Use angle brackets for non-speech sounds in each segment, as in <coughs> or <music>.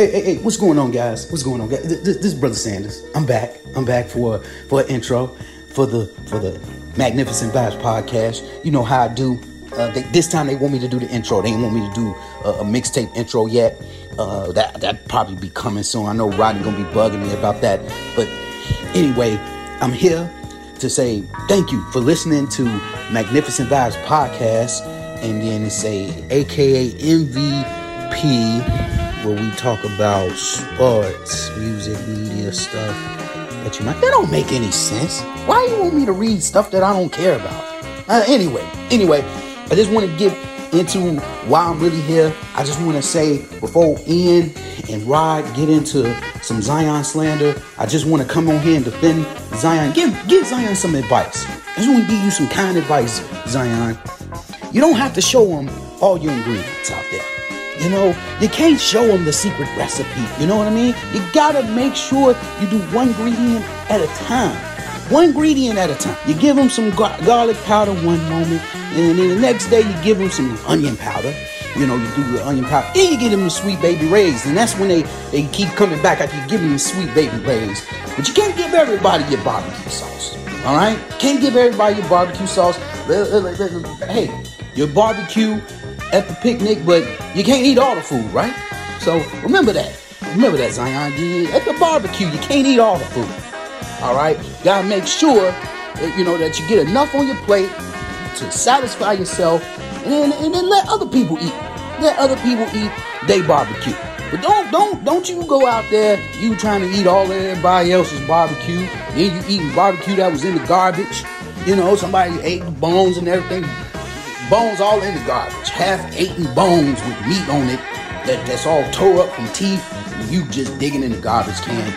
Hey, hey, hey, what's going on, guys? What's going on, guys? This, this is Brother Sanders. I'm back. I'm back for for an intro for the for the Magnificent Vibes podcast. You know how I do. Uh, they, this time they want me to do the intro. They didn't want me to do a, a mixtape intro yet. Uh, that that probably be coming soon. I know Rodney gonna be bugging me about that. But anyway, I'm here to say thank you for listening to Magnificent Vibes podcast, and then it's a AKA MVP where we talk about sports, music, media stuff that you might. That don't make any sense. Why do you want me to read stuff that I don't care about? Uh, anyway, anyway, I just want to get into why I'm really here. I just want to say before Ian and Rod get into some Zion slander, I just want to come on here and defend Zion. Give give Zion some advice. I just want to give you some kind advice, Zion. You don't have to show them all your ingredients out there. You know, you can't show them the secret recipe. You know what I mean? You gotta make sure you do one ingredient at a time. One ingredient at a time. You give them some gar- garlic powder one moment, and then the next day you give them some onion powder. You know, you do the onion powder. Then you give them the Sweet Baby Ray's, and that's when they, they keep coming back after you give them the Sweet Baby Ray's. But you can't give everybody your barbecue sauce. All right? Can't give everybody your barbecue sauce. Hey, your barbecue at the picnic, but you can't eat all the food, right? So remember that. Remember that, Zion. At the barbecue, you can't eat all the food. All right? You gotta make sure that, you know that you get enough on your plate to satisfy yourself, and then, and then let other people eat. Let other people eat they barbecue. But don't don't don't you go out there you trying to eat all of everybody else's barbecue. Then you eating barbecue that was in the garbage. You know, somebody ate the bones and everything bones all in the garbage, half-eaten bones with meat on it that, that's all tore up from teeth. And you just digging in the garbage can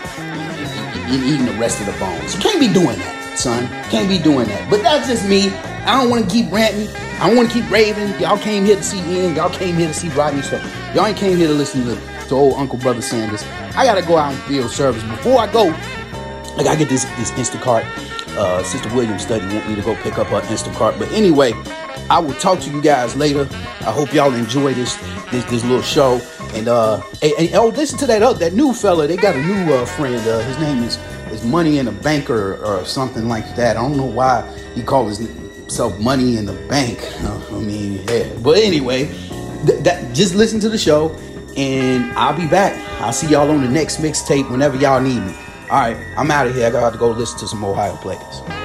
and eating the rest of the bones. You can't be doing that, son. Can't be doing that. But that's just me. I don't want to keep ranting. I don't want to keep raving. Y'all came here to see Ian. Y'all came here to see Rodney. So y'all ain't came here to listen to, to old Uncle Brother Sanders. I gotta go out and field service. Before I go, I gotta get this this Instacart. Uh, Sister Williams study want me to go pick up her Instacart. But anyway, I will talk to you guys later. I hope y'all enjoy this this, this little show. And uh, and, and, oh, listen to that uh, that new fella. They got a new uh, friend. Uh, his name is is Money in the Banker or something like that. I don't know why he calls himself Money in the Bank. <laughs> I mean, yeah. But anyway, th- that just listen to the show, and I'll be back. I'll see y'all on the next mixtape whenever y'all need me. All right, I'm out of here. I got to go listen to some Ohio players.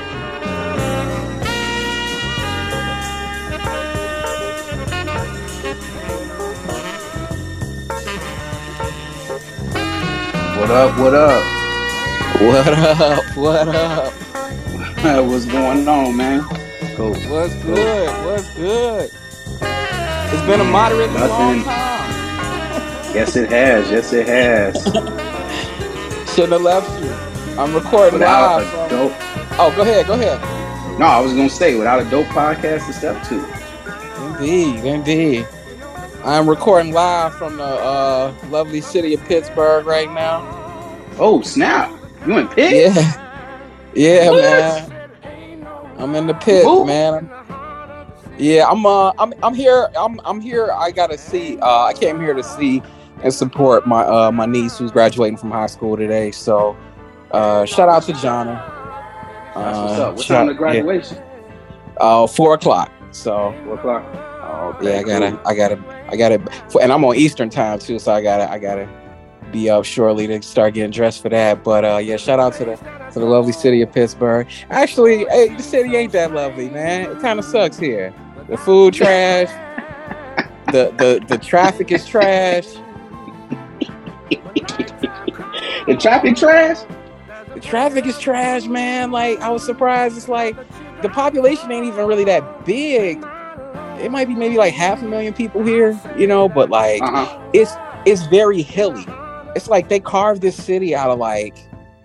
What up? What up? What up? What up? <laughs> What's going on, man? Cool. What's good? What's good? It's been a moderately Nothing. long time. yes, it has. Yes, it has. <laughs> Shouldn't have left you. I'm recording without live. A dope... Oh, go ahead. Go ahead. No, I was gonna say without a dope podcast to step to. Indeed, indeed. I'm recording live from the uh, lovely city of Pittsburgh right now. Oh snap! You in Pitt? Yeah, yeah, what? man. I'm in the pit, Ooh. man. Yeah, I'm. Uh, I'm. I'm here. I'm. I'm here. I gotta see. Uh, I came here to see and support my uh my niece who's graduating from high school today. So, uh, shout out to Jonna. That's what's up. What time the graduation? Yeah. Uh, four o'clock. So four o'clock. Oh, okay, yeah, I gotta, cool. I gotta I gotta, and I'm on Eastern time too, so I gotta, I gotta be up shortly to start getting dressed for that. But uh, yeah, shout out to the to the lovely city of Pittsburgh. Actually, hey, the city ain't that lovely, man. It kind of sucks here. The food trash. the the the traffic is trash. the traffic trash. The traffic is trash, man. Like I was surprised. It's like the population ain't even really that big it might be maybe like half a million people here, you know, but like uh-huh. it's it's very hilly. It's like they carved this city out of like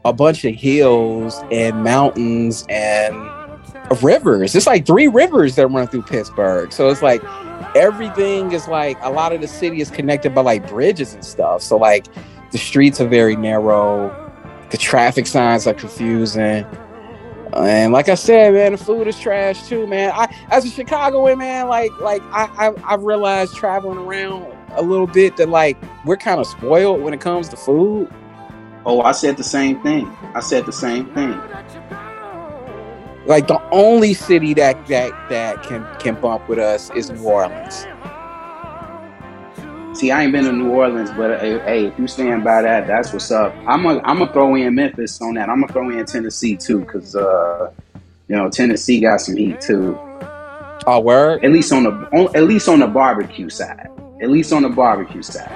a bunch of hills and mountains and rivers. It's like three rivers that run through Pittsburgh. So it's like everything is like a lot of the city is connected by like bridges and stuff. So like the streets are very narrow, the traffic signs are confusing. And like I said, man, the food is trash too, man. I as a Chicagoan, man, like like I I I've realized traveling around a little bit that like we're kind of spoiled when it comes to food. Oh, I said the same thing. I said the same thing. Like the only city that that that can can bump with us is New Orleans. See, I ain't been to New Orleans, but hey, hey, if you stand by that, that's what's up. I'm gonna I'm gonna throw in Memphis on that. I'm gonna throw in Tennessee too, because uh, you know Tennessee got some heat too. Oh, word. At least on the on, at least on the barbecue side. At least on the barbecue side.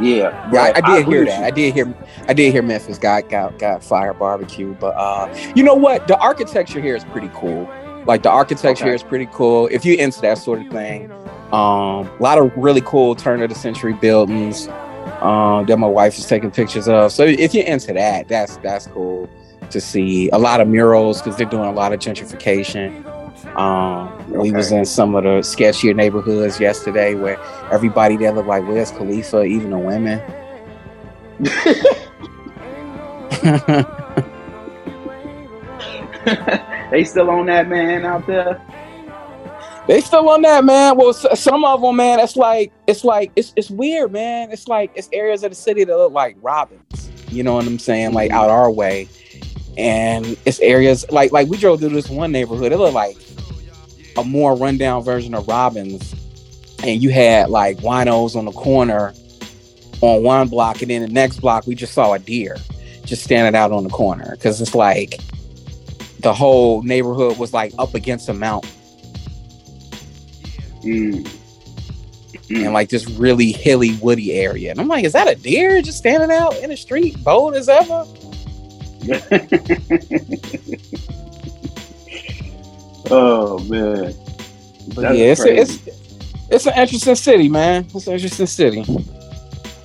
Yeah, yeah, I, I did I hear that. You. I did hear. I did hear Memphis got got got fire barbecue, but uh, you know what? The architecture here is pretty cool. Like the architecture okay. here is pretty cool. If you into that sort of thing, um, a lot of really cool turn of the century buildings um, that my wife is taking pictures of. So if you're into that, that's that's cool to see. A lot of murals because they're doing a lot of gentrification. Um, okay. We was in some of the sketchier neighborhoods yesterday where everybody there looked like Wiz Khalifa, even the women. <laughs> they still on that man out there. They still on that, man. Well, some of them, man, it's like it's like it's it's weird, man. It's like it's areas of the city that look like Robbins. You know what I'm saying? Like out our way, and it's areas like like we drove through this one neighborhood. It looked like a more rundown version of Robbins, and you had like winos on the corner on one block, and then the next block we just saw a deer just standing out on the corner because it's like the whole neighborhood was like up against a mountain Mm. Mm. like this really hilly, woody area. And I'm like, is that a deer just standing out in the street, bold as ever? <laughs> oh man. But yeah, it's, a, it's it's an interesting city, man. It's an interesting city.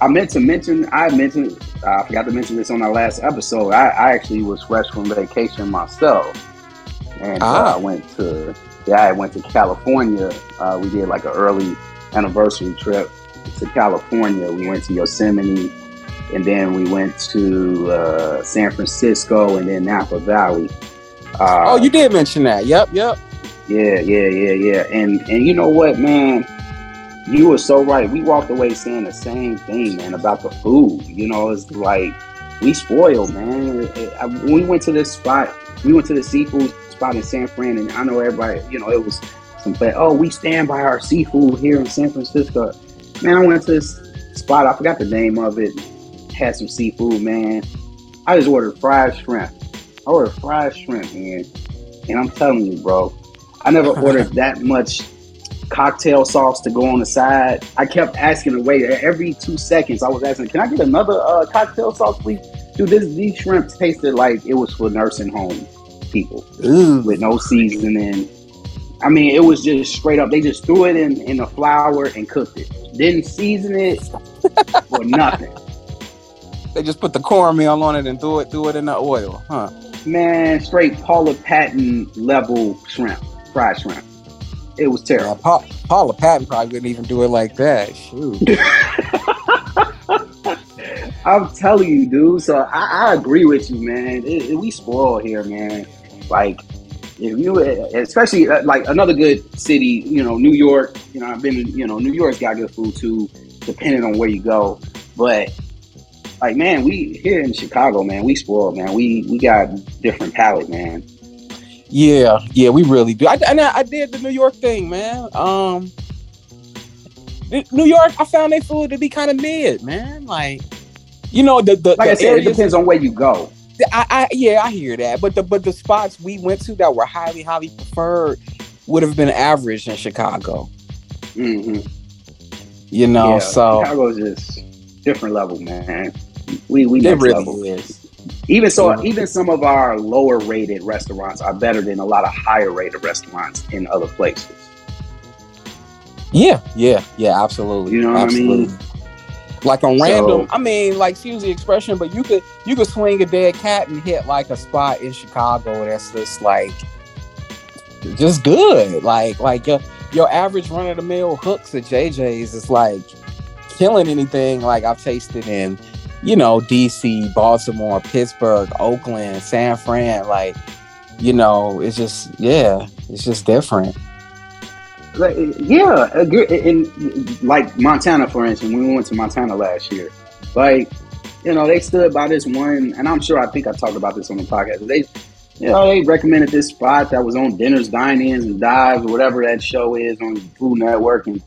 I meant to mention, I mentioned, I forgot to mention this on our last episode. I, I actually was fresh from vacation myself, and ah. uh, I went to I went to California. Uh, we did like an early anniversary trip to California. We went to Yosemite, and then we went to uh, San Francisco, and then Napa Valley. Uh, oh, you did mention that. Yep, yep. Yeah, yeah, yeah, yeah. And and you know what, man? You were so right. We walked away saying the same thing, man, about the food. You know, it's like we spoiled, man. When we went to this spot, we went to the seafood spot in San Fran, and I know everybody, you know, it was some, play, oh, we stand by our seafood here in San Francisco. Man, I went to this spot, I forgot the name of it, had some seafood, man. I just ordered fried shrimp. I ordered fried shrimp, man. And I'm telling you, bro, I never <laughs> ordered that much cocktail sauce to go on the side. I kept asking the waiter every two seconds. I was asking, "Can I get another uh, cocktail sauce, please?" Dude, this these shrimp tasted like it was for nursing home people Ooh. with no seasoning. I mean, it was just straight up. They just threw it in in the flour and cooked it. Didn't season it <laughs> or nothing. They just put the cornmeal on it and threw it threw it in the oil, huh? Man, straight Paula Patton level shrimp, fried shrimp. It was terrible. Yeah, pa- Paula Patton probably wouldn't even do it like that. Shoot. <laughs> <laughs> I'm telling you, dude. So I, I agree with you, man. It, it, we spoil here, man. Like if you, especially uh, like another good city, you know, New York. You know, I've been, you know, New York's got good food too, depending on where you go. But like, man, we here in Chicago, man, we spoiled, man. We we got different palate, man. Yeah, yeah, we really do. I, I, I did the New York thing, man. Um, New York, I found their food to be kind of mid, man. Like, you know, the the, like the I said, it depends on where you go. I, I yeah, I hear that, but the but the spots we went to that were highly highly preferred would have been average in Chicago. Mm-hmm. You know, yeah, so Chicago's just different level, man. We we it really level. is. Even so, yeah. even some of our lower rated restaurants are better than a lot of higher rated restaurants in other places. Yeah, yeah, yeah, absolutely. You know what absolutely. I mean? Like a random. So, I mean, like excuse the expression, but you could you could swing a dead cat and hit like a spot in Chicago that's just like just good. Like like your your average run of the mill hooks at JJ's is like killing anything like I've tasted in you know DC, Baltimore, Pittsburgh, Oakland, San Fran. Like you know, it's just yeah, it's just different. Like, yeah, and like Montana, for instance, when we went to Montana last year, like you know, they stood by this one, and I'm sure I think I talked about this on the podcast. They, you know, they recommended this spot that was on Dinners, Dine-ins, and Dives, or whatever that show is on Food Network, and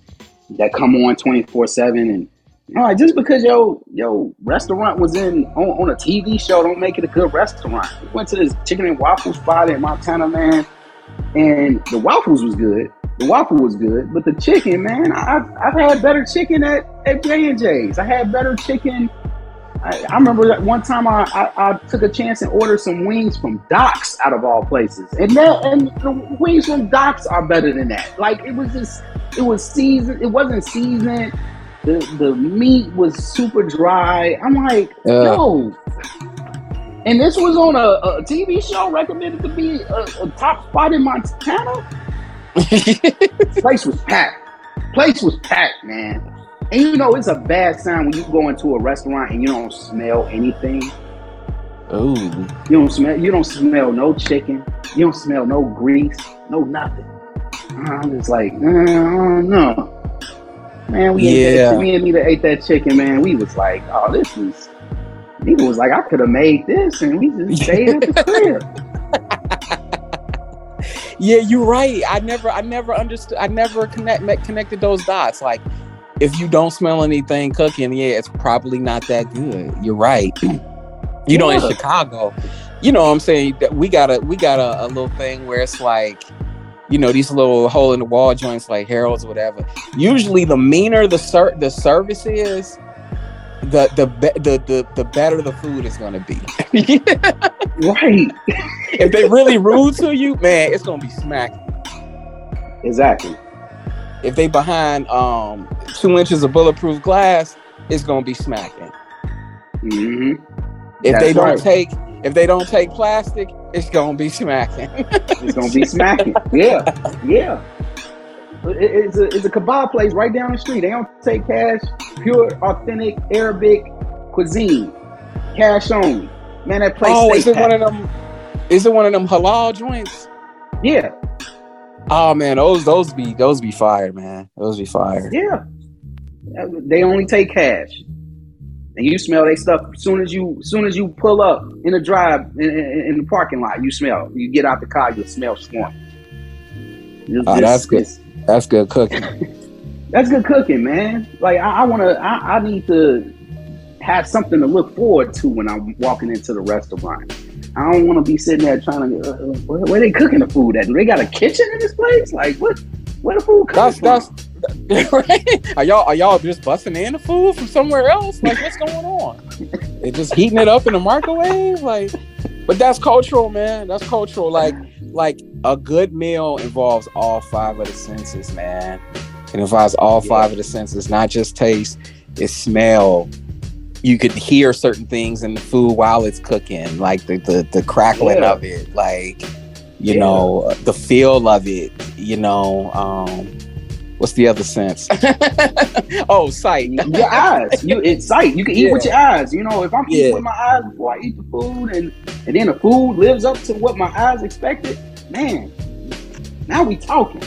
that come on 24 seven. And all right, just because yo yo restaurant was in on, on a TV show, don't make it a good restaurant. We went to this chicken and waffle spot in Montana, man, and the waffles was good. The waffle was good, but the chicken, man, I've, I've had better chicken at at J and J's. I had better chicken I, I remember that one time I, I, I, took a chance and ordered some wings from Doc's out of all places, and that and the wings from Doc's are better than that. Like it was just, it was seasoned. It wasn't seasoned. The the meat was super dry. I'm like, no. And this was on a, a TV show recommended to be a, a top spot in Montana. <laughs> Place was packed. Place was packed, man. And you know, it's a bad sign when you go into a restaurant and you don't smell anything. Oh. You don't smell. You don't smell no chicken. You don't smell no grease. No nothing. Uh-huh, I'm just like, no, no. Man, we yeah. ate that, me and Nita ate that chicken. Man, we was like, oh, this is. Nita was like, I could have made this, and we just stayed at the crib. <laughs> yeah, you're right. I never, I never understood. I never connect connected those dots. Like if you don't smell anything cooking, yeah, it's probably not that good. You're right. <clears throat> you yeah. know, in Chicago, you know what I'm saying? We got a we got a, a, little thing where it's like, you know, these little hole in the wall joints like Harold's or whatever. Usually the meaner the ser- the service is, the the the, the the better the food is gonna be. <laughs> right. if they really rude to you, man, it's gonna be smacking. Exactly if they behind um two inches of bulletproof glass, it's gonna be smacking. Mm-hmm. If That's they don't right. take if they don't take plastic, it's gonna be smacking. it's gonna be smacking. <laughs> Yeah, yeah. It's a it's a kebab place right down the street. They don't take cash. Pure, authentic Arabic cuisine, cash only. Man, that place. Oh, is it one of them? Is it one of them halal joints? Yeah, Oh man, those those be those be fired, man. Those be fire. Yeah, they only take cash, and you smell they stuff as soon as you as soon as you pull up in the drive in, in, in the parking lot. You smell. You get out the car, you smell swarm. Oh, ah, that's good. That's good cooking. that's good cooking, man. Like I, I want to. I, I need to have something to look forward to when I'm walking into the restaurant. I don't want to be sitting there trying to. Uh, where, where, they cooking the food at? They got a kitchen in this place? Like what? Where the food coming that's, from? That's, <laughs> right? Are y'all are y'all just busting in the food from somewhere else? Like what's going on? they just heating it up in the microwave? Like, but that's cultural, man. That's cultural. Like like a good meal involves all five of the senses, man. It involves all yeah. five of the senses, not just taste. It's smell, you could hear certain things in the food while it's cooking, like the the, the crackling yeah. of it, like you yeah. know the feel of it. You know, um, what's the other sense? <laughs> oh, sight. your eyes. You it's sight. You can eat yeah. with your eyes. You know, if I'm eating with my eyes before I eat the food, and and then the food lives up to what my eyes expected, man. Now we talking.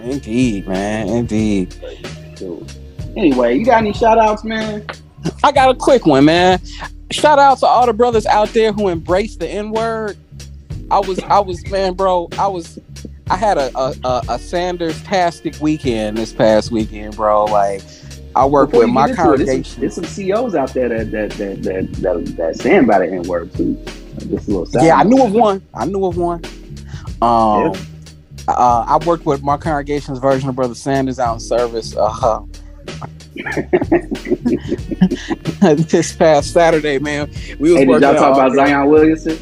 Indeed, man. Indeed. So, anyway, you got any shout outs, man? I got a quick one, man. Shout out to all the brothers out there who embrace the N word. I was, I was, man, bro. I was, I had a a, a, a Sanders tastic weekend this past weekend, bro. Like, I work Before with my congregation. there's, some, there's some CEOs out there that that that that that, that stand by the N word too. Just a little. Yeah, I knew of one. I knew of one. Um, yeah. uh, I worked with my congregation's version of Brother Sanders out in service. Uh, <laughs> <laughs> this past Saturday, man. We was hey, did y'all talk about day. Zion Williamson?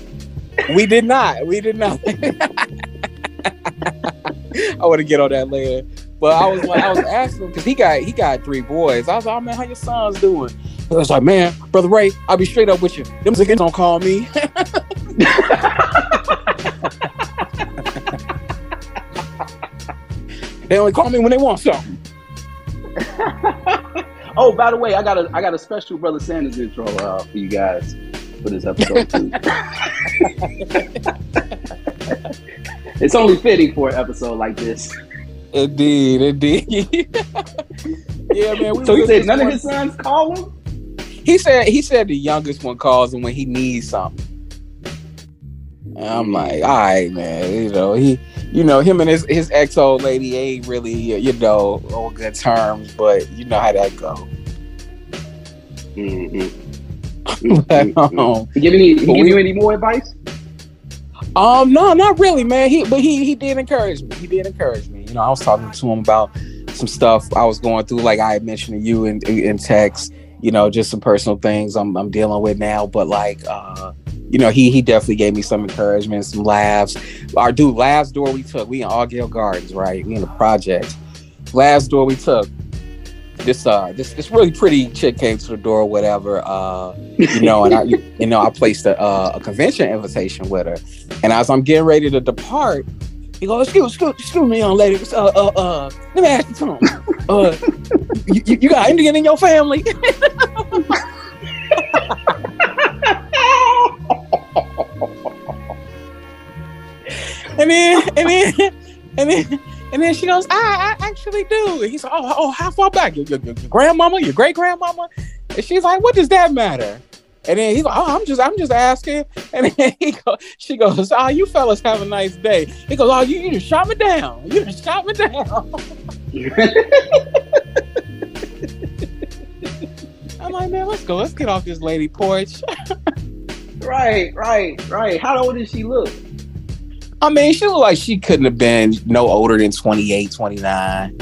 We did not. We did not. <laughs> I want to get on that later. But I was like, I was asking because he got he got three boys. I was like, oh, man, how your sons doing? I was like, man, brother Ray, I'll be straight up with you. Them niggas don't call me. <laughs> they only call me when they want something. <laughs> oh, by the way, I got a I got a special Brother Sanders intro uh, for you guys for this episode too. <laughs> it's only fitting for an episode like this. Indeed, indeed. <laughs> yeah, man. so he said none one. of his sons call him. He said he said the youngest one calls him when he needs something. And I'm like, all right, man. You know, he, you know, him and his his ex old lady ain't really, you know, on good terms, but you know how that go. Mm-hmm. <laughs> but, um, give any, give you any more advice? Um, no, not really, man. He, but he, he did encourage me. He did encourage me. You know, I was talking to him about some stuff I was going through, like I had mentioned to you in, in text. You know, just some personal things I'm, I'm dealing with now. But like, uh, you know, he he definitely gave me some encouragement, some laughs. Our dude, last door we took, we in Argyle Gardens, right? We in the project. Last door we took, this uh this this really pretty chick came to the door or whatever uh you know and i <laughs> you know i placed a, uh, a convention invitation with her. And as i'm getting ready to depart he goes excuse excuse, excuse me young lady. Uh uh uh let me ask you something. <laughs> Uh you, you got indian in your family? <laughs> And then and then and then and then she goes, I, I actually do. And he's like, oh, oh, how far back? Your, your, your grandmama, your great grandmama? And she's like, what does that matter? And then he's like, oh, I'm just, I'm just asking. And then <laughs> he goes, she goes, oh, you fellas have a nice day. He goes, oh, you, you just shot me down. You just shot me down. <laughs> I'm like, man, let's go. Let's get off this lady porch. <laughs> right, right, right. How old does she look? I mean, she looked like she couldn't have been no older than 28, 29.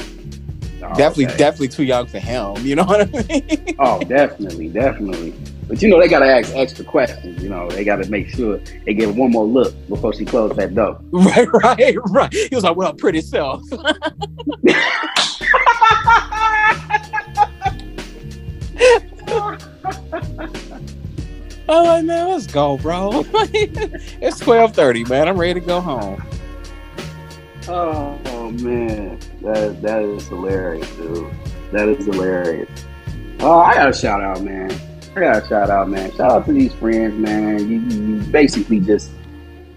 Oh, definitely, okay. definitely too young for him. You know what I mean? <laughs> oh, definitely, definitely. But you know, they gotta ask extra questions. You know, they gotta make sure they give one more look before she closes that door. <laughs> Right, right, right. He was like, "Well, pretty self." <laughs> I'm like, man, let's go, bro. <laughs> it's twelve thirty, man. I'm ready to go home. Oh, oh, man, that that is hilarious, dude. That is hilarious. Oh, I got a shout out, man. I got a shout out, man. Shout out to these friends, man. You, you basically just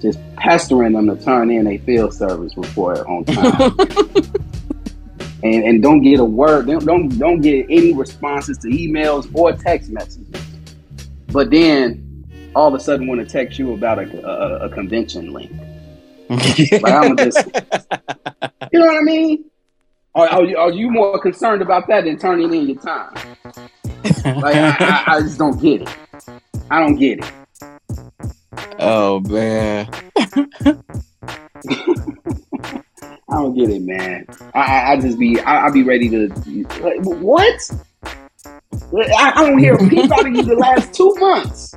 just pestering them to turn in a field service report on time. <laughs> and and don't get a word, don't, don't don't get any responses to emails or text messages but then all of a sudden want to text you about a, a, a convention link. <laughs> like I'm just, you know what I mean? Are, are, you, are you more concerned about that than turning in your time? like I, I, I just don't get it. I don't get it. Oh man. <laughs> I don't get it, man. I, I, just be I, I be ready to like, what? I, I don't hear a peep out of you the last two months.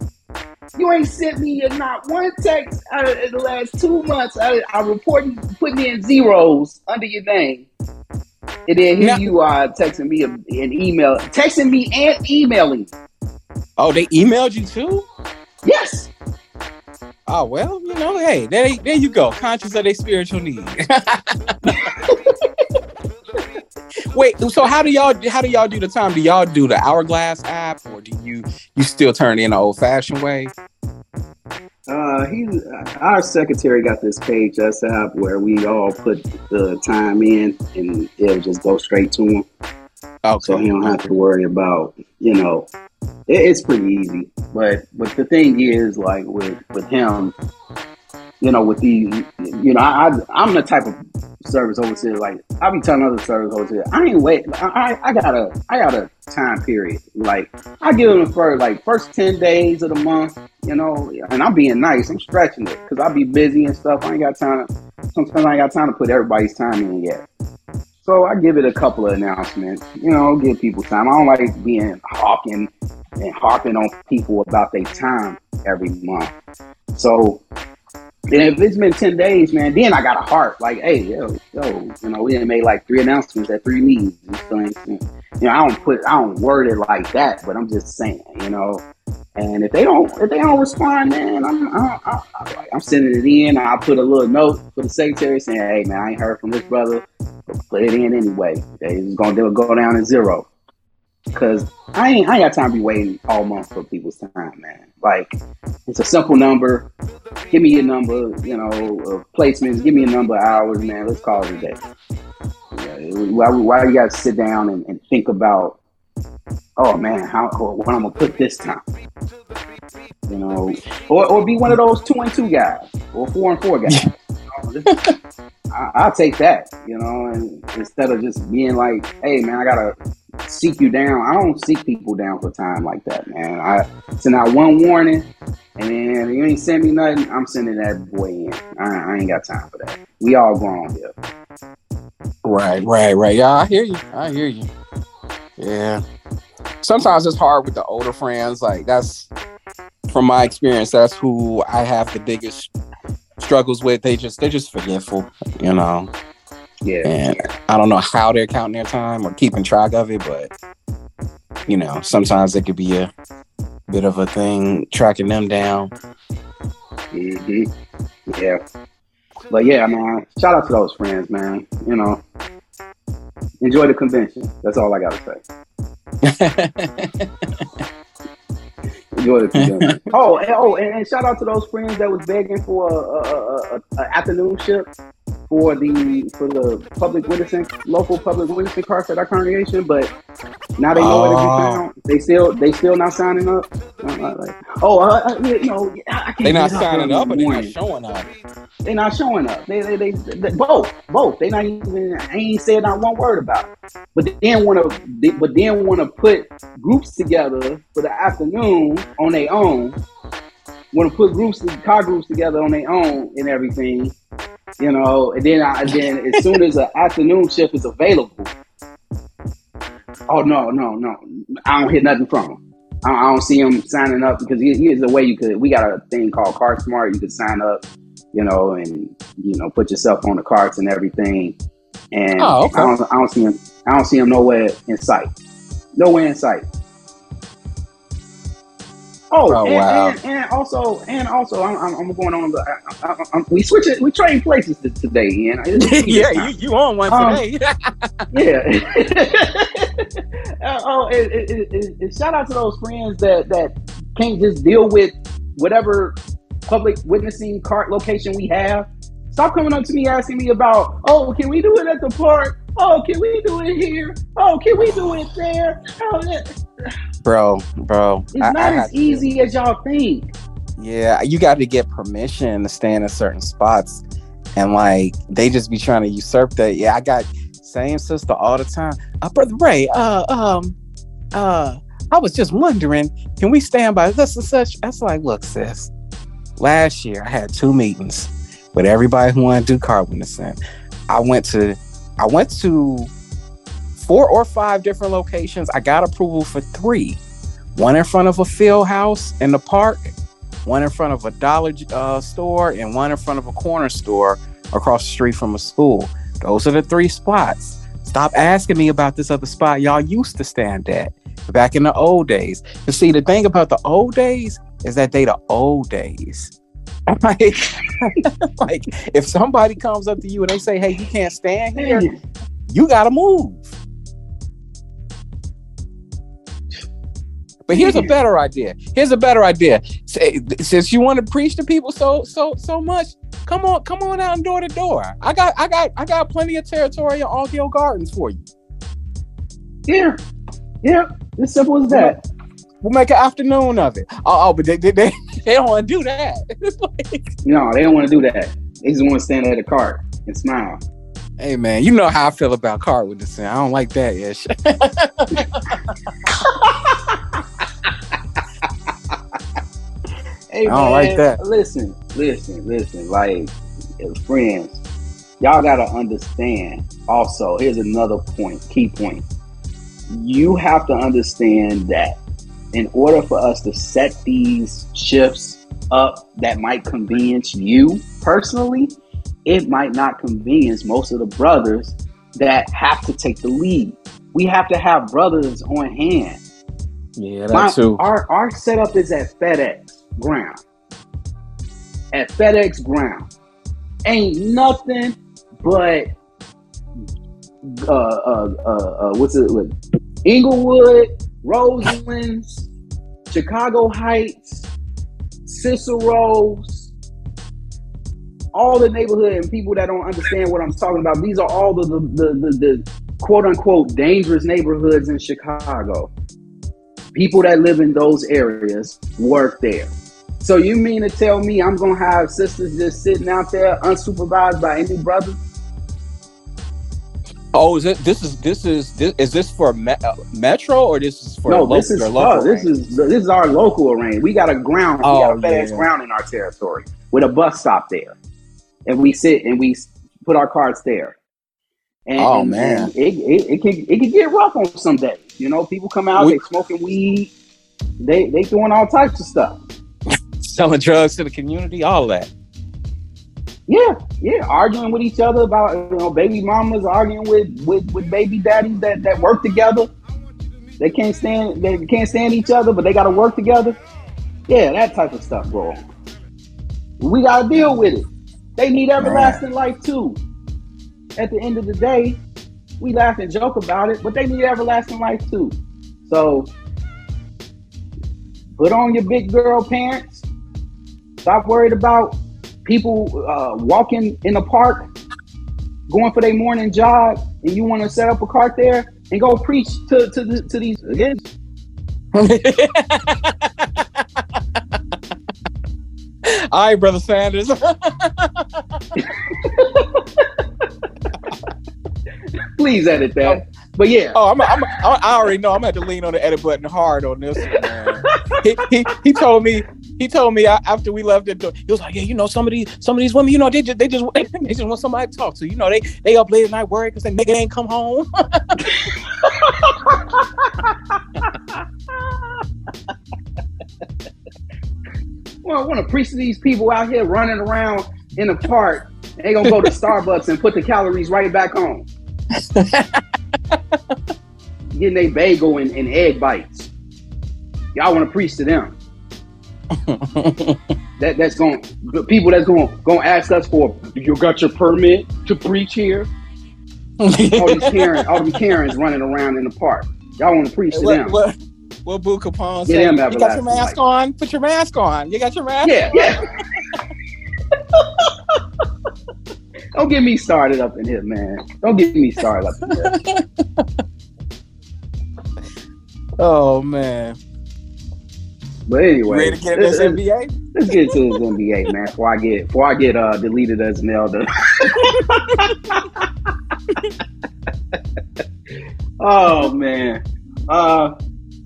You ain't sent me not one text uh, out of the last two months. I, I reporting putting in zeros under your name. And then here you are texting me an email, texting me and emailing. Oh, they emailed you too? Yes. Oh well, you know, hey, there, there you go. Conscious of their spiritual need. <laughs> Wait, so how do y'all how do y'all do the time? Do y'all do the hourglass app or do you you still turn in an old fashioned way? Uh, he, our secretary got this page us app where we all put the time in and it'll just go straight to him. Okay. So he don't have to worry about, you know, it, it's pretty easy. But but the thing is, like with with him, you know, with these, you know, I, I am the type of service overseer. Like I be telling other service overseers, I ain't wait. I, I got a I got a time period. Like I give them for like first ten days of the month, you know, and I'm being nice. I'm stretching it because I be busy and stuff. I ain't got time. To, sometimes I ain't got time to put everybody's time in yet. So I give it a couple of announcements, you know, give people time. I don't like being hawking and harping on people about their time every month. So and if it's been 10 days, man, then I got a heart. Like, hey, yo, yo, you know, we done made like three announcements at three meetings. You know, I don't put, I don't word it like that, but I'm just saying, you know. And if they don't, if they don't respond, man, I'm, I, I, I'm sending it in. I'll put a little note for the secretary saying, hey, man, I ain't heard from this brother. Put it in anyway. It's gonna go down to zero. Cause I ain't I ain't got time to be waiting all month for people's time, man. Like it's a simple number. Give me your number, you know, of placements. Give me a number of hours, man. Let's call it a day. Yeah, why, why you got to sit down and, and, think about? Oh man, how what I'm gonna put this time? You know, or, or be one of those two and two guys or four and four guys. <laughs> <laughs> I, will take that, you know, and instead of just being like, "Hey, man, I gotta seek you down." I don't seek people down for time like that, man. I send out one warning, and then you ain't send me nothing. I'm sending that boy in. I, I ain't got time for that. We all grown here. Right, right, right. Yeah, I hear you. I hear you. Yeah. Sometimes it's hard with the older friends. Like that's from my experience. That's who I have the biggest struggles with. They just they're just forgetful, you know. Yeah. And I don't know how they're counting their time or keeping track of it, but you know, sometimes it could be a bit of a thing tracking them down. hmm Yeah. But yeah, man, shout out to those friends, man. You know, enjoy the convention. That's all I gotta say. <laughs> Enjoy the <laughs> oh, and, oh, and, and, shout out to those friends that was begging for a, a, a, a afternoon shift for the for the public witnessing local public witnessing carts at our congregation, but now they know where to be oh. found. They still they still not signing up. Uh, like, oh, uh, uh, you know, they're not signing up, but they're not showing up. They're not showing up. They they, they, they both both. They not even ain't said not one word about it. But then want to but then want to put groups together for the afternoon on their own. Want to put groups car groups together on their own and everything you know, and then I then as soon as an <laughs> afternoon shift is available, oh no, no, no, I don't hear nothing from him. I, I don't see him signing up because here's the way you could. We got a thing called Cart Smart. You could sign up, you know, and you know put yourself on the carts and everything. And oh, okay. I, don't, I don't see him. I don't see him nowhere in sight. Nowhere in sight. Oh, oh and, wow. and, and, also, and also, I'm, I'm going on. The, I, I, we switch it. We trade places today, Ian. <laughs> yeah, you, you on one um, today? <laughs> yeah. <laughs> uh, oh, it, it, it, shout out to those friends that that can't just deal with whatever public witnessing cart location we have. Stop coming up to me asking me about, oh, can we do it at the park? Oh, can we do it here? Oh, can we do it there? Oh, bro, bro. It's I, not I as easy to, as y'all think. Yeah, you got to get permission to stand in certain spots, and like they just be trying to usurp that. Yeah, I got same sister all the time. Uh, brother Ray, uh, um, uh, I was just wondering, can we stand by this and such? That's like, look, sis. Last year I had two meetings with everybody who wanted to do car witnessing. I went to, I went to four or five different locations. I got approval for three one in front of a field house in the park, one in front of a dollar uh, store, and one in front of a corner store across the street from a school. Those are the three spots. Stop asking me about this other spot y'all used to stand at back in the old days. You see, the thing about the old days is that they the old days. <laughs> like, <laughs> like if somebody comes up to you and they say, "Hey, you can't stand here," you gotta move. But here's a better idea. Here's a better idea. Eh, since you want to preach to people so so so much, come on, come on out and door to door. I got I got I got plenty of territory in Hill Gardens for you. Yeah, yeah, as simple as that. We'll make an afternoon of it. Oh, oh but they, they, they, <laughs> they don't want to do that. <laughs> no, they don't want to do that. They just want to stand at the cart and smile. Hey man, you know how I feel about car witnessing. I don't like that ish. <laughs> Hey, I don't man, like that. Listen, listen, listen. Like, friends, y'all gotta understand. Also, here's another point, key point. You have to understand that in order for us to set these shifts up that might convenience you personally, it might not convenience most of the brothers that have to take the lead. We have to have brothers on hand. Yeah, that My, too. Our our setup is at FedEx ground. At FedEx ground. Ain't nothing but uh uh uh, uh what's it with Englewood, Roselands, Chicago Heights, Cicero's, all the neighborhood and people that don't understand what I'm talking about. These are all the the, the, the, the quote unquote dangerous neighborhoods in Chicago. People that live in those areas work there. So you mean to tell me I'm gonna have sisters just sitting out there unsupervised by any brother? Oh, is it? This is this is this is this for me, uh, Metro or this is for no? this is uh, this is this is our local arrange. We got a ground. Oh, we got a FedEx yeah. ground in our territory with a bus stop there, and we sit and we put our carts there. And, oh man, and it, it, it can it can get rough on some days. You know, people come out, we, they smoking weed, they they doing all types of stuff, selling drugs to the community, all that. Yeah, yeah, arguing with each other about you know baby mamas arguing with with, with baby daddies that that work together. They can't stand they can't stand each other, but they got to work together. Yeah, that type of stuff, bro. We got to deal with it. They need everlasting life too. At the end of the day, we laugh and joke about it, but they need everlasting life too. So put on your big girl pants. Stop worried about people uh, walking in the park, going for their morning jog, and you want to set up a cart there and go preach to to, the, to these again. <laughs> All right, brother Sanders. <laughs> Please edit that. But yeah. Oh, I'm, I'm, I already know. I'm gonna have to lean on the edit button hard on this one, man. he, he, he told me he told me after we left the door, he was like, "Yeah, you know, some of these some of these women, you know, they just they just <laughs> they just want somebody to talk to. You know, they they up late at night worried because they nigga ain't come home." <laughs> well, I want to preach to these people out here running around in the park. They gonna go to Starbucks and put the calories right back home. <laughs> Getting a bagel and, and egg bites. Y'all want to preach to them that that's going the people that's going going to ask us for you got your permit to preach here. all these <laughs> Karens, all these Karens running around in the park. Y'all want to preach to what, them. What, what Boo Capone said? You got your mask life. on. Put your mask on. You got your mask. Yeah, on. yeah. <laughs> Don't get me started up in here, man. Don't get me started up in here. <laughs> oh man. But anyway, ready to get this NBA? Let's get to this NBA, man. Before I get before I get uh, deleted as an elder. <laughs> oh man, uh,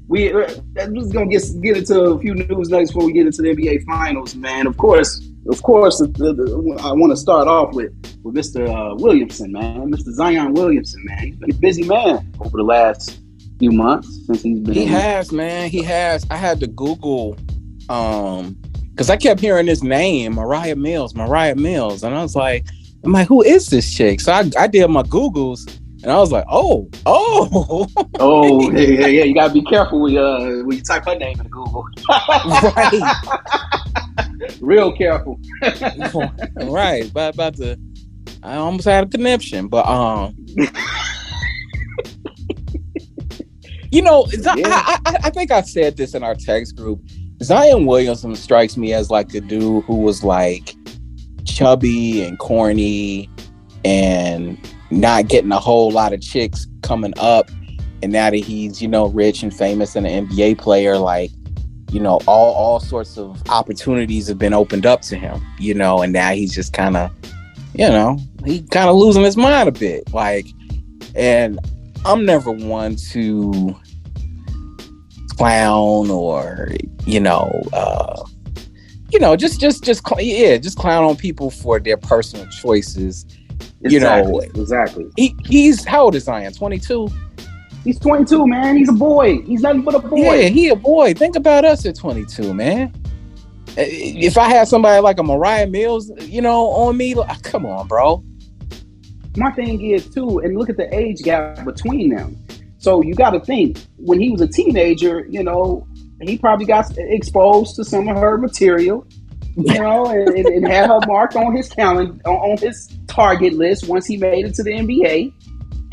we uh, I'm just gonna get get into a few news nuggets before we get into the NBA Finals, man. Of course, of course, the, the, I want to start off with with Mr. Uh, Williamson, man, Mr. Zion Williamson, man. He's been a busy man over the last few months since he's been. He has, man. He has. I had to Google, um, because I kept hearing his name, Mariah Mills, Mariah Mills, and I was like, I'm like, who is this chick? So I, I did my Googles. And I was like, oh, oh, <laughs> oh, yeah, yeah, yeah. You gotta be careful when, uh, when you type her name in Google. right. <laughs> Real careful. <laughs> right. But about to, I almost had a conniption, but um, You know, yeah. I, I, I, think I said this in our text group. Zion Williamson strikes me as like a dude who was like chubby and corny and not getting a whole lot of chicks coming up. And now that he's, you know, rich and famous and an NBA player, like, you know, all all sorts of opportunities have been opened up to him, you know, and now he's just kind of, you know, he kind of losing his mind a bit. Like, and I'm never one to clown or you know uh you know just just just yeah just clown on people for their personal choices exactly, you know. Exactly he he's how old is zion? 22 he's 22 man. He's a boy. He's nothing but a boy. Yeah he a boy. Think about us at 22 man. If i had somebody like a mariah mills you know on me like, come on bro my thing is too and look at the age gap between them so you got to think when he was a teenager, you know, he probably got exposed to some of her material, you know, and, and, had her marked on his calendar, on his target list once he made it to the NBA,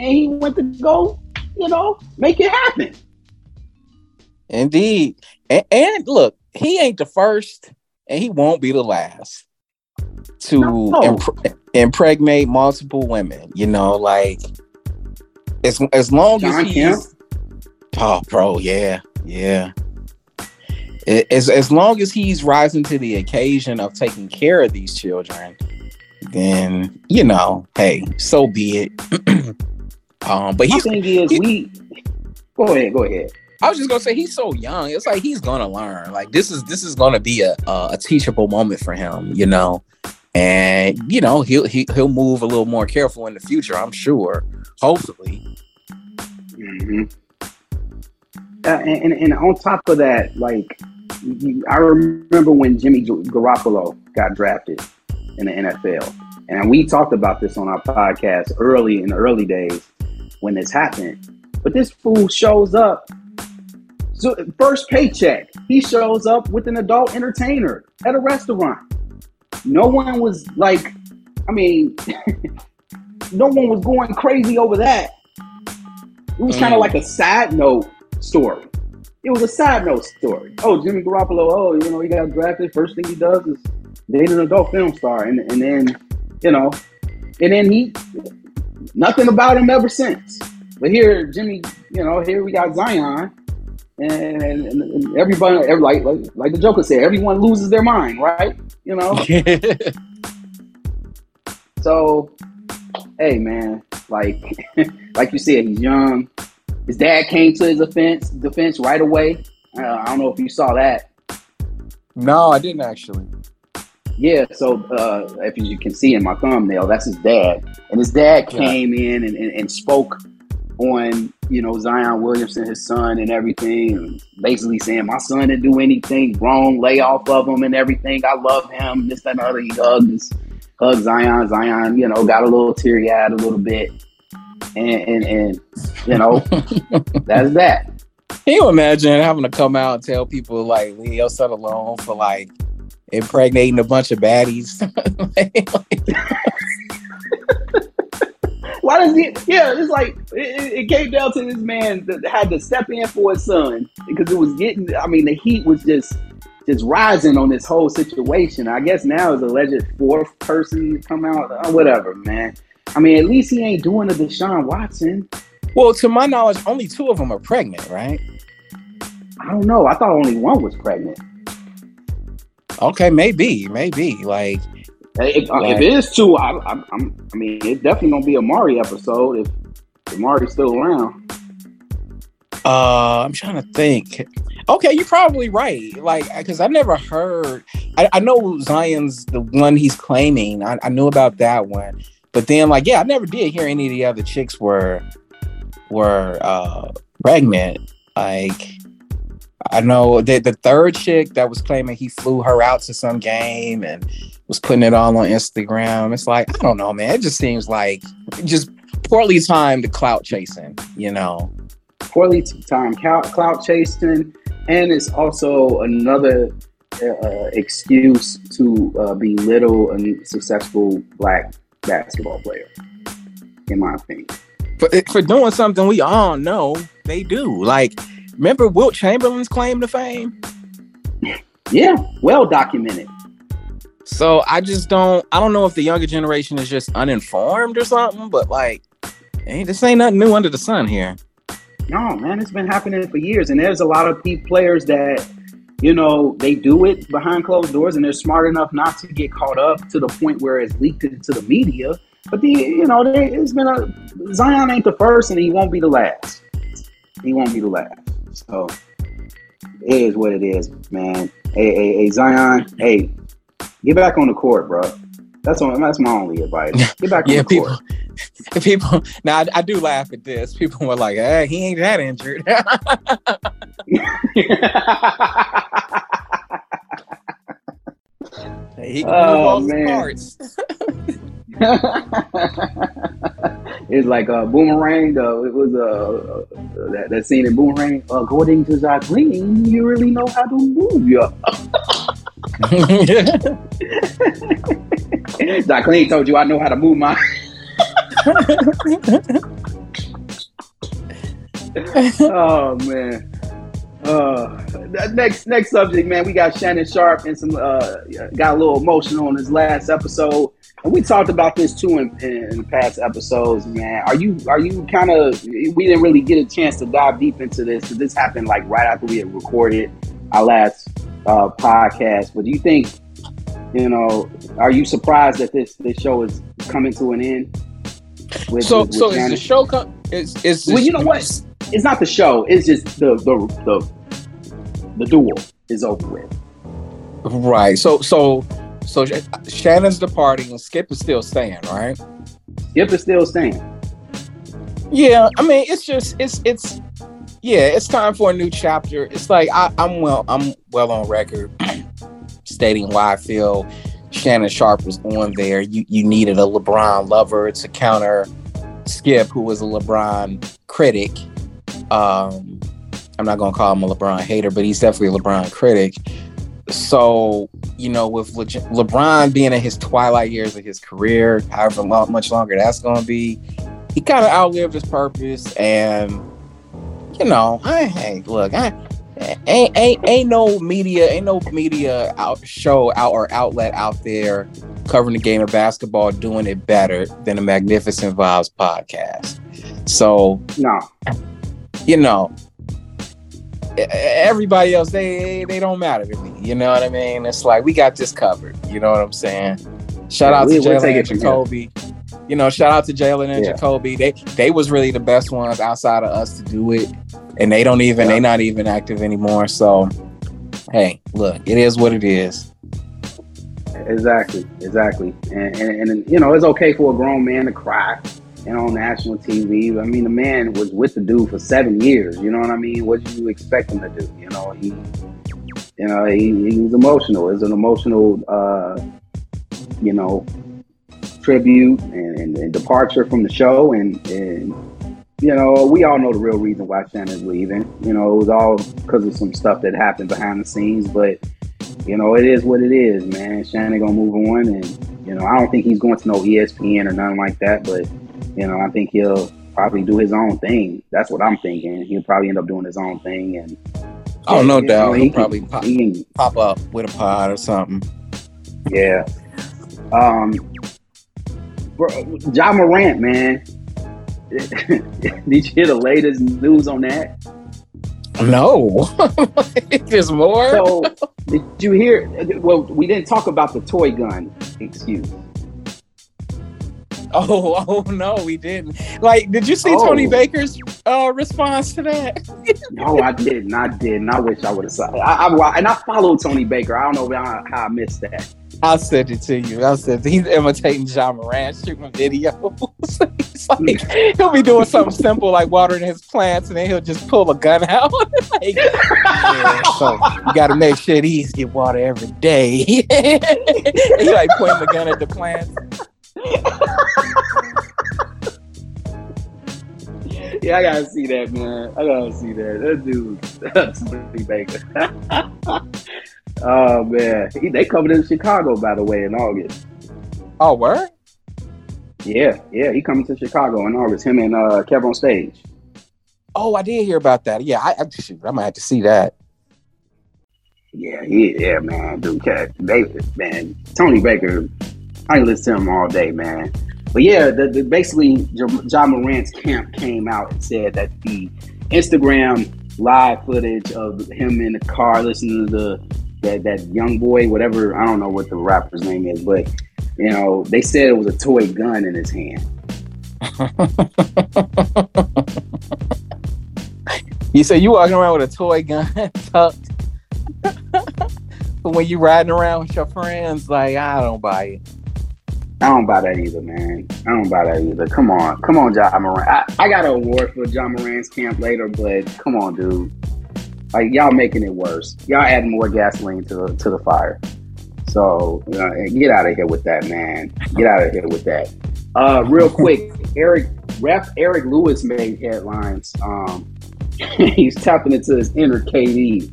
and he went to go you know, make it happen. Indeed. And, and look, he ain't the first and he won't be the last to no. imp- impregnate multiple women. You know, like as as long John as he's oh, bro, yeah, yeah. As as long as he's rising to the occasion of taking care of these children, then you know, hey, so be it. <clears throat> um, but he's thing is, he, we go ahead, go ahead. I was just gonna say he's so young. It's like he's gonna learn. Like this is this is gonna be a a, a teachable moment for him, you know. And you know he'll he, he'll move a little more careful in the future. I'm sure. Hopefully. Mm-hmm. Uh, and, and, and on top of that, like I remember when Jimmy Garoppolo got drafted in the NFL, and we talked about this on our podcast early in the early days when this happened. But this fool shows up so first paycheck, he shows up with an adult entertainer at a restaurant. No one was like, I mean, <laughs> no one was going crazy over that. It was mm. kind of like a side note story. It was a side note story. Oh, Jimmy Garoppolo, oh, you know, he got drafted. First thing he does is date an adult film star. And, and then, you know, and then he, nothing about him ever since. But here, Jimmy, you know, here we got Zion and, and, and everybody, every, like, like like the Joker said, everyone loses their mind, right? You know. <laughs> so, hey, man, like <laughs> like you said, he's young. His dad came to his defense defense right away. Uh, I don't know if you saw that. No, I didn't actually. Yeah, so uh, if you can see in my thumbnail, that's his dad, and his dad came yeah. in and, and, and spoke on you know Zion Williamson, his son, and everything, basically saying my son didn't do anything wrong, lay off of him and everything. I love him. This, that, and other. He hugs hugged Zion. Zion, you know, got a little teary eyed a little bit, and and, and you know, <laughs> that's that. Can you imagine having to come out and tell people like leave your son alone for like impregnating a bunch of baddies? <laughs> Why does he? Yeah, it's like it, it, came down to this man that had to step in for his son because it was getting. I mean, the heat was just just rising on this whole situation. I guess now is alleged fourth person to come out. Uh, whatever, man. I mean, at least he ain't doing the Deshaun Watson. Well, to my knowledge, only two of them are pregnant, right? I don't know. I thought only one was pregnant. Okay, maybe, maybe. Like if, uh, if it is two, I, I, am I mean, it definitely gonna be a Mari episode if, if Mari's still around. Uh, I'm trying to think. Okay, you're probably right. Like, because I never heard. I, I, know Zion's the one he's claiming. I, I knew about that one, but then, like, yeah, I never did hear any of the other chicks were were uh pregnant. Like, I know that the third chick that was claiming he flew her out to some game and was putting it all on Instagram. It's like, I don't know, man. It just seems like just poorly timed clout chasing, you know. Poorly timed clout chasing. And it's also another uh, excuse to uh, belittle a successful black basketball player, in my opinion. For, for doing something we all know they do. Like, remember Wilt Chamberlain's claim to fame? Yeah, well documented. So I just don't I don't know if the younger generation is just uninformed or something, but like hey, this ain't nothing new under the sun here. No, man, it's been happening for years. And there's a lot of players that, you know, they do it behind closed doors and they're smart enough not to get caught up to the point where it's leaked into the media. But the you know, it's been a Zion ain't the first and he won't be the last. He won't be the last. So it is what it is, man. Hey, hey, hey Zion, hey, Get back on the court, bro. That's on, that's my only advice. Get back on <laughs> the people, court. <laughs> People now I, I, do laugh at this. People were like, "Hey, he ain't that injured." <laughs> he can oh, move all man. parts. It's like a boomerang. Uh, it was uh, uh, that, that scene in Boomerang. According to Jacqueline, you really know how to move your. <laughs> Jacqueline told you I know how to move my. <laughs> oh man. Uh, next next subject, man. We got Shannon Sharpe and some uh, got a little emotional on his last episode, we talked about this too in, in, past episodes, man. Are you are you kind of? We didn't really get a chance to dive deep into this because this happened like right after we had recorded our last uh, podcast. But do you think, you know, are you surprised that this this show is coming to an end? With, so with, so is the show come? Is is well? You know what? it's not the show. It's just the the the the duel is over with. Right. So so so Shannon's departing and Skip is still staying, right? Skip is still staying. Yeah, I mean it's just it's it's yeah, it's time for a new chapter. It's like I, I'm well I'm well on record <clears throat> stating why I feel Shannon Sharpe was on there. You you needed a LeBron lover to counter Skip, who was a LeBron critic um, I'm not gonna call him a LeBron hater, but he's definitely a LeBron critic. So you know, with Le- LeBron being in his twilight years of his career, however long, much longer that's gonna be, he kind of outlived his purpose. And you know, I hey, look, I ain't ain't ain't no media, ain't no media out show out or outlet out there covering the game of basketball doing it better than the Magnificent Vibes podcast. So no you know, everybody else they they don't matter to me. You know what I mean? It's like we got this covered. You know what I'm saying? Shout yeah, out we, to Jalen and Jacoby. You know, shout out to Jalen and yeah. Jacoby. They they was really the best ones outside of us to do it, and they don't even yeah. they not even active anymore. So, hey, look, it is what it is. Exactly, exactly, and, and, and you know it's okay for a grown man to cry and on national TV. I mean, the man was with the dude for seven years. You know what I mean? What do you expect him to do? You know, he, you know, he, he was emotional. It's an emotional, uh, you know, tribute and, and, and, departure from the show. And, and, you know, we all know the real reason why Shannon's leaving. You know, it was all because of some stuff that happened behind the scenes. But, you know, it is what it is, man. Shannon gonna move on, and you know, I don't think he's going to no ESPN or nothing like that. But you know, I think he'll probably do his own thing. That's what I'm thinking. He'll probably end up doing his own thing, and oh, no doubt, know, he probably pop, he can, pop up with a pod or something. Yeah. Um. Ja Morant, man. <laughs> Did you hear the latest news on that? No, <laughs> there's more. So, did you hear? Well, we didn't talk about the toy gun excuse. <laughs> Oh, oh no, we didn't. Like, did you see oh. Tony Baker's uh, response to that? <laughs> no, I didn't. I didn't. I wish I would have saw. I, I, and I followed Tony Baker. I don't know how, how I missed that. I'll send it to you. I'll send. He's imitating Ja Morant, shooting videos. <laughs> Like, he'll be doing something simple like watering his plants, and then he'll just pull a gun out. like, yeah, so you got to make sure these get water every day. he like pointing the gun at the plants. <laughs> yeah, I gotta see that, man. I gotta see that. That dude, <laughs> Baker. <laughs> oh man, he, they coming in Chicago, by the way, in August. Oh, where? Yeah, yeah, he coming to Chicago in August. Him and uh, KevOnStage. Oh, I did hear about that. Yeah, I, I, shoot, I might have to see that. Yeah, yeah, yeah, man, dude, David, man, Tony Baker. I listen to him all day, man. But yeah, the, the, basically, Ja Morant's camp came out and said that the Instagram live footage of him in the car listening to the that that young boy, whatever I don't know what the rapper's name is, but you know they said it was a toy gun in his hand. <laughs> you say you walking around with a toy gun <laughs> tucked, but <laughs> when you riding around with your friends, like I don't buy it. I don't buy that either, man. I don't buy that either. Come on, come on, Ja Morant. I, I got an award for Ja Morant's camp later, but come on, dude. Like y'all making it worse. Y'all adding more gasoline to the to the fire. So uh, get out of here with that, man. Get out of here with that. Uh, real quick, <laughs> Eric ref Eric Lewis made headlines. Um, <laughs> he's tapping into his inner KD.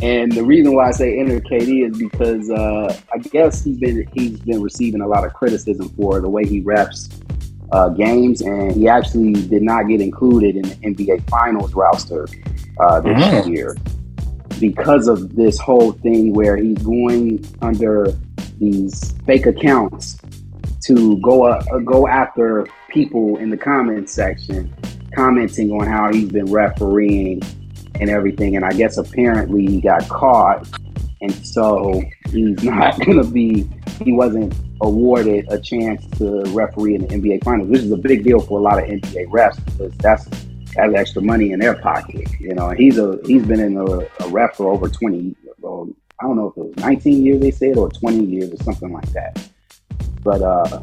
And the reason why I say inner KD is because uh, I guess he's been he's been receiving a lot of criticism for the way he reps uh, games, and he actually did not get included in the NBA Finals roster uh, this mm. year because of this whole thing where he's going under these fake accounts to go uh, go after people in the comments section, commenting on how he's been refereeing and everything. And I guess apparently he got caught, and so he's <laughs> not going to be. He wasn't awarded a chance to referee in the NBA Finals, which is a big deal for a lot of NBA refs because that's that's extra money in their pocket. You know, he's a he's been in a, a ref for over twenty. Well, I don't know if it was nineteen years they said or twenty years or something like that. But uh,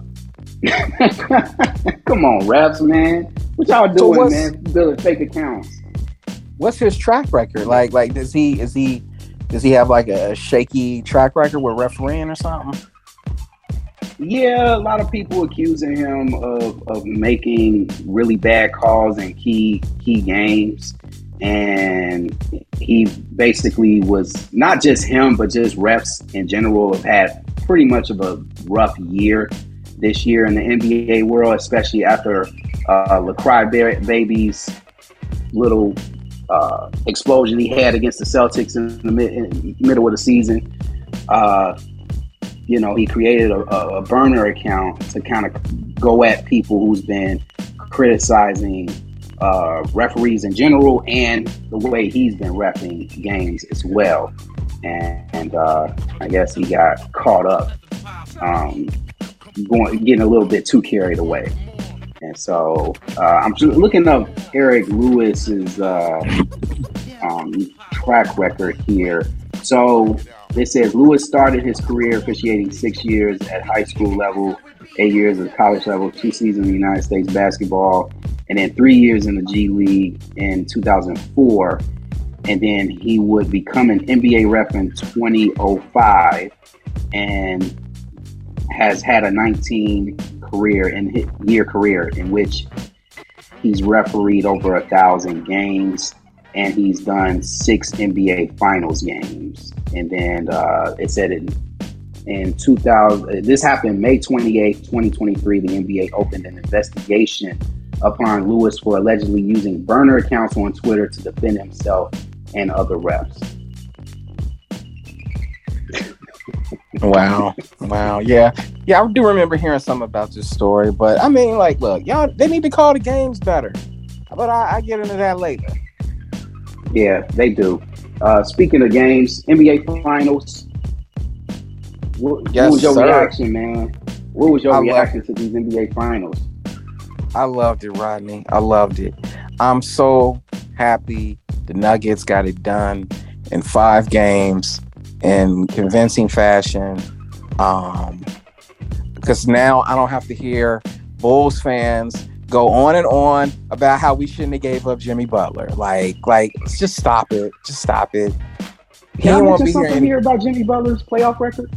<laughs> come on, refs, man, what y'all doing, so man? Building fake accounts. What's his track record? Like, like does he is he does he have like a shaky track record with refereeing or something? Yeah, a lot of people accusing him of, of making really bad calls in key key games. And he basically was not just him, but just refs in general have had pretty much of a rough year this year in the NBA world, especially after uh, LaCry Baby's little uh, explosion he had against the Celtics in the mid, in middle of the season. Uh, you know, he created a, a burner account to kind of go at people who's been criticizing uh, referees in general and the way he's been refing games as well. And, and uh, I guess he got caught up, um, going getting a little bit too carried away. And so uh, I'm looking up Eric Lewis's uh, um, track record here. So it says Lewis started his career officiating six years at high school level, eight years at college level, two seasons in the United States basketball, and then three years in the G League in 2004. And then he would become an NBA ref in 2005 and has had a 19 career in year career in which he's refereed over a thousand games and he's done six NBA Finals games. And then uh, it said in in 2000, this happened May 28, 2023. The NBA opened an investigation upon Lewis for allegedly using burner accounts on Twitter to defend himself and other refs. Wow. Wow. Yeah. Yeah, I do remember hearing something about this story, but I mean, like, look, y'all, they need to call the games better. But I, I get into that later. Yeah, they do. Uh, speaking of games, NBA Finals. What, yes, what was your sir. reaction, man? What was your I reaction to these NBA Finals? I loved it, Rodney. I loved it. I'm so happy the Nuggets got it done in five games in convincing fashion. Um, because now I don't have to hear Bulls fans go on and on about how we shouldn't have gave up Jimmy Butler. Like, like, just stop it. Just stop it. He Can I mention something here, here about Jimmy Butler's playoff record?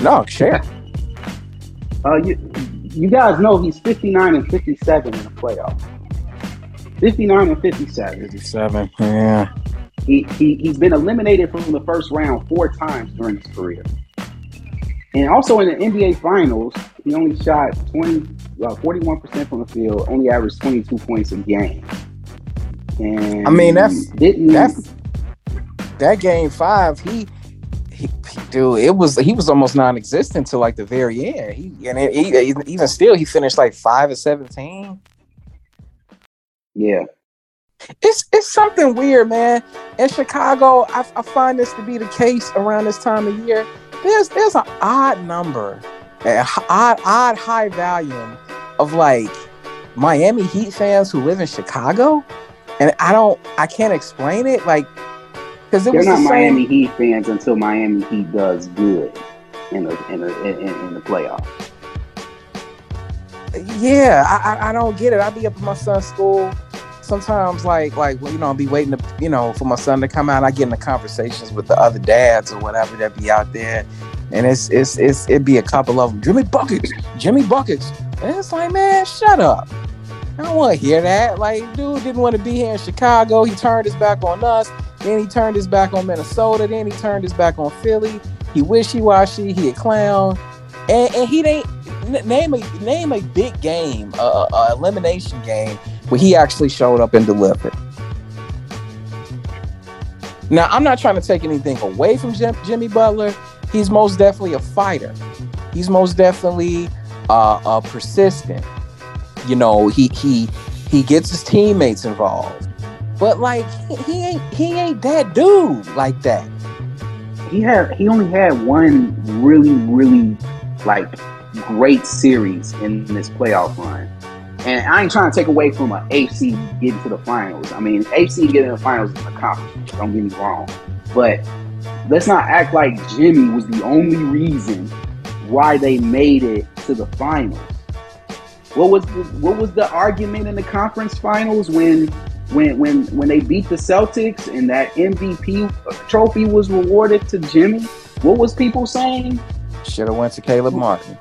No, share. Uh, you, you guys know he's 59 and 57 in the playoffs. 59 and 57. 57, yeah. He, he, he's been eliminated from the first round four times during his career. And also in the NBA Finals, he only shot 20, uh, 41% from the field, only averaged 22 points a game. And I mean, that's didn't that's that game five. He, he, dude, it was he was almost non-existent to like the very end. He and he, even still, he finished like five or seventeen. Yeah, it's it's something weird, man. In Chicago, I, I find this to be the case around this time of year. There's there's an odd number, an odd odd high volume of like Miami Heat fans who live in Chicago, and I don't, I can't explain it. Like, because they're not the Miami Heat fans until Miami Heat does good in the in the in, in the playoffs. Yeah, I, I don't get it. I be up at my son's school sometimes like like you know I'll be waiting to you know for my son to come out. I get into conversations with the other dads or whatever that be out there, and it's it's it's it'd be a couple of them. Jimmy buckets, Jimmy buckets, and it's like man, shut up. I don't want to hear that. Like, dude didn't want to be here in Chicago. He turned his back on us. Then he turned his back on Minnesota. Then he turned his back on Philly. He wishy washy. He a clown. And, and he ain't name a name a big game, a, a elimination game where he actually showed up and delivered. Now, I'm not trying to take anything away from Jim, Jimmy Butler. He's most definitely a fighter. He's most definitely uh, uh, persistent. You know, he he he gets his teammates involved, but like he, he ain't he ain't that dude like that. He had he only had one really really like great series in this playoff run. And I ain't trying to take away from an AC getting to the finals. I mean, AC getting to the finals is a accomplishment. Don't get me wrong. But let's not act like Jimmy was the only reason why they made it to the finals. What was the, what was the argument in the conference finals when when when when they beat the Celtics and that MVP trophy was rewarded to Jimmy? What was people saying? Should have went to Caleb Martin.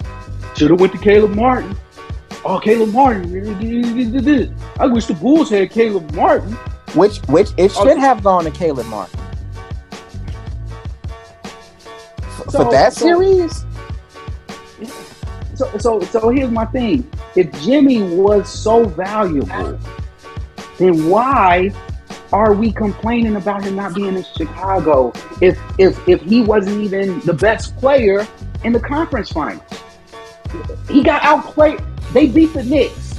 Should have went to Caleb Martin. Oh, Caleb Martin. I wish the Bulls had Caleb Martin. Which which it oh. should oh. have gone to Caleb Martin. For, so, for that so, series? So so so here's my thing. If Jimmy was so valuable, then why are we complaining about him not being in Chicago if if if he wasn't even the best player in the conference finals? He got outplayed. They beat the Knicks.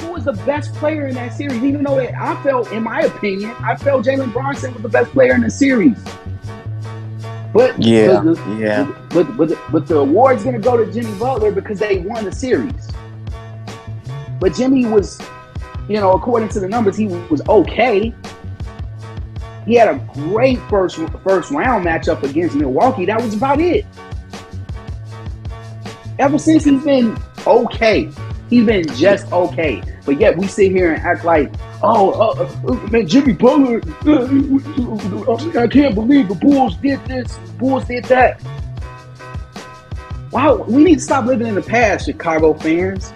Who was the best player in that series? Even though it, I felt, in my opinion, I felt Jalen Brunson was the best player in the series. But yeah, the, yeah. But but but the award's gonna go to Jimmy Butler because they won the series. But Jimmy was, you know, according to the numbers, he was okay. He had a great first first round matchup against Milwaukee. That was about it ever since he's been okay. He's been just okay. But yet we sit here and act like, oh, uh, uh, man, Jimmy Butler, uh, I can't believe the Bulls did this, Bulls did that. Wow, we need to stop living in the past, Chicago fans.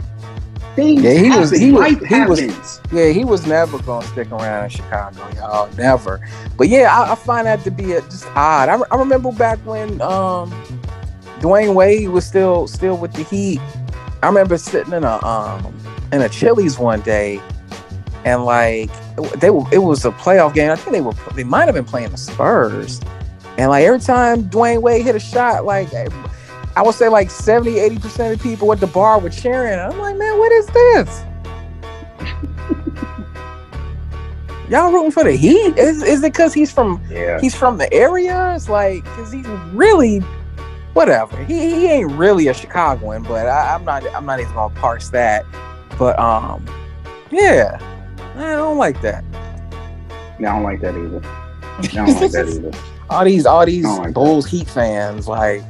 Things yeah, he happen. was he was, he was yeah he was never gonna stick around in Chicago, y'all never. But yeah, I, I find that to be a, just odd. I, I remember back when um Dwyane Wade was still still with the Heat. I remember sitting in a um in a Chili's one day, and like they were, it was a playoff game. I think they were they might have been playing the Spurs, and like every time Dwyane Wade hit a shot, like I would say like 70, 80 percent of people at the bar were cheering. I'm like, man, what is this? <laughs> Y'all rooting for the Heat? Is, is it because he's from yeah. he's from the area? It's like because he's really whatever. He, he ain't really a Chicagoan, but I, am not I'm not even gonna parse that. But um, yeah, I don't like that. Yeah, I don't like that either. I don't like that either. <laughs> All these all these like Bulls that. Heat fans, like,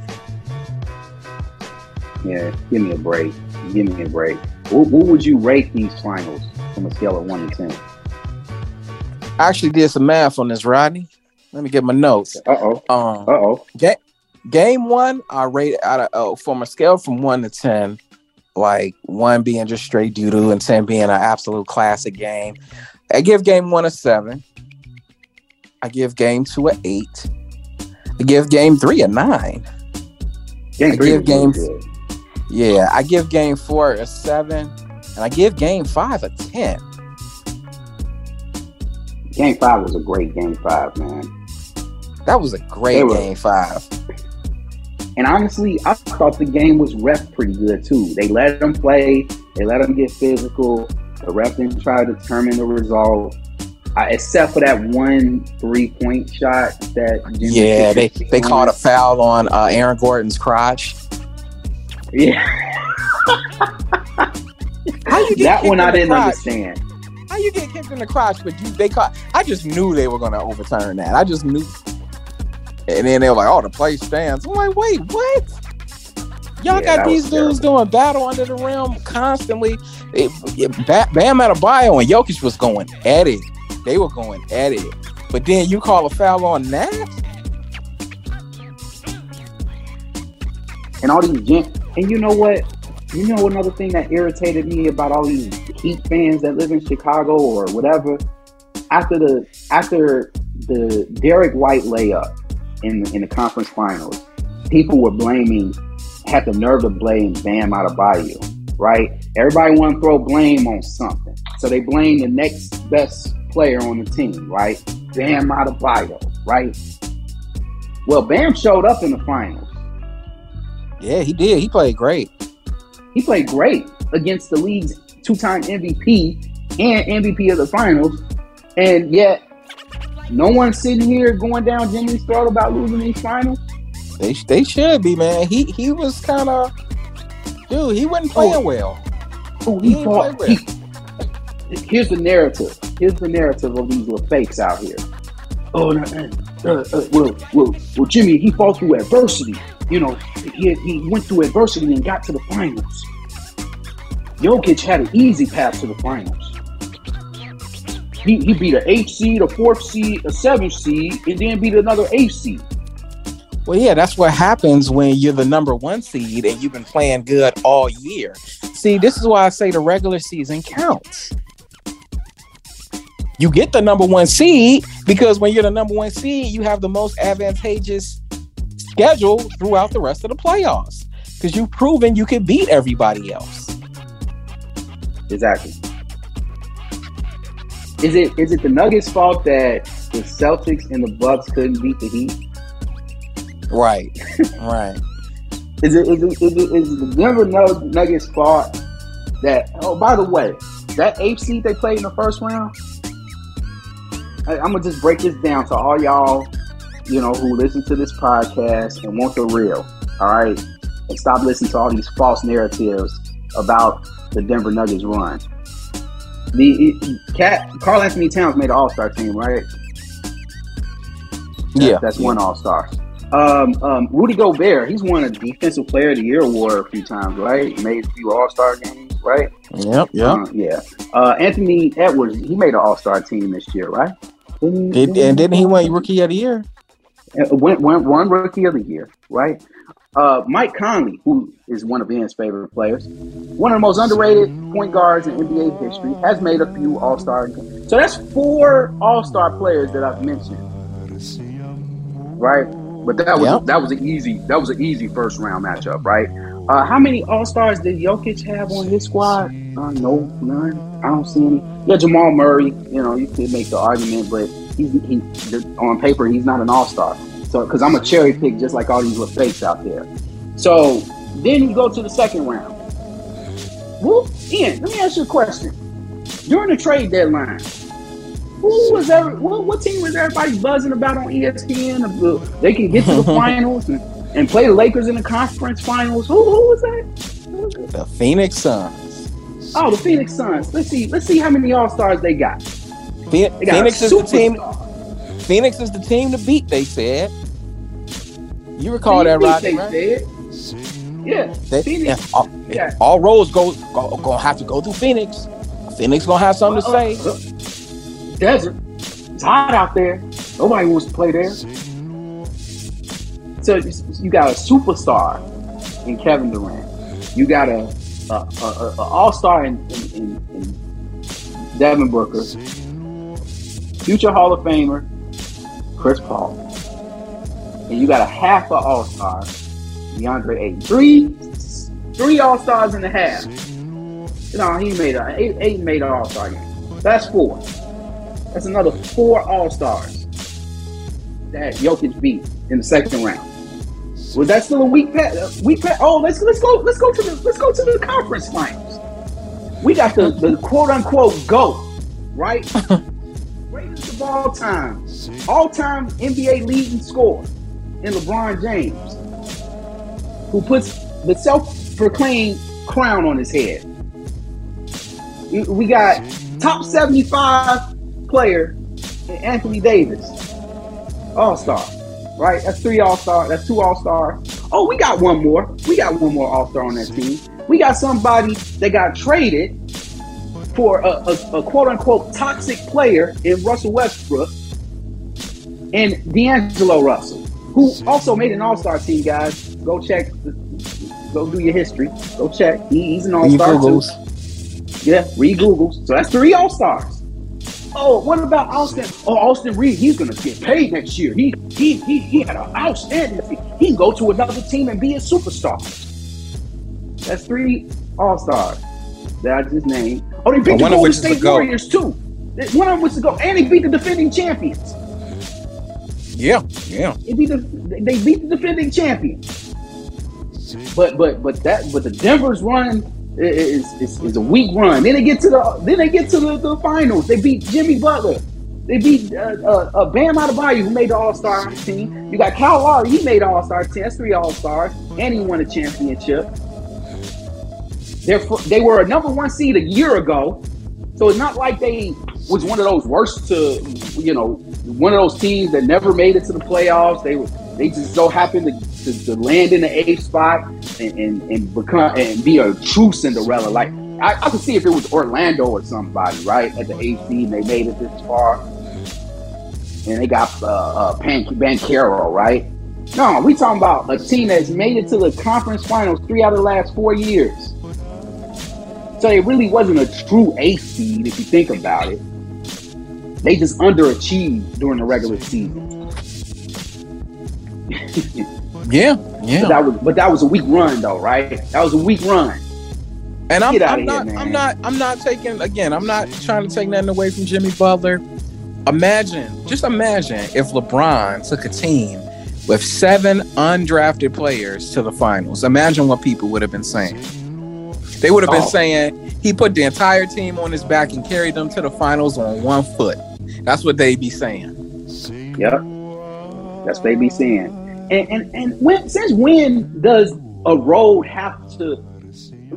yeah, give me a break. Give me a break. What, what would you rate these finals from a scale of one to ten? I actually did some math on this, Rodney. Let me get my notes. Uh oh. Um, uh oh. Game one, I rate out of oh, from a scale from one to ten, like one being just straight doo doo and ten being an absolute classic game. I give game one a seven. I give game two a eight. I give game three a nine. Game I give game really yeah, I give game four a seven, and I give game five a ten. Game five was a great game five, man. That was a great were, game five. And honestly, I thought the game was ref pretty good too. They let them play, they let them get physical. The ref didn't try to determine the result. Uh, except for that one three point shot that Jimmy yeah they they called a foul on uh, Aaron Gordon's crotch. Yeah, <laughs> How you that one I didn't understand. How you get kicked in the crotch, but you they caught? I just knew they were going to overturn that. I just knew and then they were like, "Oh, the play stands." I'm like, "Wait, what?" Y'all yeah, got these dudes terrible. doing battle under the rim constantly. It, it, Bam bio, and Jokic was going at it. They were going at it. But then you call a foul on that? And all these gen- and you know what? You know another thing that irritated me about all these Heat fans that live in Chicago or whatever. After the after the Derek White layup, in in the conference finals, people were blaming had the nerve to blame Bam out of Adebayo, right? Everybody want to throw blame on something. So they blame the next best player on the team, right? Bam out of Adebayo, right? Well, Bam showed up in the finals. Yeah, he did. He played great. He played great against the league's two-time MVP and MVP of the finals, and yet no one's sitting here going down Jimmy's throat about losing these finals. They they should be, man. He he was kind of, dude. He wasn't playing oh. well. Oh, he, he fought. Well. He, <laughs> here's the narrative. Here's the narrative of these little fakes out here. Oh, no, uh, uh, well, well, well, Jimmy, he fought through adversity. You know, he, he went through adversity and got to the finals. Jokic had an easy path to the finals. He, he beat an eighth seed, a fourth seed, a seventh seed, and then beat another eighth seed. Well, yeah, that's what happens when you're the number one seed and you've been playing good all year. See, this is why I say the regular season counts. You get the number one seed because when you're the number one seed, you have the most advantageous schedule throughout the rest of the playoffs because you've proven you can beat everybody else. Exactly. Is it is it the Nuggets' fault that the Celtics and the Bucks couldn't beat the Heat? Right, right. <laughs> Is it, is it, is it, is it the Denver Nuggets' fault that? Oh, by the way, that eighth seed they played in the first round. I, I'm gonna just break this down to all y'all, you know, who listen to this podcast and want the real. All right, and stop listening to all these false narratives about the Denver Nuggets run. The cat Carl Anthony Towns made an All Star team, right? Yeah, that's one All Star. Um, um, Rudy Gobert, he's won a Defensive Player of the Year award a few times, right? Made a few All Star games, right? Yep, yep. Uh, yeah. Uh, Anthony Edwards, he made an All Star team this year, right? Didn't, Did, and didn't he win Rookie of the Year? Went, went one Rookie of the Year, right? Uh, Mike Conley, who is one of Ian's favorite players, one of the most underrated point guards in NBA history, has made a few All Star. So that's four All Star players that I've mentioned, right? But that was yep. that was an easy that was an easy first round matchup, right? Uh, how many All Stars did Jokic have on his squad? Uh, no, none. I don't see any. Yeah, Jamal Murray. You know, you could make the argument, but he's he on paper he's not an All Star. So, because I'm a cherry pick just like all these little fakes out there. So then you go to the second round. Well, Ian, let me ask you a question. During the trade deadline, who was every, what, what team was everybody buzzing about on ESPN? They can get to the <laughs> finals and, and play the Lakers in the conference finals. Who, who was that? The Phoenix Suns. Oh, the Phoenix Suns. Let's see. Let's see how many All Stars they got. They got Phoenix is the team. Phoenix is the team to beat. They said. You recall that, Rodney? Right? Yeah. They, yeah, all, yeah. all roads go, go gonna have to go through Phoenix. Phoenix gonna have something to say. Uh, desert. It's hot out there. Nobody wants to play there. So you got a superstar in Kevin Durant. You got a, a, a, a all star in, in, in, in Devin Booker, future Hall of Famer Chris Paul, and you got a half of All Star, DeAndre Ayton. Three, three All Stars and a half. No, he made a eight, eight made an All Star game. That's four. That's another four All Stars that Jokic beat in the second round. Was that still a weak pat? Uh, weak pat? Oh, let's let's go let's go to the let's go to the conference finals. We got the the quote unquote goat, right? <laughs> Greatest of all time, all time NBA leading scorer in LeBron James, who puts the self proclaimed crown on his head. We got top 75 player Anthony Davis, All Star, right? That's three All Star. That's two All Star. Oh, we got one more. We got one more All Star on that team. We got somebody that got traded for a, a, a quote unquote toxic player in Russell Westbrook and D'Angelo Russell, who also made an All Star team. Guys, go check, go do your history. Go check. He, he's an All Star too. Yeah, read Googles. So that's three All Stars. Oh, what about Austin? Oh, Austin Reed, he's gonna get paid next year. He he he, he had an outstanding. He can go to another team and be a superstar. That's three All Stars that I just named. Oh, they beat the Golden State Warriors too. One of them was to go, and they beat the defending champions. Yeah, yeah. They beat the, they beat the defending champions. But but but that but the Denver's run is, is, is a weak run. Then they get to the then they get to the, the finals. They beat Jimmy Butler. They beat uh, uh, uh, Bam Adebayo, who made the All Star team. You got Kyle Lowry, he made All Star team. That's three All Stars, and he won a championship. They're, they were a number one seed a year ago, so it's not like they was one of those worst to you know one of those teams that never made it to the playoffs. They they just so happened to, to, to land in the eighth spot and, and, and, become and be a true Cinderella. Like I, I could see if it was Orlando or somebody, right, at the eighth seed, they made it this far, and they got uh, uh Pan Banchero, right? No, we talking about a team that's made it to the conference finals three out of the last four years. So it really wasn't a true eighth seed if you think about it. They just underachieved during the regular season. <laughs> yeah, yeah. But that was but that was a weak run though, right? That was a weak run. And I'm, I'm not here, I'm not I'm not taking again, I'm not trying to take nothing away from Jimmy Butler. Imagine, just imagine if LeBron took a team with seven undrafted players to the finals. Imagine what people would have been saying. They would have been oh. saying he put the entire team on his back and carried them to the finals on one foot. That's what they'd be saying. Yep. That's what they be saying. And and, and when since when does a road have to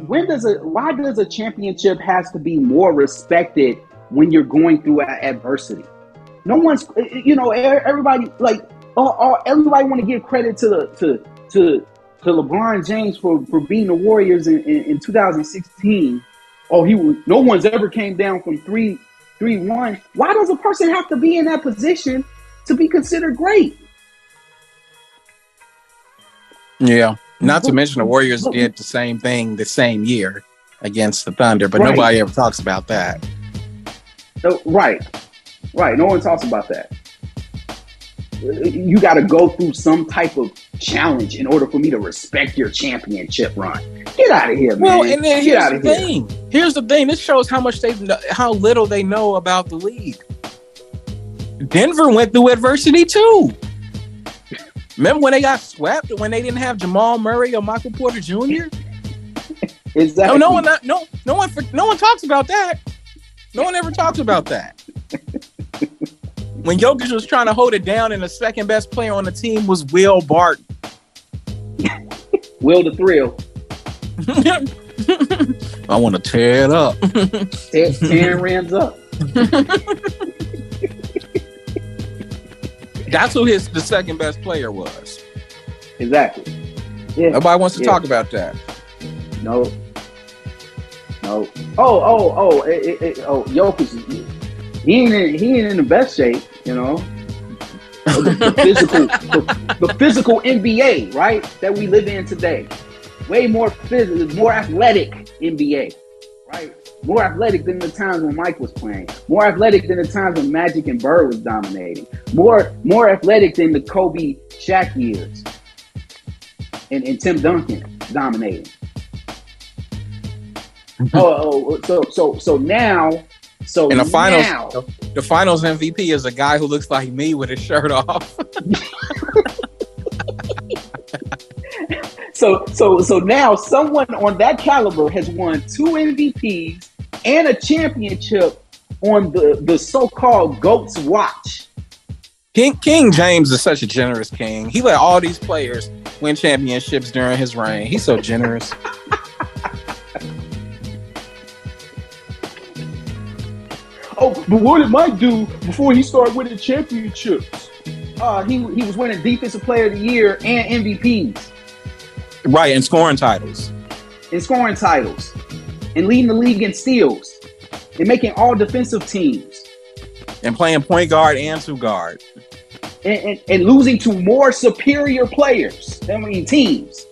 when does a why does a championship has to be more respected when you're going through adversity? No one's you know everybody like uh, uh, everybody want to give credit to the to to to LeBron James for, for being the Warriors in, in, in 2016. Oh, he was no one's ever came down from three three one. Why does a person have to be in that position to be considered great? Yeah. Not to mention the Warriors did the same thing the same year against the Thunder, but right. nobody ever talks about that. No, right. Right. No one talks about that you got to go through some type of challenge in order for me to respect your championship run. Get out of here, man. Well, and then Get here's the thing. Here. Here's the thing. This shows how much they how little they know about the league. Denver went through adversity too. Remember when they got swept when they didn't have Jamal Murray or Michael Porter Jr. <laughs> exactly. No, no one, no, no one, no one talks about that. No one ever talks about that. When Jokic was trying to hold it down, and the second best player on the team was Will Barton. Will the thrill. <laughs> I want to tear it up. tear, tear rims up. <laughs> That's who his the second best player was. Exactly. Yeah. Nobody wants to yeah. talk about that. No. No. Oh, oh, oh, it, it, oh, Jokic. He ain't in, he ain't in the best shape you know. the, the physical, the, the, physical NBA, right, that we live in today. Way more physical, more athletic NBA, right? More athletic than the times when Mike was playing. More athletic than the times when Magic and Bird was dominating. More, more athletic than the Kobe, Shaq years, and, and Tim Duncan dominating. <laughs> Oh, oh, oh, so so so now so in the finals, now, the finals MVP is a guy who looks like me with his shirt off. <laughs> so so so now someone on that caliber has won two MVPs and a championship on the the so-called goats watch. King King James is such a generous king. He let all these players win championships during his reign. He's so generous. <laughs> Oh, but what did Mike do before he started winning championships? Uh, he he was winning Defensive Player of the Year and MVPs. Right, and scoring titles. And scoring titles, and leading the league in steals, and making all defensive teams, and playing point guard and two guard, and, and, and losing to more superior players. I mean teams.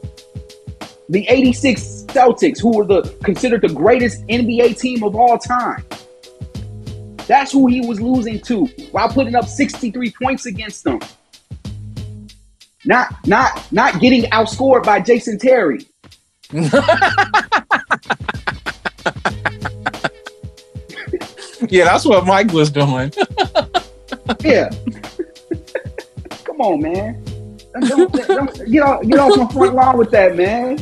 The '86 Celtics, who were the considered the greatest NBA team of all time. That's who he was losing to while putting up 63 points against them. Not not not getting outscored by Jason Terry. <laughs> yeah, that's what Mike was doing. <laughs> yeah. <laughs> Come on, man. Don't, don't, get off, get off my front lawn with that, man.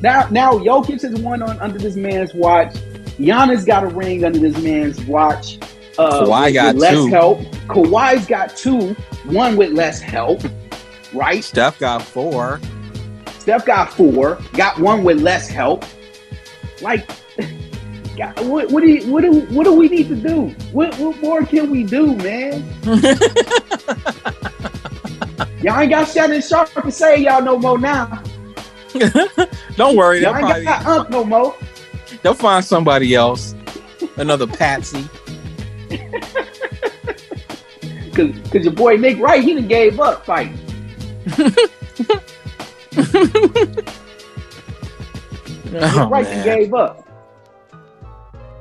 Now, now Jokic has won on under this man's watch. Giannis got a ring under this man's watch. Uh, Kawhi got less two. help. Kawhi's got two. One with less help, right? Steph got four. Steph got four. Got one with less help. Like, what, what do you, what do what do we need to do? What, what more can we do, man? <laughs> y'all ain't got Shannon Sharpe to say y'all no more now. <laughs> Don't worry, y'all ain't got Ump no more. They'll find somebody else, another Patsy. Cause, Cause your boy Nick Wright, he done gave up fighting. <laughs> oh, Wright man. gave up.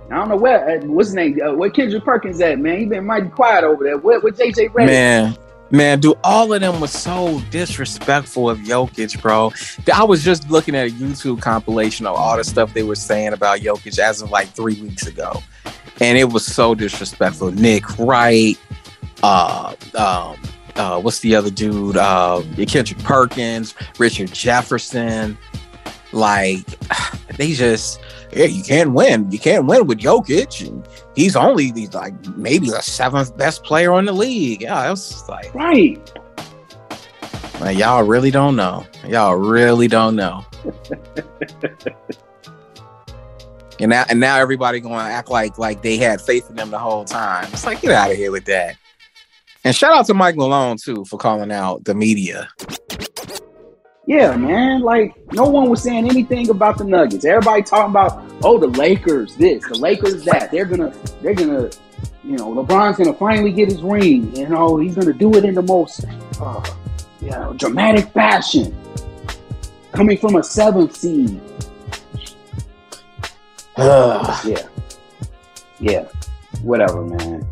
I don't know where uh, what's his name, uh, where Kendrick Perkins at, man. He been mighty quiet over there. Where, where JJ Redick? Man, man, dude, all of them was so disrespectful of Jokic, bro. I was just looking at a YouTube compilation of all the stuff they were saying about Jokic as of like three weeks ago, and it was so disrespectful. Nick Wright, uh, um, uh, what's the other dude? Uh, Kendrick Perkins, Richard Jefferson. Like, <sighs> they just yeah, you can't win. You can't win with Jokic. And he's only he's like maybe the seventh best player on the league. Yeah, was like right. Man, y'all really don't know. Y'all really don't know. <laughs> and now and now everybody going to act like like they had faith in them the whole time. It's like get out of here with that. And shout out to Mike Malone too for calling out the media yeah, man. Like no one was saying anything about the Nuggets. Everybody talking about, oh, the Lakers this, the Lakers that. They're gonna, they're gonna, you know, LeBron's gonna finally get his ring. You know, he's gonna do it in the most, uh, you know, dramatic fashion. Coming from a seventh seed. yeah, yeah, whatever, man.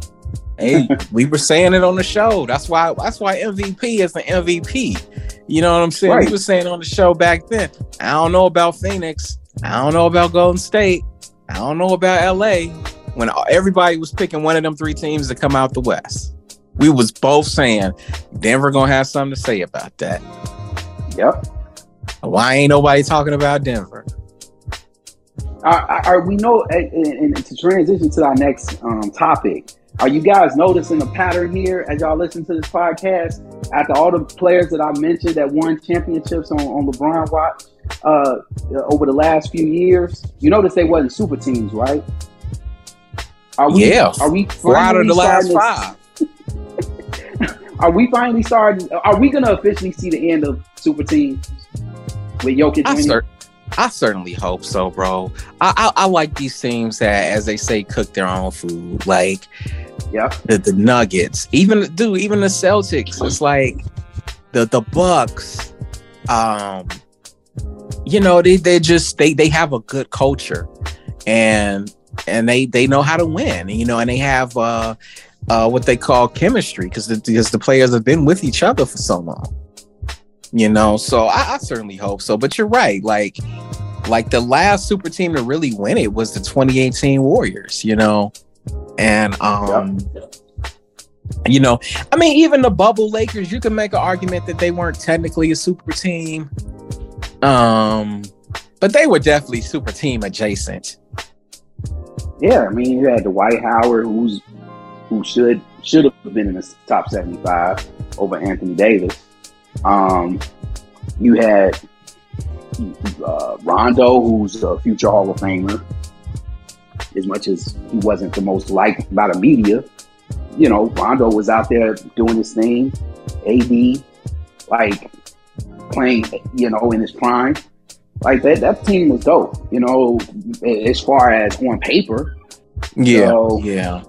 hey, we were saying it on the show. That's why. That's why MVP is an MVP you know what I'm saying? Right. He was saying on the show back then, I don't know about Phoenix. I don't know about Golden State. I don't know about LA. When everybody was picking one of them three teams to come out the West, we was both saying Denver gonna have something to say about that. Yep. Why ain't nobody talking about Denver? Are, are we know? And to transition to our next um, topic, are you guys noticing a pattern here as y'all listen to this podcast? After all the players that I mentioned that won championships on, on LeBron watch uh, over the last few years, you notice they wasn't super teams, right? Are we, yeah. Are we four out of the last five? <laughs> are we finally starting? Are we going to officially see the end of super teams with Jokic I winning? I certainly hope so, bro. I, I, I like these teams that, as they say, cook their own food. Like, yeah, the, the Nuggets, even dude, even the Celtics. It's like the the Bucks. Um, you know, they they just they they have a good culture, and and they they know how to win. You know, and they have uh, uh what they call chemistry because the, because the players have been with each other for so long you know? So I, I, certainly hope so but you're right like like the last super team to really win it was the 2018 warriors you know? And um yep. you know i mean even the bubble lakers you can make an argument that they weren't technically a super team um but they were definitely super team adjacent. Yeah i mean you had Dwight Howard who's who should should have been in the top 75 over anthony davis um, you had uh, Rondo, who's a future Hall of Famer. As much as he wasn't the most liked by the media, you know, Rondo was out there doing his thing. AD, like playing, you know, in his prime. Like that, that team was dope. You know, as far as on paper. Yeah, so, yeah.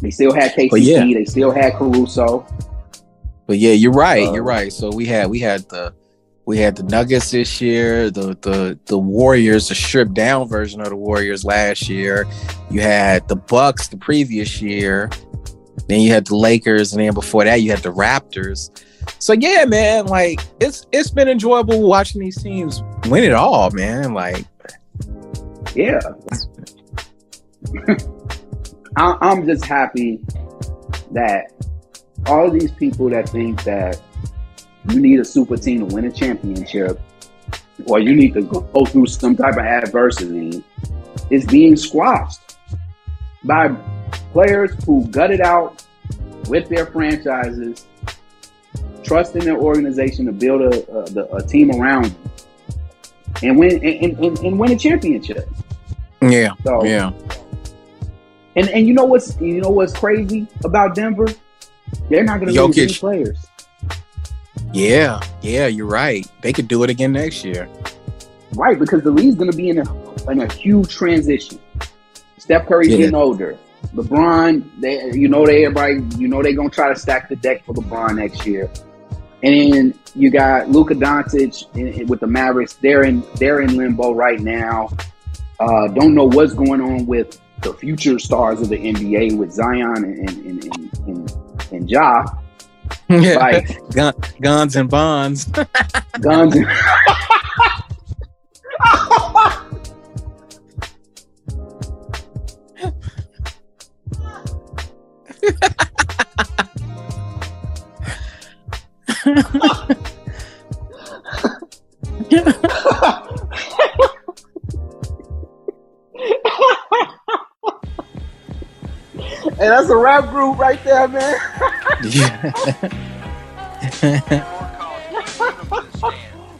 They still had KCP. Yeah. They still had Caruso. But yeah, you're right. Uh, you're right. So we had we had the we had the Nuggets this year, the the the Warriors, the stripped down version of the Warriors last year. You had the Bucks the previous year. Then you had the Lakers, and then before that you had the Raptors. So yeah, man, like it's it's been enjoyable watching these teams win it all, man. Like, yeah, <laughs> I'm just happy that all these people that think that you need a super team to win a championship or you need to go through some type of adversity is being squashed by players who gut it out with their franchises, trust in their organization to build a, a, a team around them, and win and, and, and, win a championship. Yeah. So, yeah. And and you know what's you know what's crazy about Denver? They're not going to lose any players. Yeah, yeah, you're right. They could do it again next year. Right, because the league's going to be in a in a huge transition. Steph Curry's yeah. getting older. LeBron, they you know they everybody you know they're gonna try to stack the deck for LeBron next year. And you got Luka Doncic in, in, with the Mavericks. They're in they're in limbo right now. Uh, don't know what's going on with the future stars of the NBA with Zion and and and, and, and Ja. like <laughs> Gun, guns and bonds. <laughs> guns. And- <laughs> Hey, that's a rap group right there, man. yeah.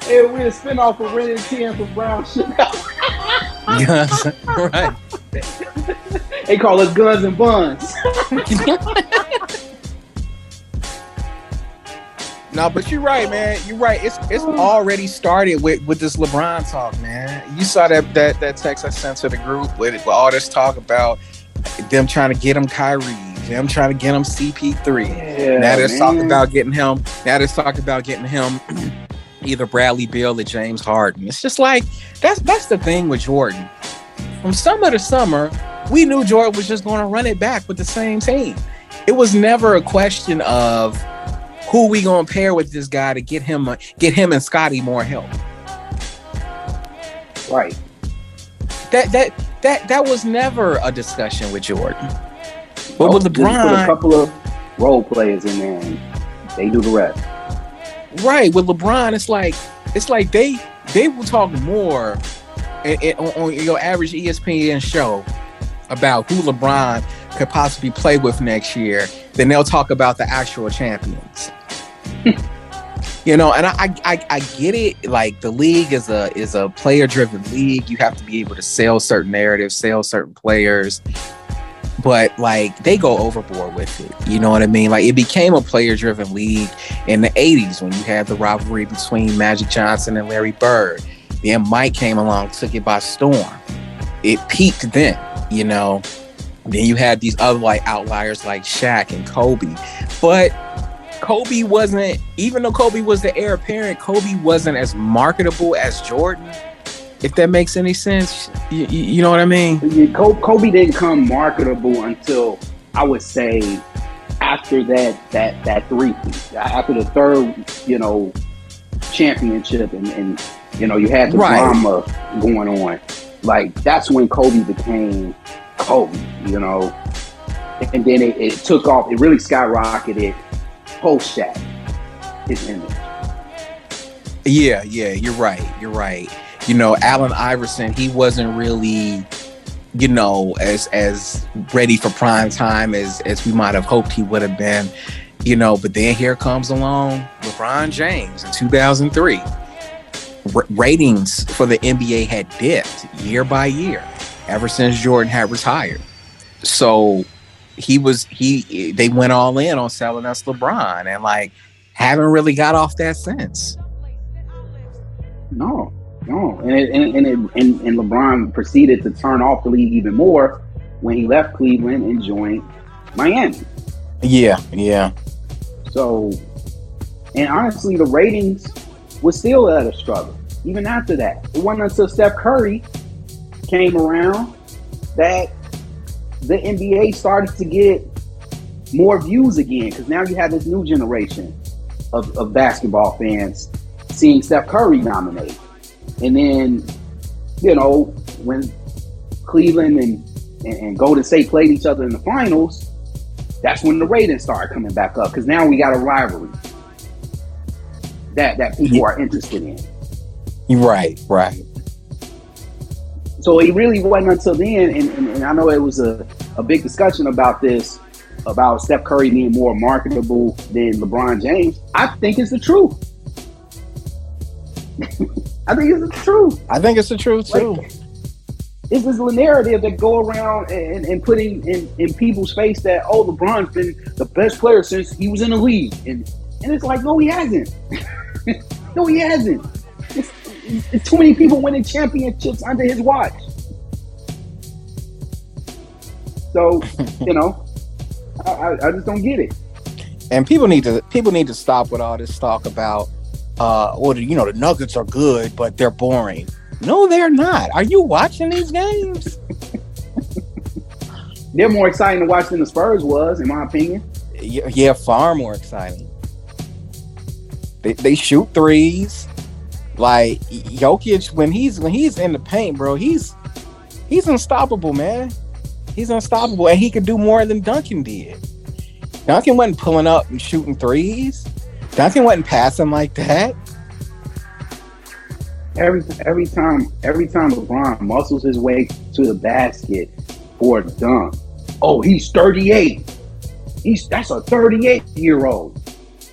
hey, we a spin off of Ren and Ten from Brown Sugar. yes, right. They call us Guns and Buns. <laughs> no, but you're right, man. You're right. It's it's already started with with this LeBron talk, man. You saw that that that text I sent to the group with, with all this talk about them trying to get him Kyrie, them trying to get him CP3. Yeah, now they're talking about getting him. Now they're talking about getting him <clears throat> either Bradley Beal or James Harden. It's just like that's that's the thing with Jordan. From summer to summer, we knew Jordan was just going to run it back with the same team. It was never a question of who we going to pair with this guy to get him get him and Scotty more help. Right. That that that that was never a discussion with Jordan. But oh, with LeBron, put a couple of role players in there, and they do the rest. Right with LeBron, it's like it's like they they will talk more on, on your average ESPN show about who LeBron could possibly play with next year than they'll talk about the actual champions. <laughs> you know and I, I i get it like the league is a is a player driven league. You have to be able to sell certain narratives sell certain players. But like they go overboard with it. You know what i mean? Like it became a player driven league in the 80s when you had the rivalry between magic johnson and larry bird. Then mike came along took it by storm. It peaked then you know? Then you had these other like outliers like Shaq and Kobe. But Kobe wasn't, even though Kobe was the heir apparent, Kobe wasn't as marketable as Jordan. If that makes any sense, you, you know what I mean? Kobe didn't come marketable until I would say after that that that three after the third, you know, championship, and, and you know you had the right. drama going on. Like that's when Kobe became Kobe, you know, and then it, it took off. It really skyrocketed post Shaq, his image. Yeah, yeah, you're right. You're right. You know, Allen Iverson, he wasn't really, you know, as as ready for prime time as as we might have hoped he would have been. You know, but then here comes along LeBron James in 2003. R- ratings for the NBA had dipped year by year ever since Jordan had retired. So he was he they went all in on selling us LeBron and like haven't really got off that since. No, no, and it, and and, it, and and LeBron proceeded to turn off the league even more when he left Cleveland and joined Miami. Yeah, yeah. So, and honestly, the ratings was still at a struggle even after that. It wasn't until Steph Curry came around that the NBA started to get more views again because now you have this new generation of, of basketball fans seeing Steph Curry nominated. And then, you know, when Cleveland and, and, and Golden State played each other in the finals, that's when the ratings started coming back up because now we got a rivalry that that people yeah. are interested in. Right, right. So it really wasn't until then, and, and, and I know it was a, a big discussion about this, about Steph Curry being more marketable than LeBron James. I think it's the truth. <laughs> I think it's the truth. I think it's the truth too. Like, it's this narrative that go around and, and putting in, in people's face that oh LeBron's been the best player since he was in the league and and it's like no he hasn't <laughs> no he hasn't too many people winning championships under his watch so <laughs> you know I, I just don't get it and people need to people need to stop with all this talk about uh well you know the nuggets are good but they're boring no, they're not. Are you watching these games? <laughs> they're more exciting to watch than the Spurs was, in my opinion. Yeah, far more exciting. They, they shoot threes. Like Jokic, when he's when he's in the paint, bro, he's he's unstoppable, man. He's unstoppable, and he could do more than Duncan did. Duncan wasn't pulling up and shooting threes. Duncan wasn't passing like that every every time every time LeBron muscles his way to the basket for a dunk, oh, he's 38. He's that's a 38 year old.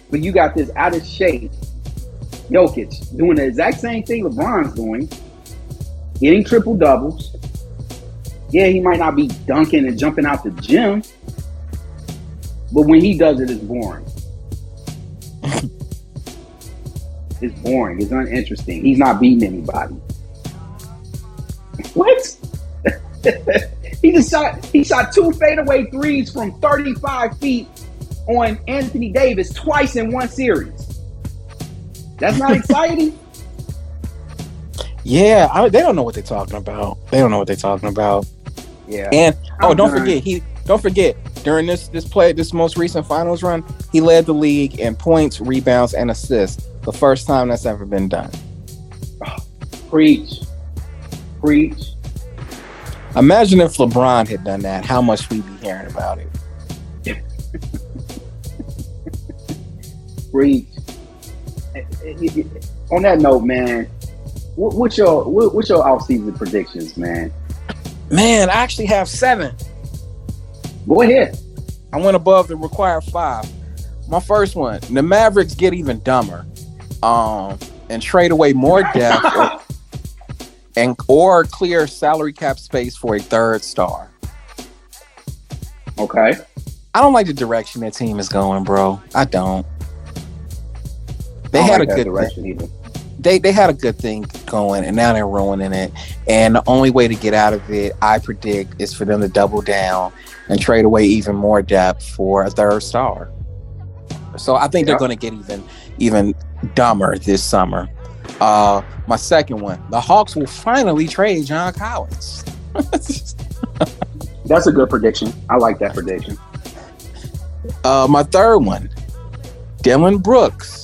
But you got this out of shape Jokic doing the exact same thing LeBron's doing, getting triple doubles. Yeah, he might not be dunking and jumping out the gym, but when he does it, it's boring. <laughs> It's boring. It's uninteresting. He's not beating anybody. What? <laughs> he just shot. He shot two fadeaway threes from 35 feet on Anthony Davis twice in one series. That's not exciting. yeah, I, they don't know what they're talking about. They don't know what they're talking about. Yeah. And oh, don't forget he. Don't forget during this this play this most recent finals run, he led the league in points, rebounds, and assists the first time that's ever been done. Preach. Preach. Imagine if LeBron had done that, how much we'd be hearing about it. <laughs> Preach. On that note, man, what's your what's your off-season predictions, man? Man, I actually have seven. Go ahead. I went above the required five. My first one: the Mavericks get even dumber um, and trade away more depth or, <laughs> and or clear salary cap space for a third star. Okay. I don't like the direction that team is going, bro. I don't. They had like a good direction either. They they had a good thing going, and now they're ruining it. And the only way to get out of it, I predict, is for them to double down and trade away even more depth for a third star. So I think they're going to get even even dumber this summer. Uh, my second one, the Hawks will finally trade John Collins. <laughs> That's a good prediction. I like that prediction. Uh, my third one, Dillon Brooks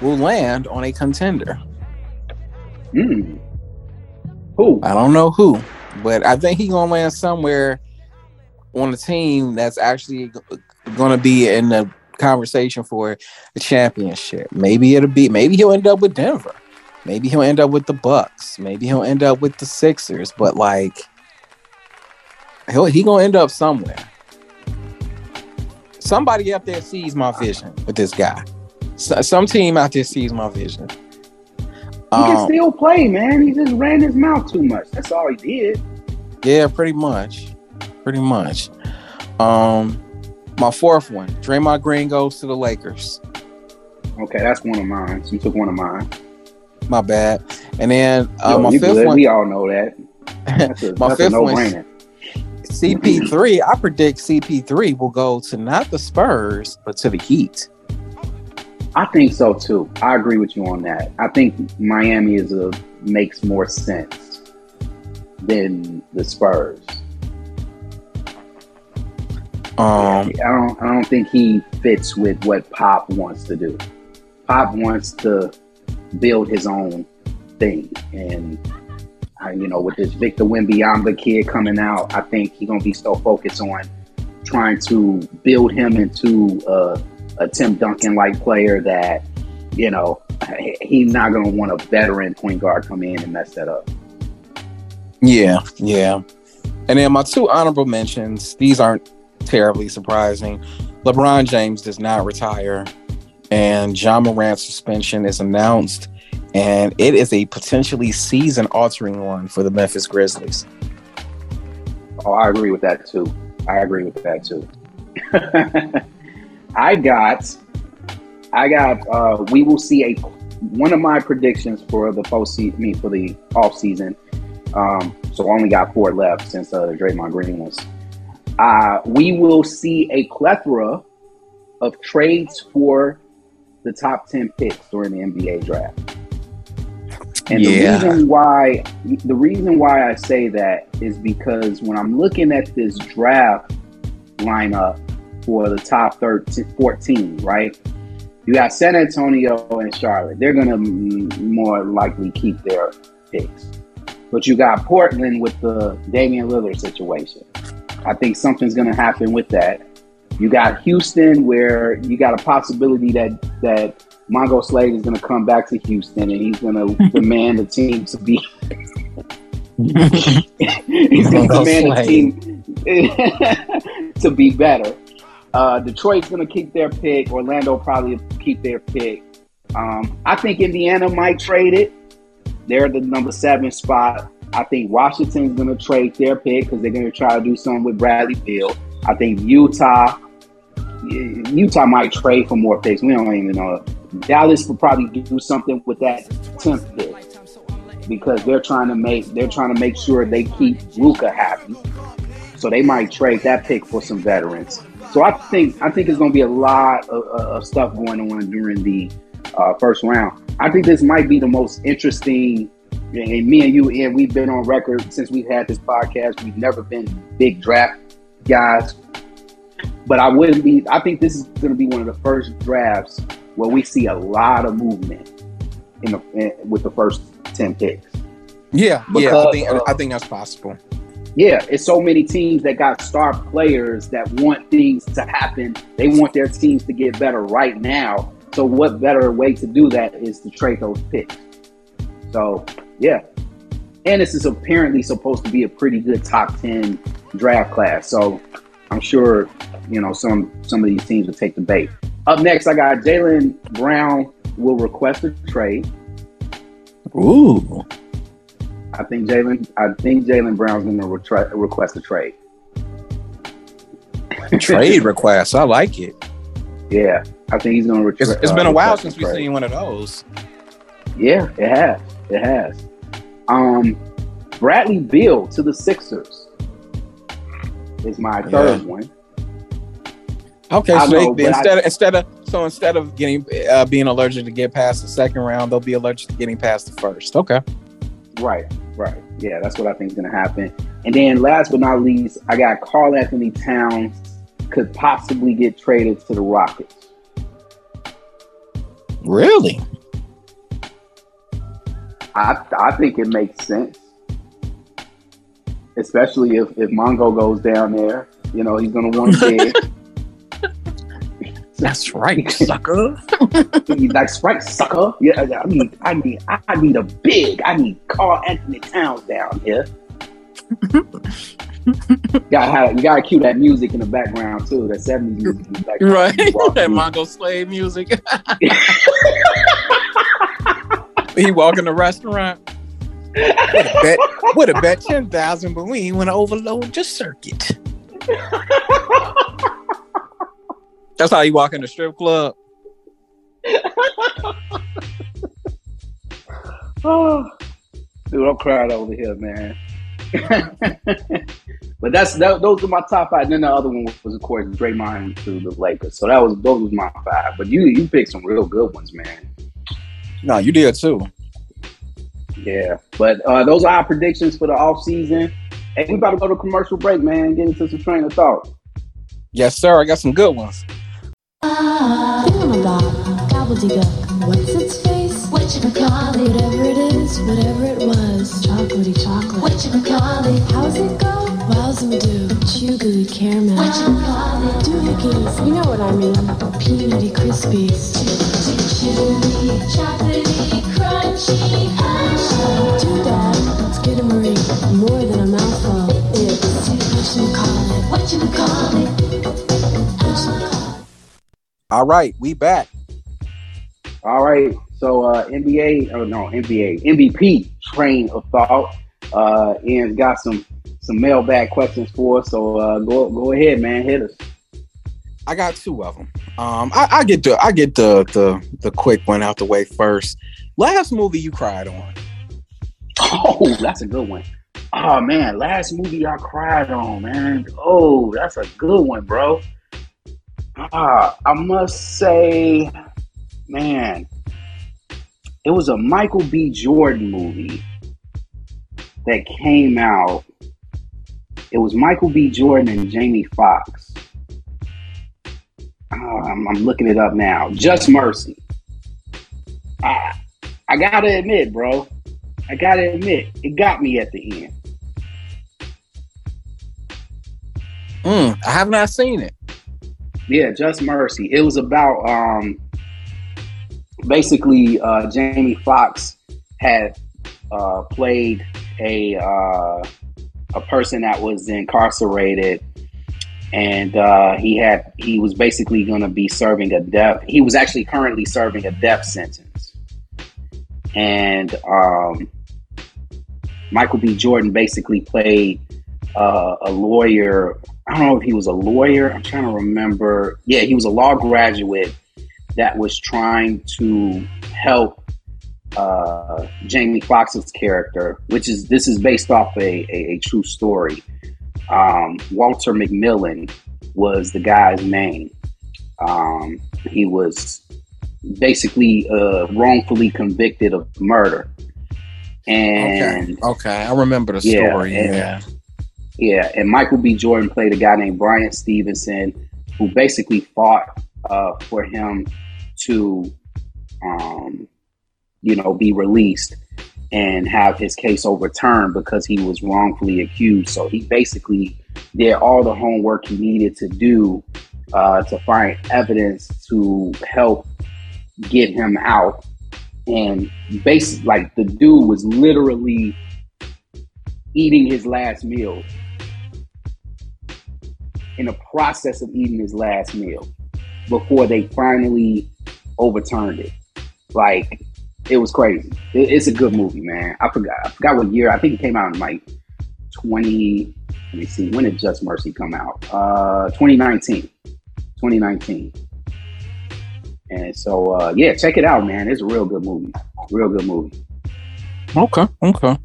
will land on a contender. Hmm. Who? I don't know who, but I think he's gonna land somewhere on a team that's actually gonna be in the conversation for a championship. Maybe it'll be maybe he'll end up with Denver. Maybe he'll end up with the Bucks. Maybe he'll end up with the Sixers. But like he'll he gonna end up somewhere. Somebody up there sees my vision with this guy. So, some team out there sees my vision. He um, can still play, man. He just ran his mouth too much. That's all he did. Yeah, pretty much. Pretty much. Um my fourth one, Draymond Green goes to the Lakers. Okay, that's one of mine. So you took one of mine. My bad. And then uh, Yo, my fifth one. We all know that. That's a, <laughs> my fifth one. CP3. I predict CP3 will go to not the Spurs, but to the Heat. I think so too. I agree with you on that. I think Miami is a makes more sense than the Spurs. Um, I don't. I don't think he fits with what Pop wants to do. Pop wants to build his own thing, and uh, you know, with this Victor Wembanyama kid coming out, I think he's gonna be so focused on trying to build him into a, a Tim Duncan like player that you know he's not gonna want a veteran point guard come in and mess that up. Yeah, yeah. And then my two honorable mentions, these aren't terribly surprising. LeBron James does not retire, and Ja Morant's suspension is announced, and it is a potentially season altering one for the Memphis Grizzlies. Oh, I agree with that too. I agree with that too. <laughs> I got, I got. Uh, we will see a one of my predictions for the postseason, me for the off season. Um, so I only got four left since uh, Draymond Green was. Uh, we will see a plethora of trades for the top ten picks during the NBA draft. And yeah. the reason why the reason why I say that is because when I'm looking at this draft lineup for the top 13, 14, right? You got San Antonio and Charlotte. They're going to more likely keep their picks. But you got Portland with the Damian Lillard situation. I think something's going to happen with that. You got Houston, where you got a possibility that that Mongo Slade is going to come back to Houston and he's going <laughs> to demand the team to be. <laughs> <laughs> he's going to demand the team to be better. Uh, Detroit's going to keep their pick. Orlando probably keep their pick. Um, I think Indiana might trade it. They're the number seven spot. I think Washington's going to trade their pick because they're going to try to do something with Bradley Beal. I think Utah, Utah might trade for more picks. We don't even know. Dallas will probably do something with that 10th pick because they're trying to make they're trying to make sure they keep Luka happy. So they might trade that pick for some veterans. So I think I think it's going to be a lot of, of stuff going on during the uh, first round. I think this might be the most interesting. And me and you, and we've been on record since we've had this podcast. We've never been big draft guys, but I wouldn't be. I think this is going to be one of the first drafts where we see a lot of movement in the in, with the first ten picks. Yeah, because, yeah, I think uh, I think that's possible. Yeah, it's so many teams that got star players that want things to happen. They want their teams to get better right now. So what better way to do that is to trade those picks? So yeah. And this is apparently supposed to be a pretty good top ten draft class. So I'm sure, you know, some some of these teams will take the bait. Up next, I got Jaylen Brown will request a trade. Ooh. I think Jalen. I think Jaylen Brown's going to retra- request a trade. trade <laughs> request. I like it. Yeah, I think he's going to. Retra- it's, it's been uh, a while since we've seen one of those. Yeah, it has. It has. Um, Bradley Beal to the Sixers is my third yeah. one. Okay, so know, they, instead I, of, instead of so instead of getting uh, being allergic to get past the second round, they'll be allergic to getting past the first. Okay. Right, right. Yeah, that's what I think is going to happen. And then last but not least, I got Karl-Anthony Towns could possibly get traded to the Rockets. Really? I I think it makes sense. Especially if, if Mongo goes down there. You know, he's gonna want <laughs> to That's right, sucker. <laughs> That's right, sucker. Yeah, I mean, I need, I need a big. I need Karl-Anthony Towns down here. you <laughs> gotta have, you gotta cue that music in the background too. That seventies music in the background. Right, <laughs> that Mongo Slade music. he walk in the restaurant. What a bet? What a bet? Ten thousand, but we ain't want to overload your circuit. That's how you walk in the strip club. <laughs> oh, dude, I'm crying over here, man. <laughs> but that's that, those are my top five. And then the other one was, of course, Draymond to the Lakers. So that was those was my five. But you you picked some real good ones, man. No, you did too. Yeah, but uh, those are our predictions for the off season. Hey, we about to go to commercial break, man. Get into some train of thought. Yes, sir. I got some good ones. Uh. What's its face? Whatchamacallit. Whatever it is, whatever it was. Chocolatey chocolate. Whatchamacallit. How's it go? Wowzum do. Chew caramel. Doohickeys. You get it? You know what I mean. Peanutty crispies. Chewy, chocolatey, crunchy. Ah. Doodad. Let's get a. More than a mouthful. It's whatchamacallit. Whatchamacallit. Whatchamacallit. All right, we back. All right. So uh, NBA, oh no, NBA, MVP train of thought. Uh, Ian's got some some mailbag questions for us. So uh, go go ahead, man, hit us. I got two of them. Um, I, I get the I get the the the quick one out the way first. Last movie you cried on? Oh, that's a good one. Oh man, last movie I cried on, man. Oh, that's a good one, bro. Ah, I must say, man, it was a Michael B. Jordan movie that came out. It was Michael B. Jordan and Jamie Foxx. Oh, I'm, I'm, looking it up now. Just Mercy. I, I gotta admit, bro. I gotta admit, it got me at the end. Mm, I have not seen it. Yeah, Just Mercy. It was about um, basically uh, Jamie Foxx had uh, played a uh, a person that was incarcerated, and uh, he had he was basically going to be serving a death. He was actually currently serving a death sentence, and um, Michael B. Jordan basically played uh, a lawyer. I don't know if he was a lawyer. I'm trying to remember. Yeah, he was a law graduate that was trying to help uh, Jamie Foxx's character, which is this is based off a, a, a true story. Um, Walter McMillian was the guy's name. Um, he was basically uh, wrongfully convicted of murder. And okay, okay. I remember the yeah, story. And, yeah, yeah. And Michael B. Jordan played a guy named Bryan Stevenson, who basically fought uh, for him to, um, you know, be released and have his case overturned because he was wrongfully accused. So he basically did all the homework he needed to do uh, to find evidence to help get him out. And basically, like the dude was literally eating his last meal in the process of eating his last meal before they finally overturned it. Like it was crazy. It, it's a good movie, man. I forgot. I forgot what year. I think it came out in like twenty. Let me see. When did Just Mercy come out? Uh, 2019. 2019. And so, uh, yeah, check it out, man. It's a real good movie. Real good movie. Okay. Okay.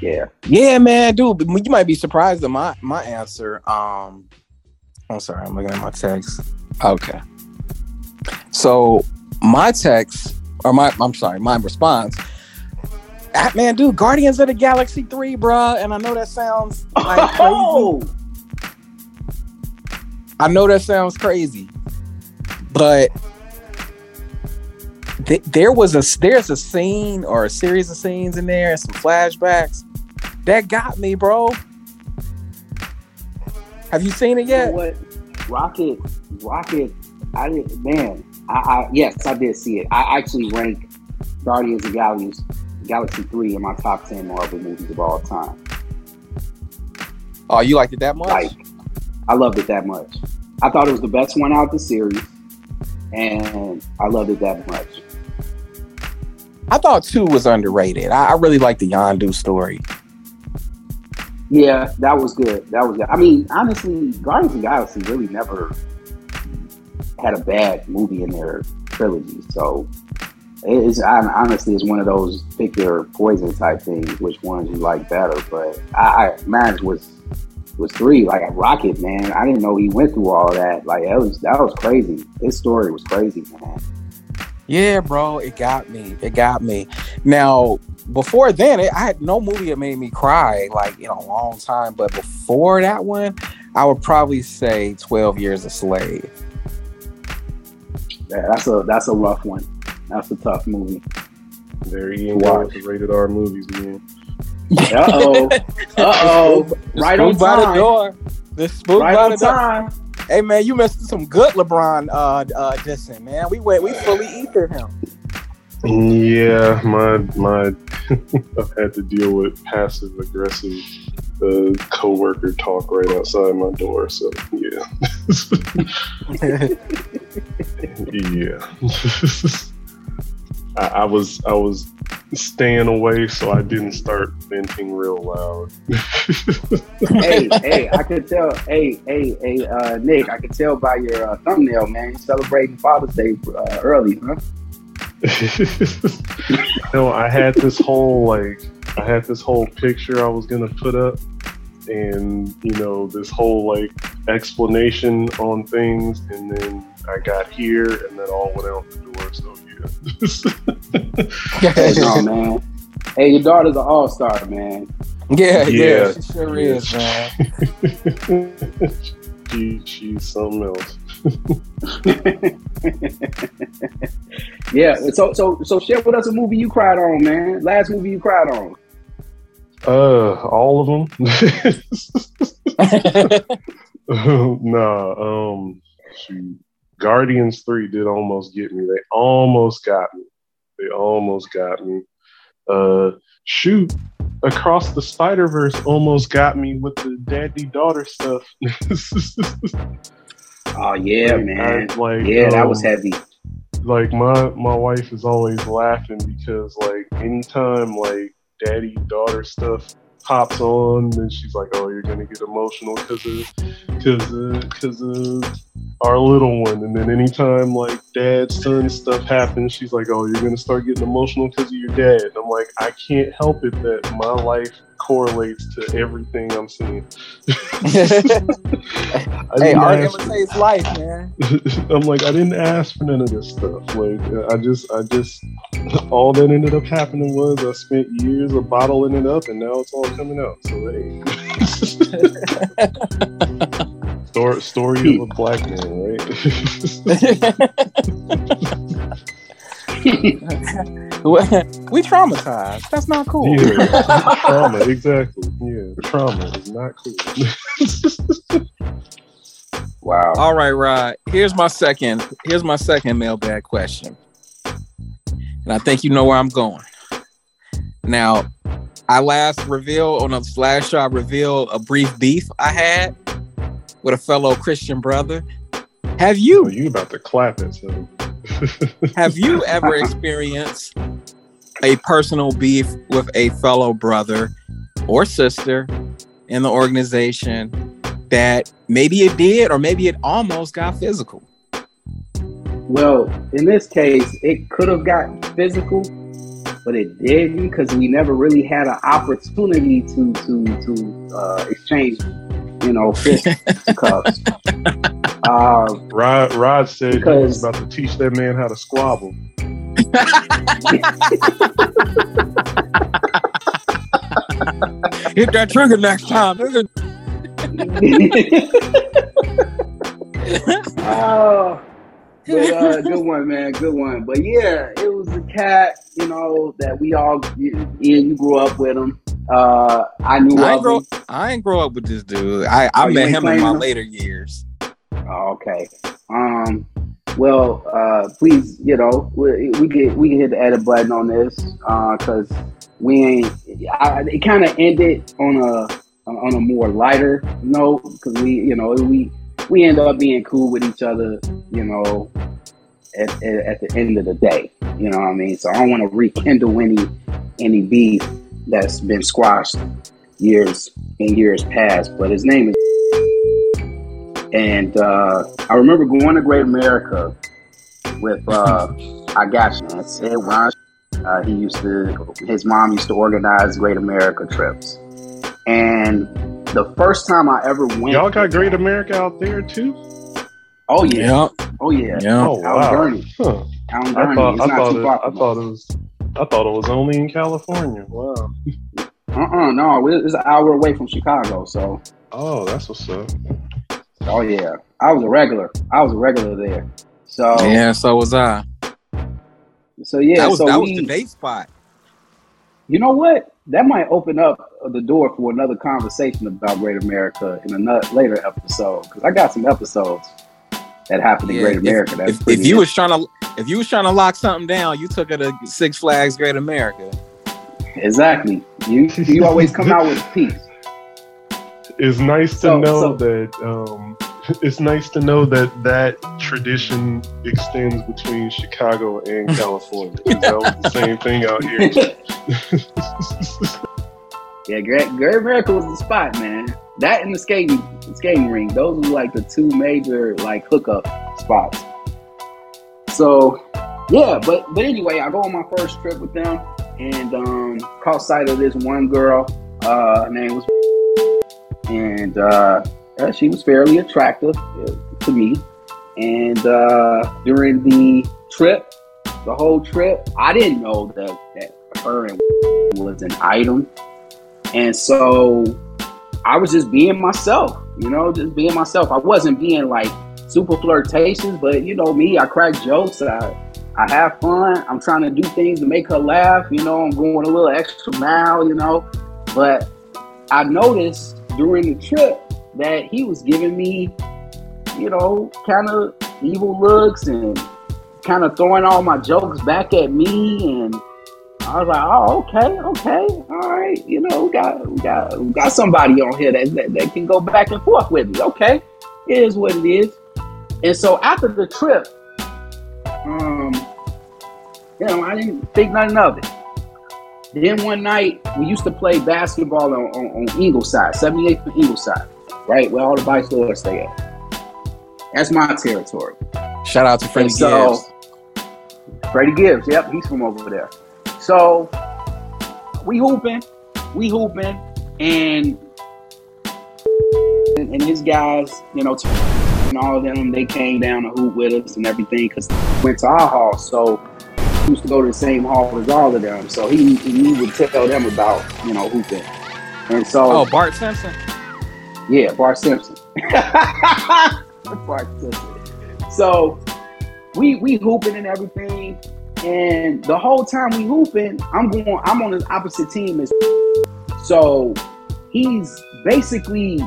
Yeah. Yeah, man, dude. You might be surprised at my my answer. Um, I'm sorry. I'm looking at my text. Okay. So my text, or my, I'm sorry, my response, ah, man, dude, Guardians of the Galaxy 3, bruh. And I know that sounds <laughs> like oh! crazy. I know that sounds crazy, but th- there was a there's a scene or a series of scenes in there, and some flashbacks that got me, bro. Have you seen it yet? You know what? Rocket, Rocket. I did, man. I, I, yes, I did see it. I actually rank Guardians of Galaxy Galaxy Three in my top ten Marvel movies of all time. Oh, you liked it that much? Like, I loved it that much. I thought it was the best one out of the series, and I loved it that much. I thought two was underrated. I, I really like the Yondu story. Yeah, that was good. That was good. I mean, honestly, Guardians of the Galaxy really never had a bad movie in their trilogy. So it's honestly it's one of those pick your poison type things, which ones you like better. But I, I was was three like a rocket man. I didn't know he went through all that. Like that was that was crazy. His story was crazy, man. Yeah, bro, it got me. It got me. Now, before then, it, I had no movie that made me cry like in a long time. But before that one, I would probably say Twelve Years a Slave. Yeah, that's a that's a rough one. That's a tough movie. Very you go. The rated R movies, man. Uh oh. Uh oh. <laughs> Right on by time. the door. The spook Right by on the door. time. Hey man, you missed some good LeBron uh uh dissing, man. We went we fully ethered him. Yeah, my my <laughs> I've had to deal with passive aggressive uh, coworker talk right outside my door. So yeah, <laughs> yeah. <laughs> I, I was I was staying away so I didn't start venting real loud. hey, hey, I could tell. Hey, hey, hey, uh, Nick, I could tell by your uh, thumbnail, man. You celebrating Father's Day uh, early, huh? <laughs> no, I had this whole like I had this whole picture I was gonna put up and you know, this whole like explanation on things and then I got here and then all went out the door, so yeah. <laughs> hey, no, man. Hey, your daughter's an all star, man. Yeah, yeah, Yeah. she sure is, man. <laughs> she, she's something else. <laughs> yeah. So, so, so, share with us a movie you cried on, man. Last movie you cried on. Uh, all of them. <laughs> <laughs> nah, um, shoot. Guardians Three did almost get me. They almost got me. They almost got me. Uh, shoot, Across the Spider Verse almost got me with the daddy daughter stuff. Oh yeah, Like, man. I- like, yeah, that was um, heavy. like my my wife is always laughing because like anytime like daddy daughter stuff pops on then she's like oh you're gonna get emotional because of because of because of our little one and then anytime like dad son stuff happens she's like oh you're gonna start getting emotional because of your dad and i'm like i can't help it that my life correlates to everything i'm seeing <laughs> hey, art imitates life, man. <laughs> I'm like, I didn't ask for none of this stuff. Like, I just, I just, all that ended up happening was I spent years of bottling it up, and now it's all coming out. So, hey, <laughs> story, story of a black man, right? <laughs> we traumatized. That's not cool. yeah, <laughs> trauma, exactly. Yeah, trauma is not cool. <laughs> Wow. All right, Rod. Here's my second. Here's my second mailbag question, and I think you know where I'm going. Now, I last revealed on a last show. I revealed a brief beef I had with a fellow Christian brother. Have oh, you you about to clap it? So. Have you ever experienced a personal beef with a fellow brother or sister in the organization that maybe it did or maybe it almost got physical? Well, in this case, it could have gotten physical, but it didn't because we never really had an opportunity to to to uh, exchange, you know, fist cuffs. <laughs> Uh, Rod, Rod said he was about to teach that man how to squabble. Hit that trigger next time. <laughs> oh, but uh, good one, man, good one. But yeah, it was a cat, you know, that we all, you, you grew up with him. Uh, I knew I ain't, grow. I ain't grow up with this dude. I, I Oh, met him in my him? later years. Oh, okay. Um. Well, uh, please, you know, we, we get we can hit the edit button on this because we ain't. I, it kind of ended on a on a more lighter note because we, you know, we we end up being cool with each other, you know, at, at, at the end of the day. You know what I mean? So I don't want to rekindle any any beef that's been squashed years and years past. But his name is and uh, I remember going to Great America with uh, I got you. man. Sid Ron. Uh, he used to. His mom used to organize Great America trips, and the first time I ever went, Y'all got Great America out there too? Oh yeah, oh yeah, Yeah. Oh Out wow. Gurnee. Huh. Out in I Gurnee. thought I thought it, I thought it was I thought it was only in California. Wow. Uh uh no, it's an hour away from Chicago, so Oh, that's what's up. Oh yeah, I was a regular. I was a regular there. So yeah, so was I. So yeah, that was so that we, was the date spot. You know what? That might open up the door for another conversation about Great America in another later episode because I got some episodes that happened in yeah, Great America. If, That's if, if you was trying to if you was trying to lock something down, you took it to Six Flags Great America. Exactly. You you always come out with peace. It's nice to so, know so, that um, it's nice to know that that tradition extends between Chicago and <laughs> California. that was the same thing out here. <laughs> yeah, Great, Great America was the spot, man. That and the skating skating ring. Those were like the two major like hookup spots. So yeah, but but anyway, I go on my first trip with them and um, caught sight of this one girl. Uh, her name was and uh, she was fairly attractive uh, to me. And uh, during the trip, the whole trip, I didn't know that, that her and was an item. And so I was just being myself, you know, just being myself. I wasn't being like super flirtatious, but you know me, I crack jokes. I I have fun. I'm trying to do things to make her laugh. You know, I'm going a little extra mile. You know, but I noticed during the trip that he was giving me, you know, kind of evil looks and kind of throwing all my jokes back at me and I was like, oh, okay, okay, all right. You know, we got we got we got somebody on here that, that, that can go back and forth with me. Okay, it is what it is. And so after the trip, um, you know, I didn't think nothing of it. Then one night, we used to play basketball on, on, on Ingleside, 78th and Ingleside right? Where all the bike stores stay at. That's my territory. Shout out to Freddie so, Gibbs. Freddie Gibbs, yep, he's from over there. So we hooping, we hooping, and and his guys, you know, and all of them, they came down to hoop with us and everything because went to our hall. So he used to go to the same hall as all of them. So he he would tell them about you know hooping. And so oh Bart Simpson. Yeah, Bart Simpson. <laughs> Bart Simpson. So we we hooping and everything, and the whole time we hooping, I'm going. I'm on the opposite team as. <laughs> So he's basically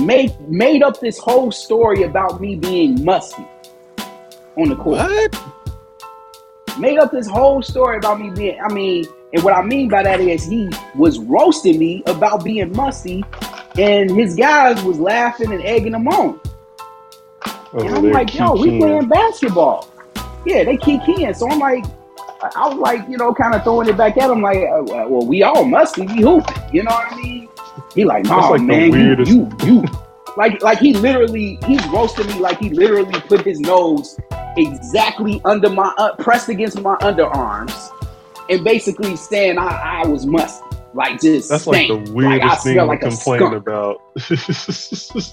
made made up this whole story about me being musty on the court. What? Made up this whole story about me being. I mean, and what I mean by that is he was roasting me about being musty and his guys was laughing and egging him on. Oh, and I'm like, yo, we playing basketball. Yeah, they keep in. So I'm like, I was like, you know, kind of throwing it back at him, like, uh, well, we all must be hooping. You know what I mean? He like, no, like man, you, you, you, like, like he literally, he's roasting me like he literally put his nose exactly under my, uh, pressed against my underarms, and basically saying I, I was musty like just that's like the weirdest like, thing to like complain about. <laughs>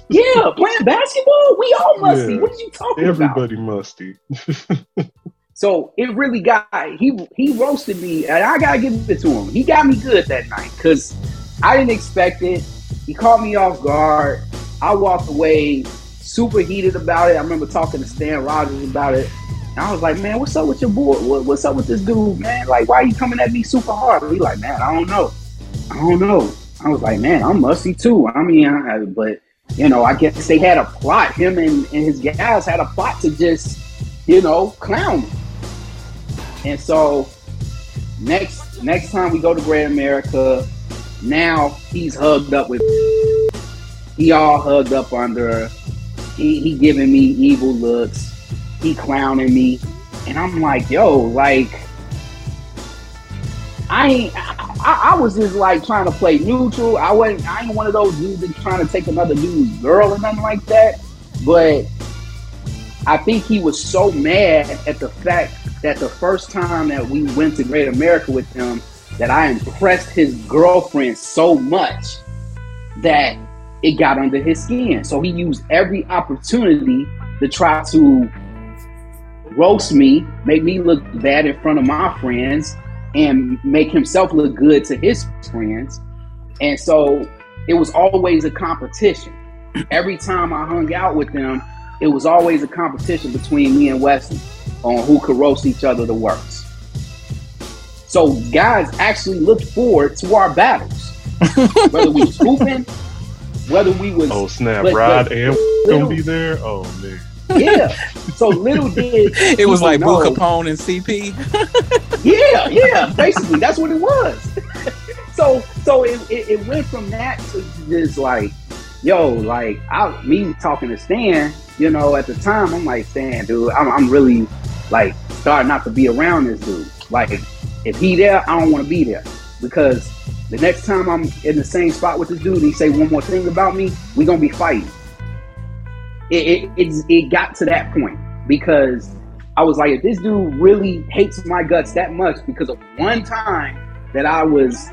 yeah, playing basketball, we all musty. Yeah, what are you talking everybody about? Everybody musty. <laughs> so it really got he he roasted me, and I gotta give it to him. He got me good that night because I didn't expect it. He caught me off guard. I walked away super heated about it. I remember talking to Stan Rogers about it. And I was like, man, what's up with your boy? What, what's up with this dude, man? Like, why are you coming at me super hard? He like, man, I don't know. I don't know. I was like, man, I'm musty too. I mean, I, but you know, I guess they had a plot. Him and, and his guys had a plot to just, you know, clown me. And so next next time we go to Great America, now he's hugged up with he all hugged up under he he giving me evil looks, he clowning me, and I'm like, yo, like I ain't I, I, was just like trying to play neutral. I wasn't. I ain't one of those dudes that's trying to take another dude's girl or nothing like that. But I think he was so mad at the fact that the first time that we went to Great America with him, that I impressed his girlfriend so much that it got under his skin. So he used every opportunity to try to roast me, make me look bad in front of my friends, and make himself look good to his friends. And so it was always a competition. Every time I hung out with them, it was always a competition between me and Wesley on who could roast each other the worst. So guys actually looked forward to our battles, <laughs> whether we was hooping, whether we was oh snap, but, Rod but and gonna be there. Oh man, yeah. So little did <laughs> it was like Boo Capone and CP. <laughs> yeah, yeah. Basically, that's what it was. <laughs> so so it, it, it went from that to just like, yo, like I me talking to Stan, you know, at the time I'm like, Stan, dude, I'm, I'm really like starting not to be around this dude. Like if he there, I don't want to be there because the next time I'm in the same spot with this dude, he say one more thing about me, we gonna be fighting. It it, it, it got to that point because I was like, if this dude really hates my guts that much because of one time that I was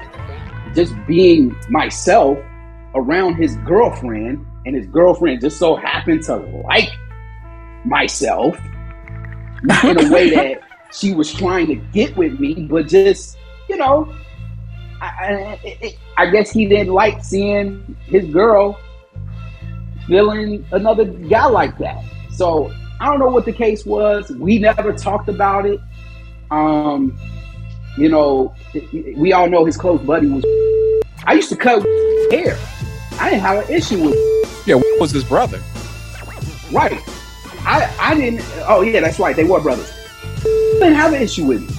just being myself around his girlfriend, and his girlfriend just so happened to like myself, not in a way <laughs> that she was trying to get with me, but just, you know, I, I, I guess he didn't like seeing his girl feeling another guy like that. So I don't know what the case was. We never talked about it. Um, you know, we all know his close buddy was. I used to cut hair. I didn't have an issue with. Yeah, what was his brother? Right. I I didn't. Oh yeah, that's right. They were brothers. didn't have an issue with me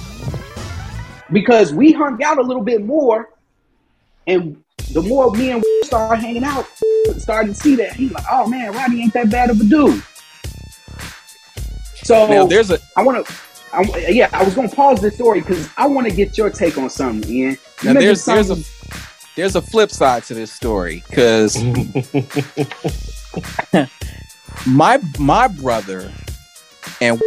because we hung out a little bit more, and the more me and started hanging out, started to see that he's like, oh man, Rodney ain't that bad of a dude. So now there's a. I want to. I, yeah, I was going to pause this story because I want to get your take on something, Ian. You now there's something... there's a there's a flip side to this story because <laughs> my my brother and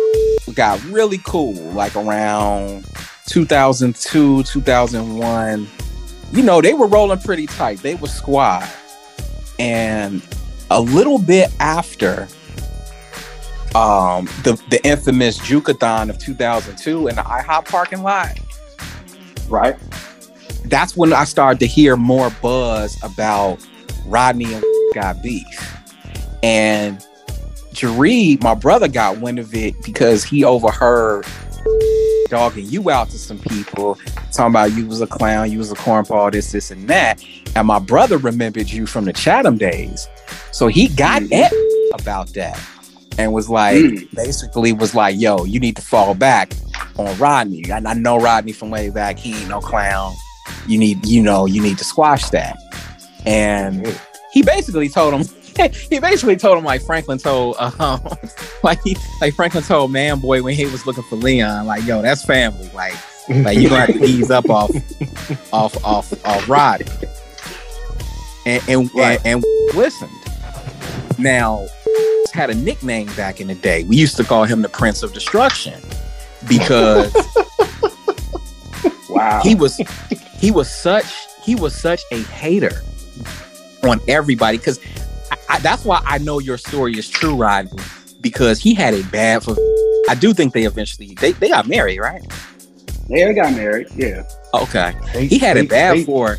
got really cool like around 2002 2001 you know they were rolling pretty tight they were squad and a little bit after um, the the infamous Jukeathon of 2002 in the IHOP parking lot. Right. That's when I started to hear more buzz about Rodney and <laughs> got beef. And Jareed, my brother, got wind of it because he overheard dogging you out to some people, talking about you was a clown, you was a cornball, this, this, and that. And my brother remembered you from the Chatham days. So he got mm-hmm. at about that and was like mm. basically was like, yo, you need to fall back on Rodney. I, I know Rodney from way back. He ain't no clown. You need, you know, you need to squash that. And he basically told him, he basically told him like Franklin told, um, <laughs> like he, like Franklin told Man Boy when he was looking for Leon, like, yo, that's family. Like, like you gonna have to ease up off, <laughs> off, off, off Rodney. And and, right. and and listened. Now had a nickname back in the day. We used to call him the Prince of Destruction because <laughs> wow, he was he was such he was such a hater on everybody. Because that's why I know your story is true, Rodney, because he had a bad for. I do think they eventually they, they got married, right? Yeah, they got married. Yeah. Okay. They, he had they, it bad they, for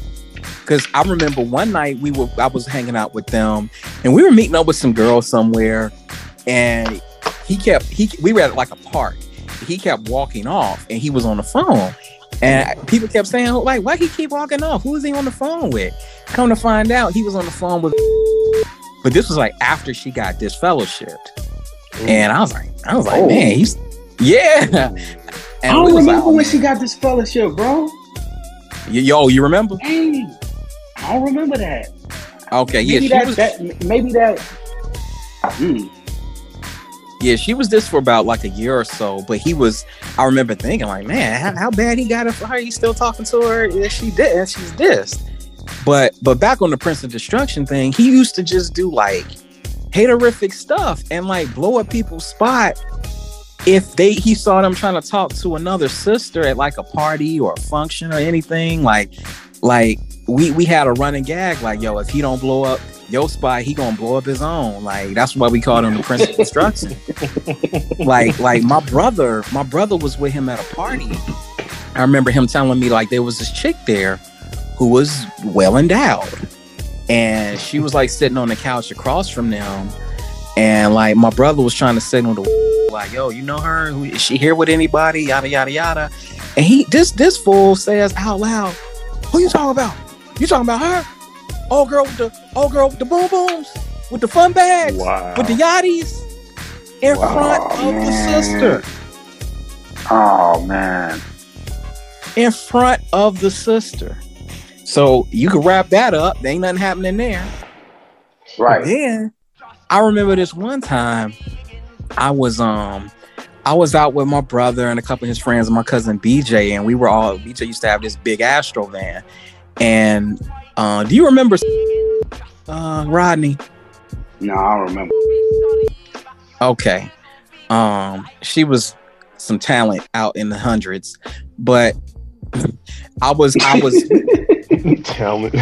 because I remember one night we were I was hanging out with them and we were meeting up with some girls somewhere and he kept he we were at like a park. He kept walking off and he was on the phone. And people kept saying, oh, like, why he keep walking off? Who is he on the phone with? Come to find out, he was on the phone with. But this was like after she got disfellowshipped, and I was like, I was like, oh. man, he's yeah. And I don't remember like, when she got disfellowship, bro. Yo, you remember? Hey, I don't remember that. Okay, maybe yeah, that, was, that, maybe that. Hmm. Yeah, she was this for about like a year or so, but he was. I remember thinking like, man, how, how bad he got it for her? He's still talking to her? Yeah, she did, and she's this. But but back on the Prince of Destruction thing, he used to just do like haterific stuff and like blow up people's spot if they he saw them trying to talk to another sister at like a party or a function or anything. Like like we we had a running gag like yo if he don't blow up your spot he gonna blow up his own. Like that's why we called him the prince of destruction. <laughs> Like like my brother my brother was with him at a party. I remember him telling me like there was this chick there who was well endowed and she was like sitting on the couch across from them, and like my brother was trying to signal to <laughs> like, "Yo, you know her? Is she here with anybody?" Yada yada yada. And he this this fool says out loud, "Who you talking about? You talking about her? Old girl with the old girl with the boom booms, with the fun bags, wow. with the yachties, in wow, front of man. the sister." Oh man. In front of the sister. So you can wrap that up. There ain't nothing happening there. Right. But then I remember this one time I was um I was out with my brother and a couple of his friends and my cousin BJ, and we were all BJ used to have this big Astro van. And uh, do you remember uh, Rodney? No, I don't remember. Okay. Um, she was some talent out in the hundreds, but I was I was <laughs> talent.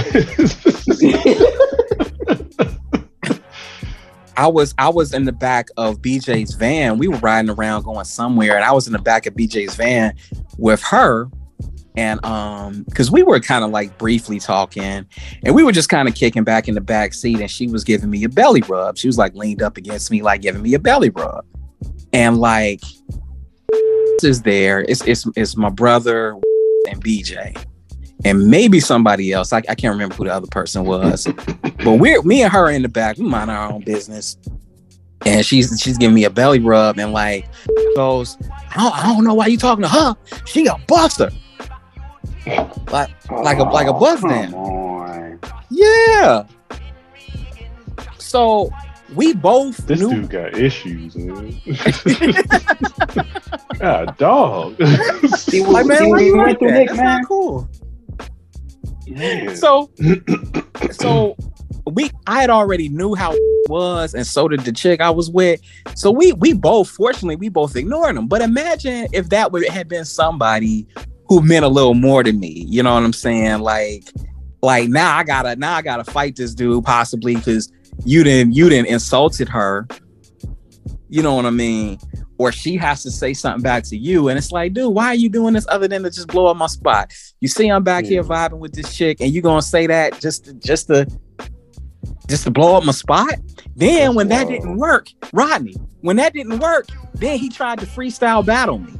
I was I was in the back of BJ's van. We were riding around going somewhere, and I was in the back of BJ's van with her. And um, because we were kind of like briefly talking, and we were just kind of kicking back in the back seat, and she was giving me a belly rub. She was like leaned up against me, like giving me a belly rub. And like this is there. It's it's it's my brother and BJ. And maybe somebody else. I, I can't remember who the other person was. <laughs> but we're me and her in the back, we mind our own business. And she's she's giving me a belly rub and like goes, I don't, I don't know why you talking to her. She a buster. Like like a like a bus down. Yeah. So we both this knew- dude got issues, man. <laughs> <laughs> God, dog. See, like, man, why you like that? That's not cool. So, so we, I had already knew how it was, and so did the chick I was with. So we, we both, fortunately, we both ignored him. But imagine if that would had been somebody who meant a little more to me. You know what I'm saying? Like, like now I gotta, now I gotta fight this dude possibly because you didn't you didn't insulted her you know what i mean or she has to say something back to you and it's like dude why are you doing this other than to just blow up my spot you see i'm back yeah. here vibing with this chick and you gonna say that just to, just to just to blow up my spot then That's when wild. that didn't work rodney when that didn't work then he tried to freestyle battle me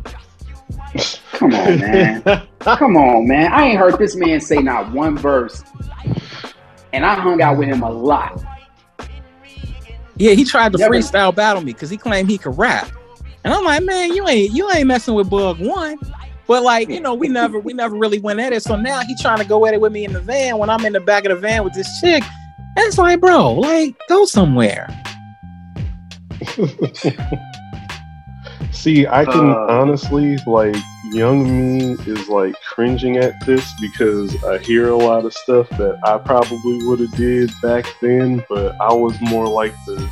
come on man <laughs> come on man i ain't heard this man say not one verse and i hung out with him a lot yeah, he tried to Never. freestyle battle me because he claimed he could rap. And I'm like, man, you ain't you ain't messing with Bug One. But like, you know, we never we never really went at it. So now he trying to go at it with me in the van when I'm in the back of the van with this chick. And it's like, bro, like, go somewhere. <laughs> See, I can uh, honestly like young me is like cringing at this because I hear a lot of stuff that I probably would have did back then, but I was more like the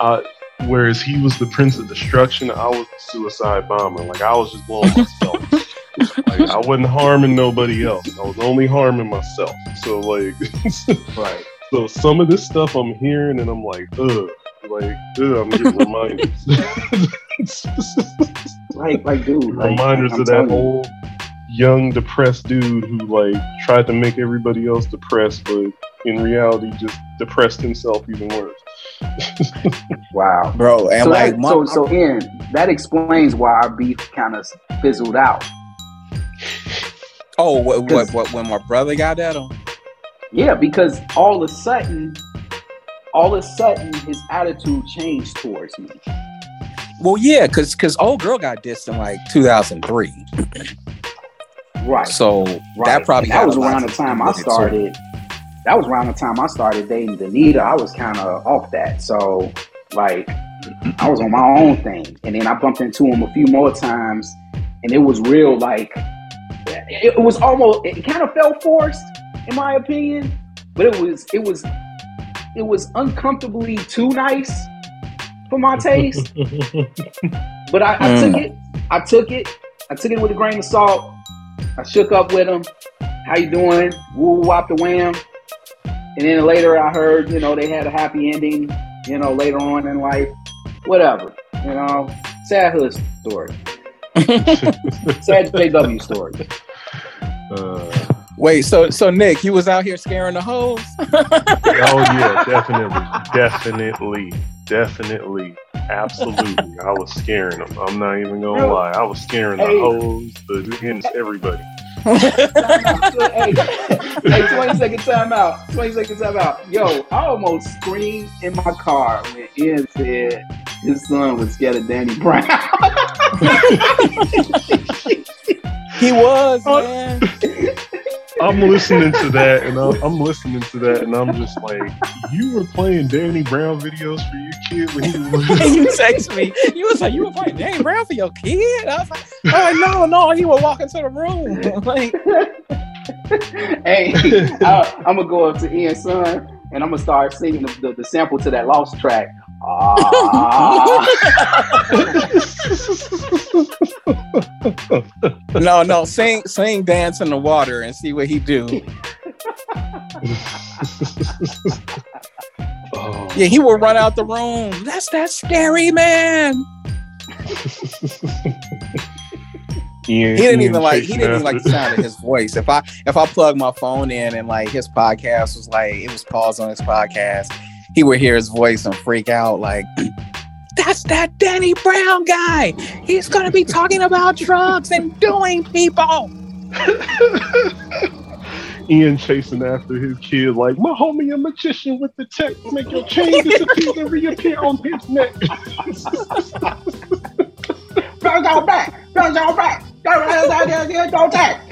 uh, whereas he was the prince of destruction, I was the suicide bomber. Like I was just blowing myself. <laughs> like I wasn't harming nobody else. I was only harming myself. So like <laughs> right. So some of this stuff I'm hearing and I'm like, ugh. Like, ugh, I'm getting <laughs> reminders. like, like, dude, like, reminders of that old young depressed dude who like tried to make everybody else depressed, but in reality just depressed himself even worse. <laughs> wow, bro. And so like, that, my, so so in that explains why our beef kind of fizzled out. Oh, what, what, what, when my brother got that on? Yeah, because all of a sudden, all of a sudden, his attitude changed towards me. Well, yeah, because because old girl got dissed in like 2003. Right. So right. that probably that was around the time I started. That was around the time I started dating Danita. I was kind of off that. So like I was on my own thing, and then I bumped into him a few more times, and it was real. Like it, it was almost. It kind of felt forced, in my opinion, but it was. It was. It was uncomfortably too nice for my taste. <laughs> but I, I mm. took it. I took it. I took it with a grain of salt. I shook up with him. How you doing? Woo wop the wham. And then later I heard, you know, they had a happy ending, you know, later on in life. Whatever. You know, sad hood story. <laughs> sad JW story. Uh, Wait, so so Nick, you was out here scaring the hoes? <laughs> oh yeah, <laughs> definitely, definitely, definitely, absolutely. I was scaring them. I'm not even gonna lie. I was scaring the hoes, the hens, everybody. Hey, hey, 20 second time out. 20 second time out. Yo, I almost screamed in my car when Ian said his son was scared of Danny Brown. <laughs> he was, <laughs> man. I'm listening to that, and I'm, I'm, listening to that, and I'm just like, you were playing Danny Brown videos for your kid when he was. <laughs> you text me. You was like, you were playing Danny Brown for your kid. I was like, oh no, no, he would walk into the room. <laughs> like, hey, I, am gonna go up to Ian's son, and I'm gonna start singing the, the, the sample to that lost track. Ah. <laughs> no, no, sing, sing, dance in the water, and see what he do. oh. <laughs> Yeah, he will run out the room. That's that scary man. Ian, he didn't even like he didn't even like the sound of his voice. If I if I plug my phone in and like his podcast was like it was paused on his podcast he would hear his voice and freak out like that's that Danny Brown guy. He's gonna be talking about drugs and doing people. <laughs> Ian chasing after his kid, like my homie, a magician with the tech, make your chain disappear and <laughs> reappear on his neck. <laughs> Don't go back! Don't go back! Don't go back!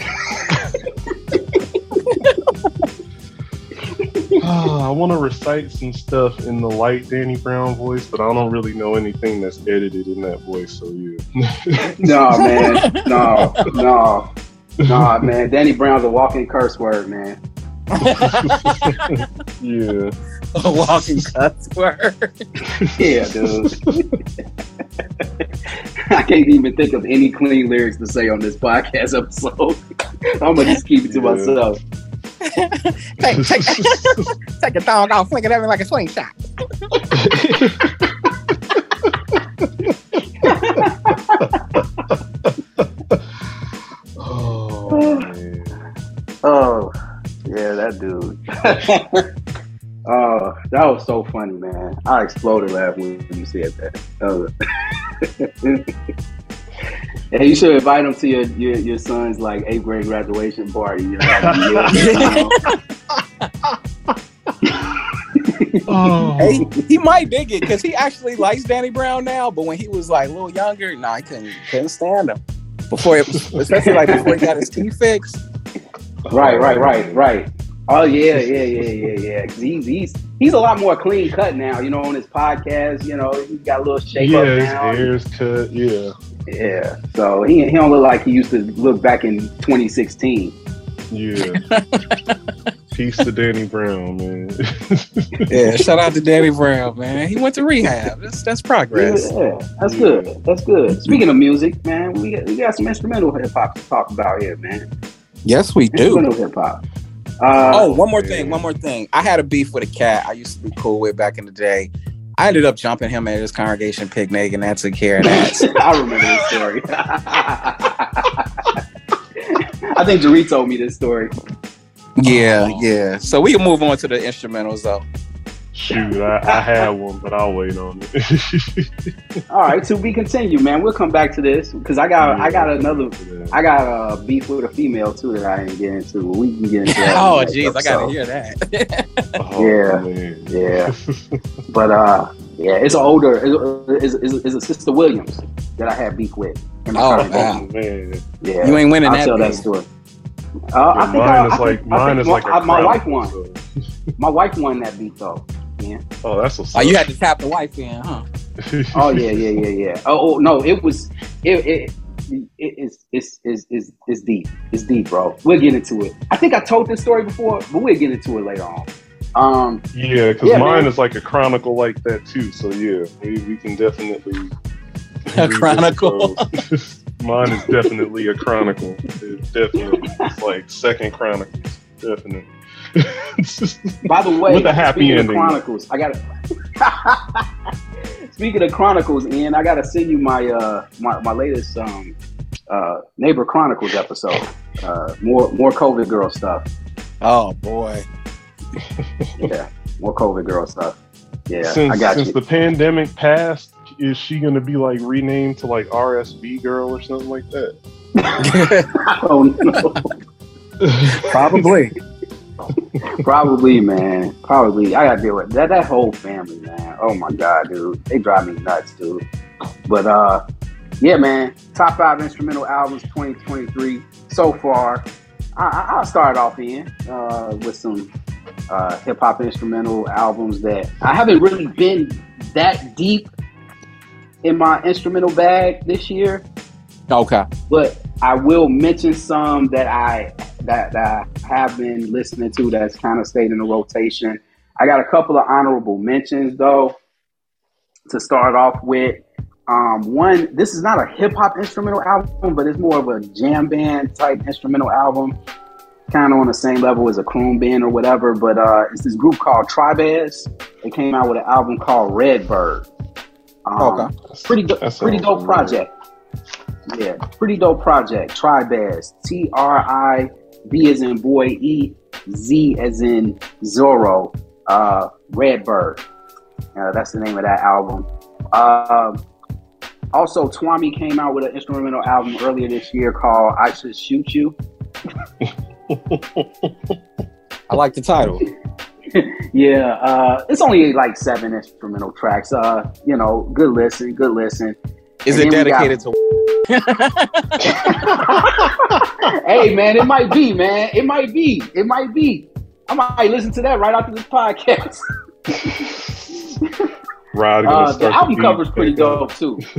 Uh, I want to recite some stuff in the light Danny Brown voice, but I don't really know anything that's edited in that voice. So yeah. <laughs> no man, no, no, no man. Danny Brown's a walking curse word, man. <laughs> yeah. A walking curse word. yeah, dude. <laughs> I can't even think of any clean lyrics to say on this podcast episode. I'm gonna just keep it to yeah. myself take, take, <laughs> take your thong off, flick it at me like a slingshot. <laughs> oh, man. oh, yeah, that dude. <laughs> oh, that was so funny, man. I exploded laughing when you said that and you should invite him to your, your, your son's like eighth grade graduation party. You know, <laughs> oh. hey, he might dig it because he actually likes Danny Brown now. But when he was like a little younger, no, nah, I couldn't couldn't stand him. Before, it, especially like before he got his teeth fixed. Right, right, right, right. Oh yeah, yeah, yeah, yeah, yeah. He's he's he's a lot more clean cut now. You know, on his podcast, you know, he got a little shape yeah, up now. his hair's cut. Yeah. Yeah. So he, he don't look like he used to look back in 2016. Yeah. <laughs> Peace to Danny Brown, man. <laughs> yeah, shout out to Danny Brown, man. He went to rehab. That's that's progress. Yeah, that's yeah. good. That's good. Speaking of music, man, we got, we got some instrumental hip hop to talk about here, man. Yes, we do. Instrumental hip hop. Uh, oh, one more thing. One more thing. I had a beef with a cat I used to be cool with back in the day. I ended up jumping him at his congregation picnic, and that took care of that. <laughs> I remember this story. <laughs> I think Jeree told me this story. Yeah, yeah. So we can move on to the instrumentals, though. Shoot, I, I had one, but I'll wait on it. <laughs> All right, to be continued, man. We'll come back to this because I got yeah, I got another I got a beef with a female too that I didn't get into. We can get into that. oh, jeez, I gotta hear that. <laughs> oh, yeah, man. yeah. <laughs> but uh, yeah, it's an older, it's, it's, it's, a sister Williams that I had beef with. oh, wow. man. Yeah, you ain't winning I'll that. tell that story. Uh, I think mine I, is I like think, mine think is like my, my wife won. So. my wife won that beat though. Yeah. Oh, that's what's Oh, you had to tap the wife in, huh? <laughs> oh yeah, yeah, yeah, yeah. Oh, oh no, it was it it. it it's, it's, it's, it's, it's deep. It's deep, bro. We'll get into it. I think I told this story before, but we'll get into it later on. Um, yeah, because yeah, mine man. is like a chronicle like that too. So yeah, we, we can definitely <laughs> a chronicle. <laughs> mine is definitely a chronicle. It's definitely it's like second chronicles. Definitely. <laughs> By the way, with a happy ending. Chronicles, I got. <laughs> Speaking of Chronicles, Ian, I gotta send you my uh my, my latest um uh, Neighbor Chronicles episode. Uh, more more COVID girl stuff. Oh boy. yeah, more COVID girl stuff. Yeah, since, I got since you. the pandemic passed, is she gonna be like renamed to like RSV girl or something like that? <laughs> oh no. Probably. <laughs> Probably, man. Probably. I gotta deal with that. That whole family, man. Oh my god, dude. They drive me nuts, dude. But uh, yeah, man. Top five instrumental albums 2023 so far. I, I'll start off in uh, with some uh, hip hop instrumental albums that I haven't really been that deep in my instrumental bag this year. Okay. But I will mention some that I that, that I have been listening to that's kind of stayed in the rotation. I got a couple of honorable mentions though to start off with. Um, one, this is not a hip hop instrumental album, but it's more of a jam band type instrumental album, kind of on the same level as a Khruangbin or whatever. But uh, it's this group called Tribez. They came out with an album called Redbird. Um, Okay. pretty do- pretty dope project. Yeah, pretty dope project. Tribez. T R I B as in boy, E Z as in Zorro. Uh, Redbird. Uh, that's the name of that album. Um also, Twami came out with an instrumental album earlier this year called "I Should Shoot You." I like the title. <laughs> yeah, uh, it's only like seven instrumental tracks. Uh, you know, good listen, good listen. Is And it then we got- dedicated to <laughs> hey man, it might be, man. It might be. It might be. I might listen to that right after this podcast. Rod gonna Uh, the album beat cover's pretty back up. dope too. <laughs>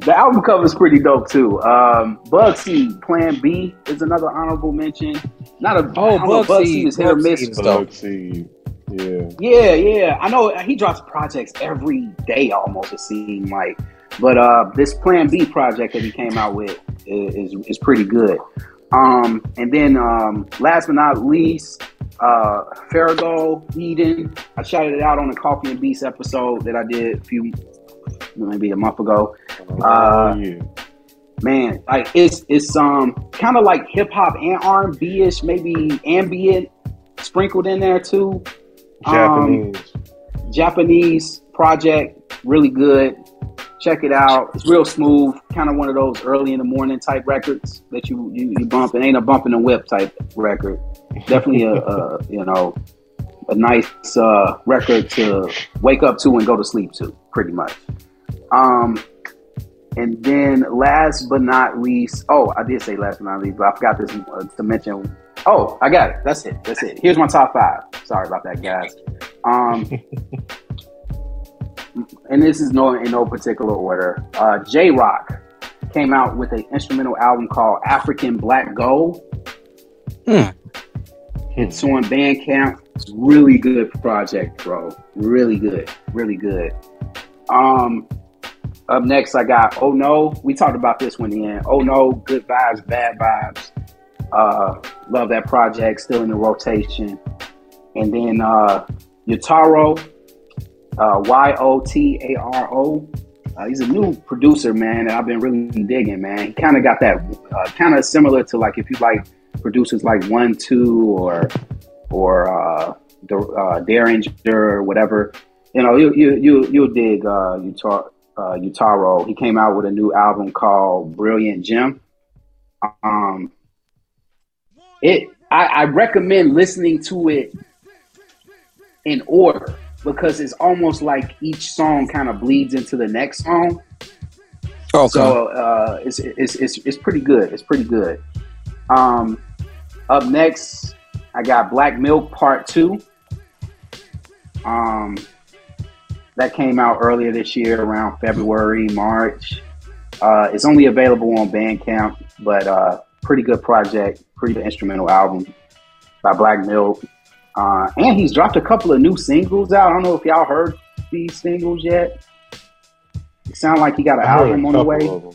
the album cover's pretty dope too. Um, Bugseed Plan B is another honorable mention. Not a Oh, I don't know, Bugseed. is hit or miss. Bugseed is dope. Bug seed. Yeah. Yeah, yeah. I know he drops projects every day almost, it seemed like. But uh, this Plan B project that he came out with is, is, pretty good. Um, and then um, last but not least, uh, Farrago Eden. I shouted it out on the Coffee and Beast episode that I did a few, maybe a month ago. Uh, oh, yeah. Man, like it's it's um kind of like hip hop and R and B ish, maybe ambient sprinkled in there too. Um, Japanese. Japanese project, really good. Check it out. It's real smooth, kind of one of those early in the morning type records that you you, you bump. It ain't a bump in the whip type record. Definitely a, a <laughs> you know a nice uh, record to wake up to and go to sleep to, pretty much. Um, and then last but not least, oh, I did say last but not least, but I forgot this uh, to mention. Oh, I got it. That's it. That's it. Here's my top five. Sorry about that, guys. Um, <laughs> and this is no in no particular order. Uh, J Rock came out with an instrumental album called African Black Gold. Hmm. It's on Bandcamp. It's really good project, bro. Really good. Really good. Um, up next, I got Oh No. We talked about this one in Oh No, Good Vibes, Bad Vibes. Uh, love that project. Still in the rotation. And then uh, Yotaro, uh, Y O T A R O. Uh, he's a new producer, man, that I've been really digging, man. He kind of got that, uh, kind of similar to like if you like producers like One Two or or uh, uh, Derringer or whatever. You know, you you you you'll dig uh, Yotaro. Uh, Yotaro. He came out with a new album called Brilliant Gem. Um, it I, I recommend listening to it in order because it's almost like each song kind of bleeds into the next song. Okay. So uh, it's, it's it's it's pretty good. It's pretty good. Um, up next, I got Black Milk Part Two. Um, that came out earlier this year, around February, March. Uh, it's only available on Bandcamp, but uh, pretty good project, pretty good instrumental album by Black Milk. Uh, and he's dropped a couple of new singles out. I don't know if y'all heard these singles yet. It sounds like he got an I album on the way.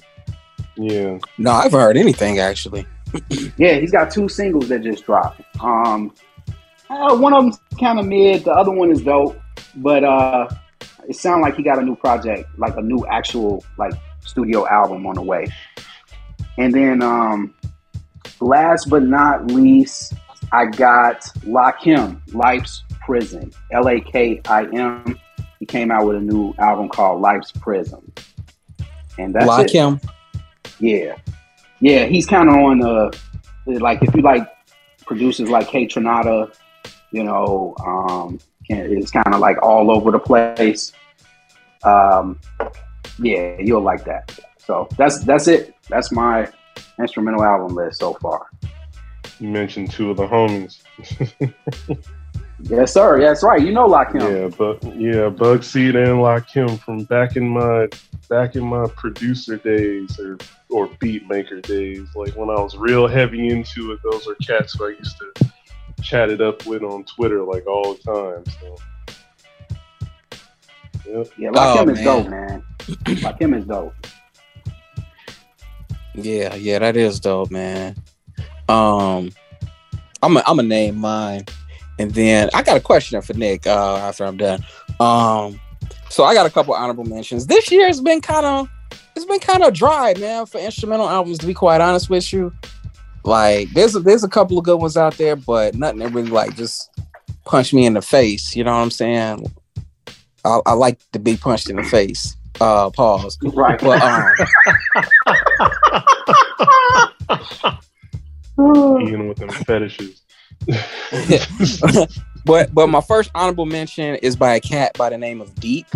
Yeah. no, I've heard anything actually. <clears throat> Yeah, he's got two singles that just dropped. Um, uh, one of them's kind of mid. The other one is dope, but uh, it sounds like he got a new project, like a new actual like studio album on the way. And then um last but not least, I got Lakim, Life's Prison. L A K I M. He came out with a new album called Life's Prison. And that's Lakim. Yeah. Yeah, he's kind of on the like if you like producers like Kaytranada, you know, um, it's kind of like all over the place. Um, yeah, you'll like that. So that's that's it. That's my instrumental album list so far. You mentioned two of the homies. <laughs> yes, sir. That's right. You know Lakim. Yeah, but yeah, Bugseed and Lakim from back in my back in my producer days or or beat maker days. Like when I was real heavy into it, those are cats who I used to chat it up with on Twitter like all the time. So. Yep. Yeah, Lock oh, is dope, man. Lakim is dope. Yeah, yeah, that is dope, man. Um, I'm a, I'm gonna name mine, and then I got a question for Nick uh, after I'm done. Um, so I got a couple honorable mentions. This year has been kind of it's been kind of dry, man, for instrumental albums. To be quite honest with you, like there's a, there's a couple of good ones out there, but nothing that really like just punch me in the face. You know what I'm saying? I, I like to be punched in the face. Uh, pause. Right. But, um, Even with them fetishes. <laughs> but but my first honorable mention is by a cat by the name of Deep.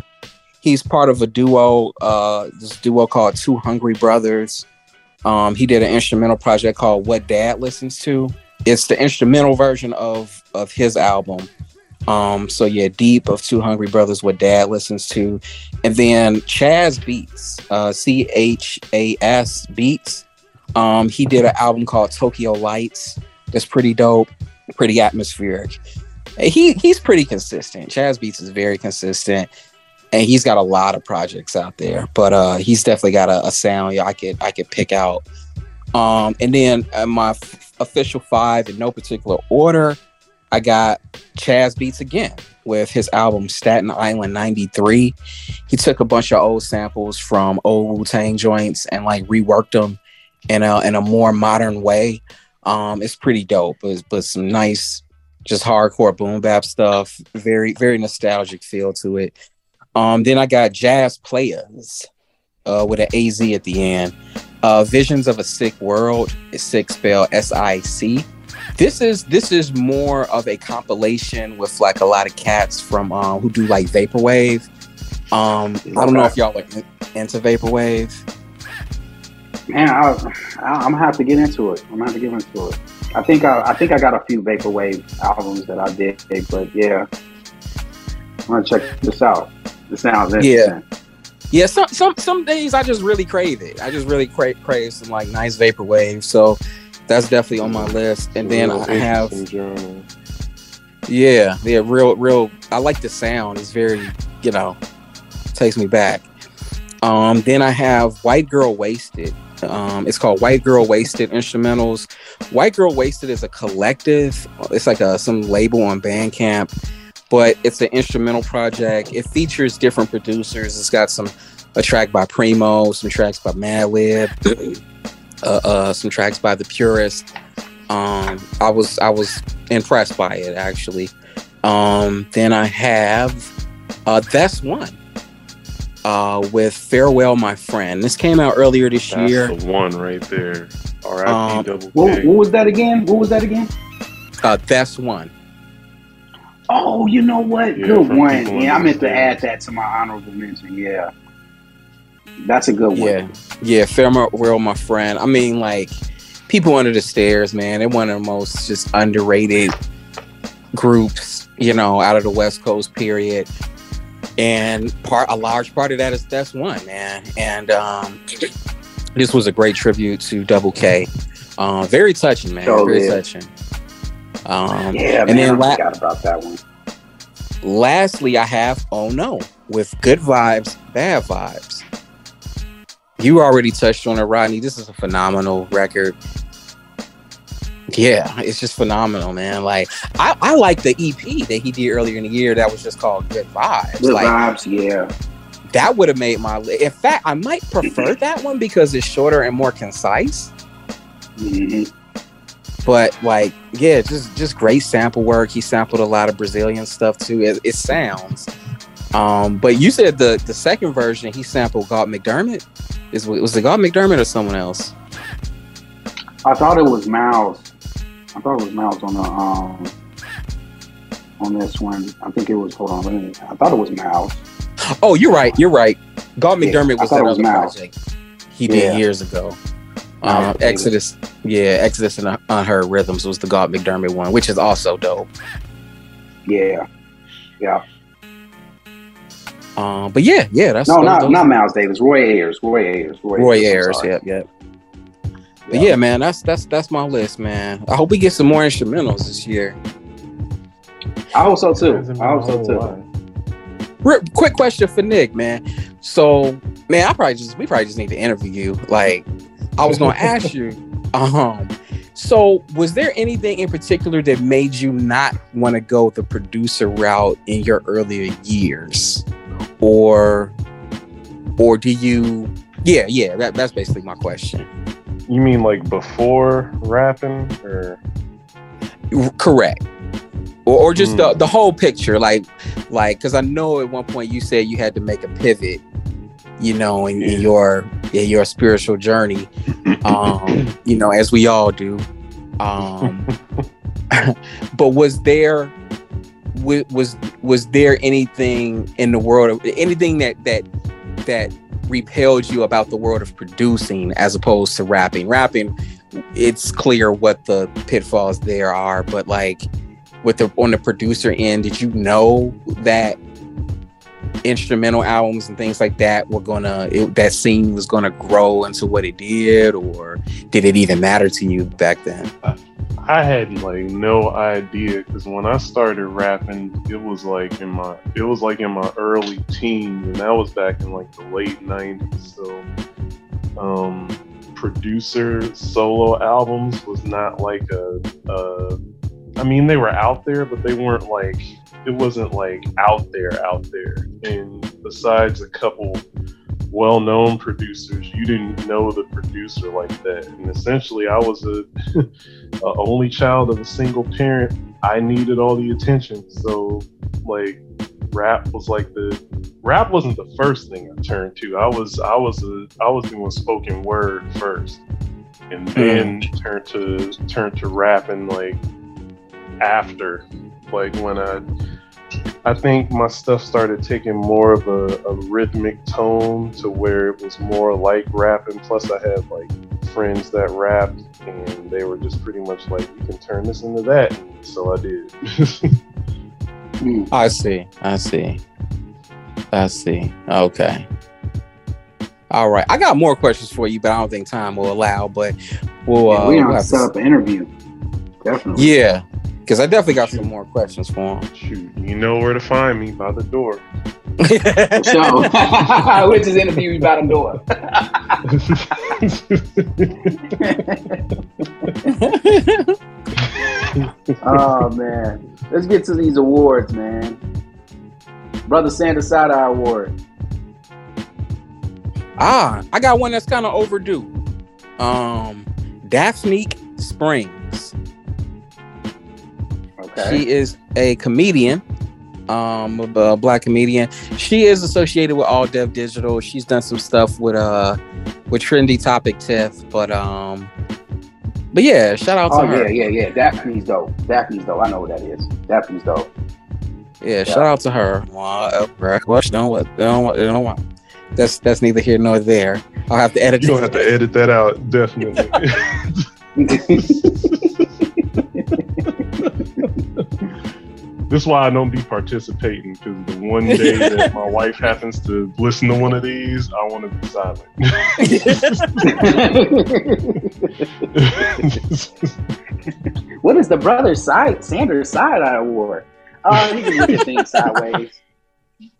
He's part of a duo, uh, this duo called Two Hungry Brothers. Um, he did an instrumental project called What Dad Listens to. It's the instrumental version of of his album. Um, so yeah, Deep of Two Hungry Brothers, What Dad Listens to, and then Chas Beats, uh, C H A S Beats. Um, he did an album called Tokyo Lights. That's pretty dope, pretty atmospheric. He he's pretty consistent. Chas Beats is very consistent and he's got a lot of projects out there. But uh, he's definitely got a, a sound I could I could pick out. Um, and then uh, my f- official five in no particular order, I got Chas Beats again with his album Staten Island '93. He took a bunch of old samples from old Wu Tang joints and like reworked them in a in a more modern way. Um, it's pretty dope, but, but some nice, just hardcore boom bap stuff. Very very nostalgic feel to it. Um, then I got Jazz Players uh, with an AZ at the end. Uh, Visions of a Sick World sick spelled S I C. This is this is more of a compilation with like a lot of cats from um, who do like vaporwave. Um, I don't know if y'all are into vaporwave. Man, I, am gonna have to get into it. I'm gonna have to get into it. I think I, I think I got a few vaporwave albums that I did, but yeah, I'm gonna check this out. It sounds interesting. Yeah. Yeah, some some some days I just really crave it. I just really crave, crave some like nice vaporwave. So that's definitely on my list. And then I have Yeah, yeah, real real I like the sound. It's very, you know, takes me back. Um, then I have White Girl Wasted. Um, it's called White Girl Wasted Instrumentals. White Girl Wasted is a collective. It's like a some label on Bandcamp but it's an instrumental project. It features different producers. It's got some a track by Primo, some tracks by Madlib, uh, uh, some tracks by The Purist. Um, I was I was impressed by it actually. Um, then I have uh, Thes One uh, with Farewell My Friend. This came out earlier this that's year. The one right there. R.I.P. Um, double. What, what was that again? What was that again? Uh, Thes One. Oh, you know what? Yeah, good one. Yeah, I meant to add that to my honorable mention. Yeah. That's a good one. Yeah. Yeah, farewell, my friend. I mean, like, people under the stairs, man. They're one of the most just underrated groups, you know, out of the West Coast period. And part a large part of that is Thes One, man. And um this was a great tribute to Double K. Um, very touching, man. Oh, very yeah. touching. Um, yeah, and man, then la- forgot about that one. Lastly, I have Oh No with Good Vibes, Bad Vibes. You already touched on it, Rodney. This is a phenomenal record. Yeah, it's just phenomenal, man. Like I, I like the EP that he did earlier in the year that was just called Good Vibes. Good like, vibes, yeah. That would have made my in fact, I might prefer that one because it's shorter and more concise. Mm-hmm. But like, yeah, just just great sample work. He sampled a lot of Brazilian stuff too. It, it sounds. Um, but you said the the second version he sampled Galt MacDermot. Is was it Galt MacDermot or someone else? I thought it was Miles. I thought it was Miles on the um on this one. I think it was. Hold on, let me. I thought it was Miles. Oh, you're right. You're right. Galt MacDermot Yeah, I was that was project he did Yeah. years ago. Um. Exodus, yeah, Exodus and Unheard Rhythms was the Galt MacDermot one, which is also dope. Yeah, yeah. Um, but yeah, yeah, that's No, those- not those- not Miles Davis. Roy Ayers. Roy Ayers. Roy I'm Ayers. Yep, yep. But yeah, man, that's that's that's my list, man. I hope we get some more instrumentals this year. I hope so too. I hope so too. lot. Re- quick question for Nick, man. So, man, I probably just we probably just need to interview you. Like, I was gonna ask you, <laughs> um, so was there anything in particular that made you not want to go the producer route in your earlier years, or, or do you? Yeah, yeah. That, that's basically my question. You mean like before rapping, or Correct. Or, or just the, Hmm. the whole picture, like, like, because I know at one point you said you had to make a pivot, you know, in, in your in your spiritual journey, um, <coughs> you know, as we all do. Um, <laughs> <laughs> but was there wa- was was there anything in the world anything that that that repelled you about the world of producing as opposed to rapping? Rapping, it's clear what the pitfalls there are, but like with the on the producer end, did you know that instrumental albums and things like that were gonna it, that scene was gonna grow into what it did, or did it even matter to you back then? I had like no idea because when I started rapping, it was like in my it was like in my early teens, and that was back in like the late '90s. So, um, producer solo albums was not like a, a. I mean, they were out there, but they weren't like it wasn't like out there, out there. And besides a couple well-known producers, you didn't know the producer like that. And essentially, I was a <laughs> a only child of a single parent, I needed all the attention. So, like, rap was like the rap wasn't the first thing I turned to. I was I was a I was doing spoken word first, and then mm. turned to turned to rapping like after, like when I. I think my stuff started taking more of a, a rhythmic tone to where it was more like rapping. Plus, I had like friends that rapped, and they were just pretty much like, "You can turn this into that." So I did. <laughs> I see. I see. I see. Okay. All right. I got more questions for you, but I don't think time will allow. But we'll. Yeah, uh, we we'll don't have to set up an interview. Definitely. Yeah, because I definitely got some more questions for him. Shoot, you know where to find me by the door. <laughs> So, <laughs> which is interview you about the door. <laughs> oh man, let's get to these awards, man. Brother Sanders Side Eye Award. ah, I got one that's kind of overdue. Um, Daphne Springs. Okay. She is a comedian, um, a, a black comedian. She is associated with All Dev Digital. She's done some stuff with uh with Trendy Topic Tiff, but um, but yeah, shout out to oh her. yeah, yeah, yeah. Daphne's dope. Daphne's dope. I know what that is. Daphne's dope. Yeah, shout out to her. Well, question on what? Don't, what- don't what- That's that's neither here nor there. I'll have to edit. You don't have to edit that out, definitely. <laughs> <laughs> <laughs> <laughs> this is why I don't be participating because the one day that <laughs> my wife happens to listen to one of these, I want to be silent. <laughs> what is the brother side Sanders Side Eye Award? Uh, he can look at things sideways.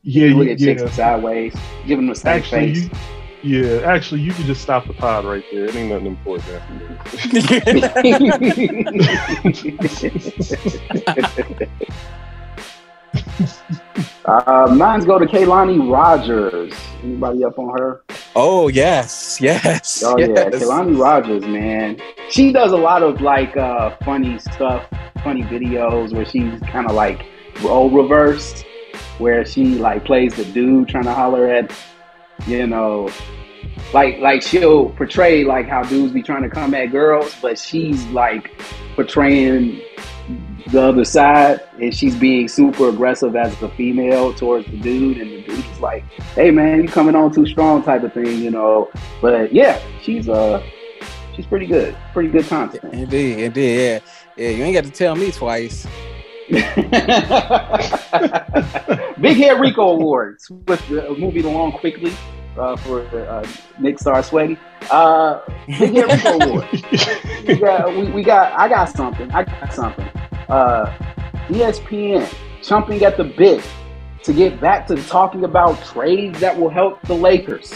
yeah, Look you, at chicks yeah. sideways. Give him a Actually, face. you, Yeah, actually, you can just stop the pod right there. It ain't nothing important after <laughs> uh, mine's go to Kaylani Rogers. Anybody up on her? Oh yes, yes. Oh yes. yeah, Kaylani Rogers, man. She does a lot of like uh, funny stuff, funny videos where she's kind of like role reversed, where she like plays the dude trying to holler at you know, like like she'll portray like how dudes be trying to come at girls, but she's like portraying the other side and she's being super aggressive as the female towards the dude and the dude is like, Hey man, you coming on too strong type of thing, you know. But yeah, she's uh she's pretty good. Pretty good content. Indeed, indeed, yeah. Yeah, you ain't got to tell me twice. <laughs> Big Head Rico Awards with the movie The Long Quickly uh, for uh, Nick Star Sweaty. Uh, Big Head Rico Awards. we got, we, we, got, I got something. I got something. Uh, ESPN jumping at the bit to get back to talking about trades that will help the Lakers.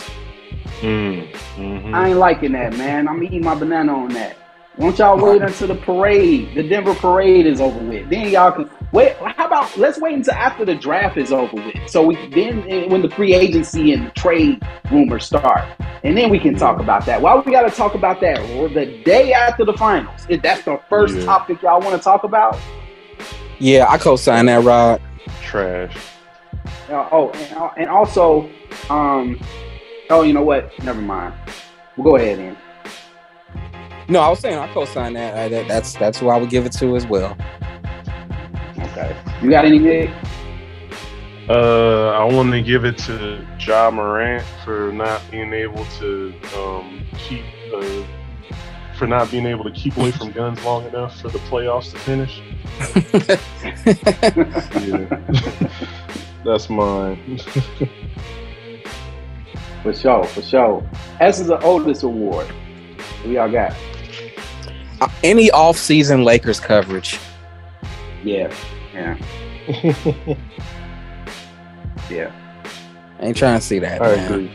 Mm, mm-hmm. I ain't liking that, man. I'm eating my banana on that. Won't y'all wait until the parade, the Denver parade is over with? Then y'all can wait. How about let's wait until after the draft is over with? So we then eh, when the free agency and the trade rumors start, and then we can talk about that. Why we got to talk about that or the day after the finals? If that's the first yeah. topic y'all want to talk about. Yeah, I co-sign that, Rod. Trash. Uh, oh, and, uh, and also, um, oh, you know what? Never mind. We'll go ahead and. No, I was saying I co-sign that. I, that. That's that's who I would give it to as well. Okay. You got any big? Uh, I want to give it to Ja Morant for not being able to um, keep uh, for not being able to keep away from guns long enough for the playoffs to finish. <laughs> yeah, <laughs> that's mine. for sure, for sure. S is the oldest award. We all got any off-season Lakers coverage. Yeah, yeah, <laughs> yeah. I ain't trying to see that. I man. agree.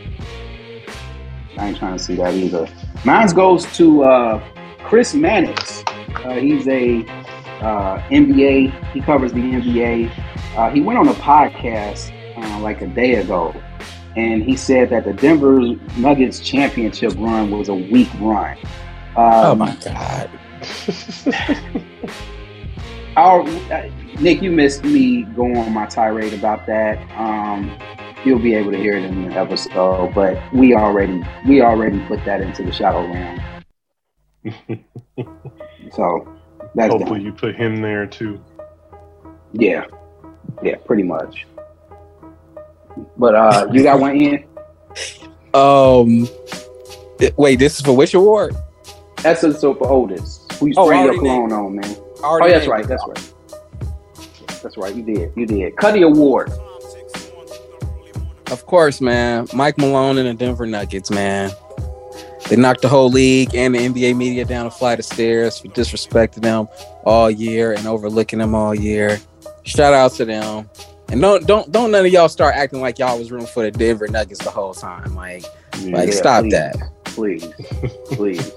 I ain't trying to see that either. Mine goes to uh, Chris Mannix. Uh, he's a uh, NBA. He covers the NBA. Uh, he went on a podcast uh, like a day ago, and he said that the Denver Nuggets championship run was a weak run. Um, oh my god! <laughs> our, uh, Nick, you missed me going on my tirade about that. Um, you'll be able to hear it in the episode, but we already we already put that into the shadow realm. <laughs> so that's hopefully done. you put him there too. Yeah, yeah, pretty much. But uh you got one in. <laughs> Um, wait, this is for which award? That's a, so for oldest. Who you oh, spray your cologne on, man? Oh, that's right. That's right. That's right. You did. You did. Cuddy Award. Of course, man. Mike Malone and the Denver Nuggets, man. They knocked the whole league and the NBA media down a flight of stairs for disrespecting them all year and overlooking them all year. Shout out to them. And don't don't don't none of y'all start acting like y'all was rooting for the Denver Nuggets the whole time. Like, yeah, like stop please, that. Please. Please.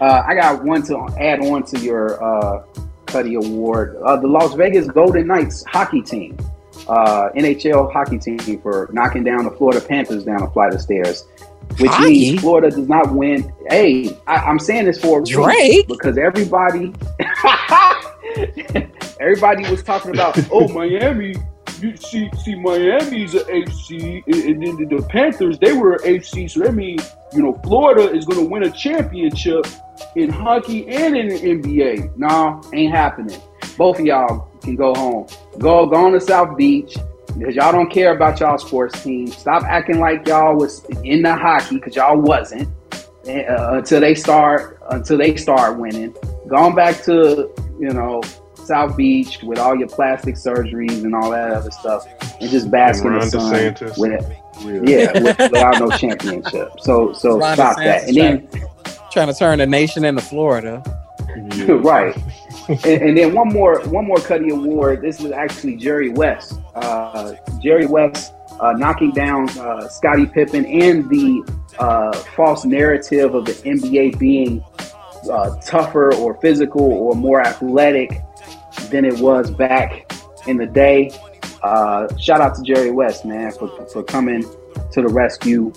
Uh, I got one to add on to your uh, Cuddy Award. Uh, the Las Vegas Golden Knights hockey team, uh, NHL hockey team, for knocking down the Florida Panthers down a flight of stairs, which hockey? means Florida does not win. Hey, I, am saying this for Drake because everybody, <laughs> everybody was talking about, oh Miami you see, see, Miami's an HC, and then the Panthers they were an HC, so that means you know Florida is going to win a championship in hockey and in the NBA. No, ain't happening. Both of y'all can go home. Go, go on to South Beach because y'all don't care about y'all sports team. Stop acting like y'all was in the hockey because y'all wasn't uh, until they start until they start winning. Going back to you know South Beach with all your plastic surgeries and all that other stuff, and just bask in the sun DeSantis. with it. Yeah, <laughs> with, without no championship. So so Ron stop DeSantis that. And then trying to turn a nation into Florida. Yeah. <laughs> right. and, and, then one more one more Cuddy Award. This was actually Jerry West. Uh, Jerry West uh, knocking down uh, Scottie Pippen and the uh, false narrative of the NBA being uh, tougher or physical or more athletic than it was back in the day. Uh, shout out to Jerry West, man, for, for coming to the rescue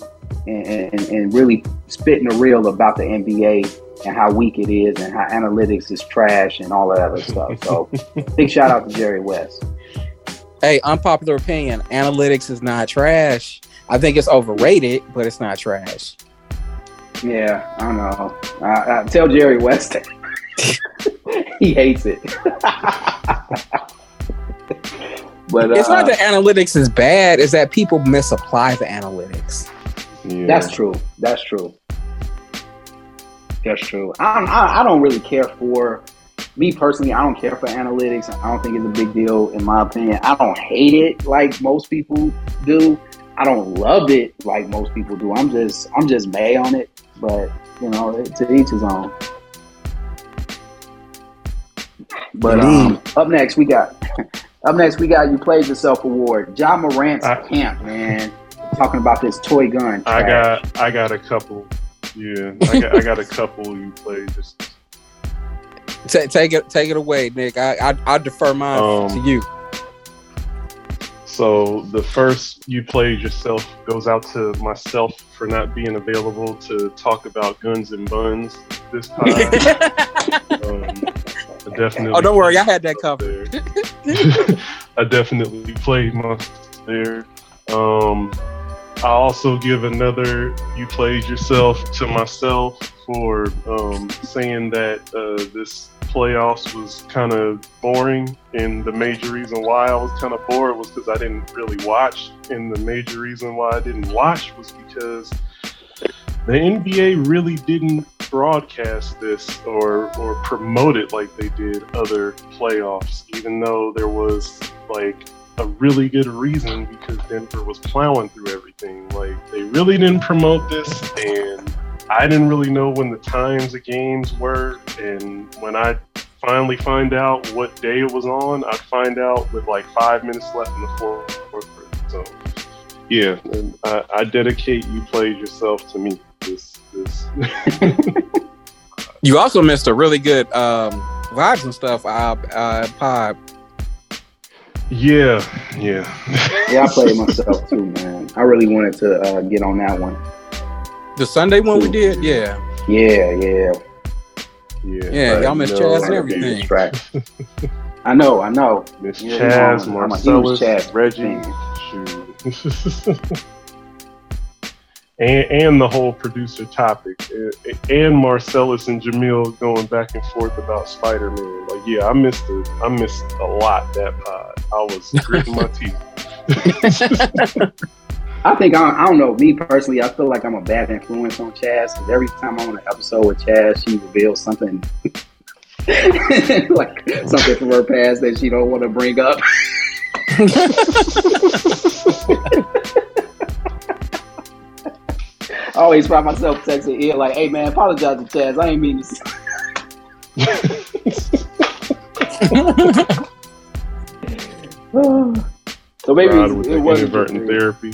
and, and, and really spitting the real about the NBA and how weak it is and how analytics is trash and all that other stuff. So <laughs> big shout out to Jerry West. Hey, unpopular opinion, analytics is not trash. I think it's overrated, but it's not trash. Yeah, I know. I, I tell Jerry West <laughs> <laughs> he hates it. <laughs> but it's uh, not that analytics is bad; it's that people misapply the analytics. Yeah. That's true. That's true. That's true. I don't, I, I don't really care for me personally. I don't care for analytics. I don't think it's a big deal in my opinion. I don't hate it like most people do. I don't love it like most people do. I'm just I'm just may on it, but you know, to each his own. But um, up next we got <laughs> up next we got you played yourself award. Ja Morant's I, camp, man. Talking about this toy gun. Trash. I got I got a couple. Yeah, I got, I got a couple you played just. <laughs> Take, take it, take it away, Nick. I I, I defer mine um, to you. So the first you played yourself goes out to myself for not being available to talk about guns and buns this <laughs> time. um, I definitely. Oh, don't worry, I had that covered. <laughs> <laughs> I definitely played my there. Um, I also give another "You Played Yourself" to myself for um, saying that uh, this playoffs was kind of boring, and the major reason why I was kind of bored was because I didn't really watch, and the major reason why I didn't watch was because the NBA really didn't broadcast this or or promote it like they did other playoffs, even though there was like a really good reason because Denver was plowing through everything. Like they really didn't promote this and I didn't really know when the times of games were, and when I finally find out what day it was on, I'd find out with like five minutes left in the fourth. quarter. So, yeah, I, I, dedicate you played yourself to me. This, this. <laughs> you also missed a really good um, vibes and stuff. Uh, uh, pod. Yeah, yeah. yeah, I played <laughs> myself too, man. I really wanted to uh, get on that one. The Sunday one we did, yeah. Yeah, yeah. Yeah, yeah y'all miss Chaz and everything. <laughs> I know, I know. Miss Chaz, Marcellus, Chaz Reggie. And, and the whole producer topic, and Marcellus and Jamil going back and forth about Spider Man. Like, yeah, I missed it. I missed a lot that pod. I was gritting my teeth. <laughs> I think I, I, don't know. Me personally, I feel like I'm a bad influence on Chaz because every time I'm on an episode with Chaz, she reveals something <laughs> like something from her past that she don't want to bring up. <laughs> I always find myself texting here like, "Hey man, apologize to Chaz. I ain't mean to." <laughs> so maybe it was inadvertent therapy.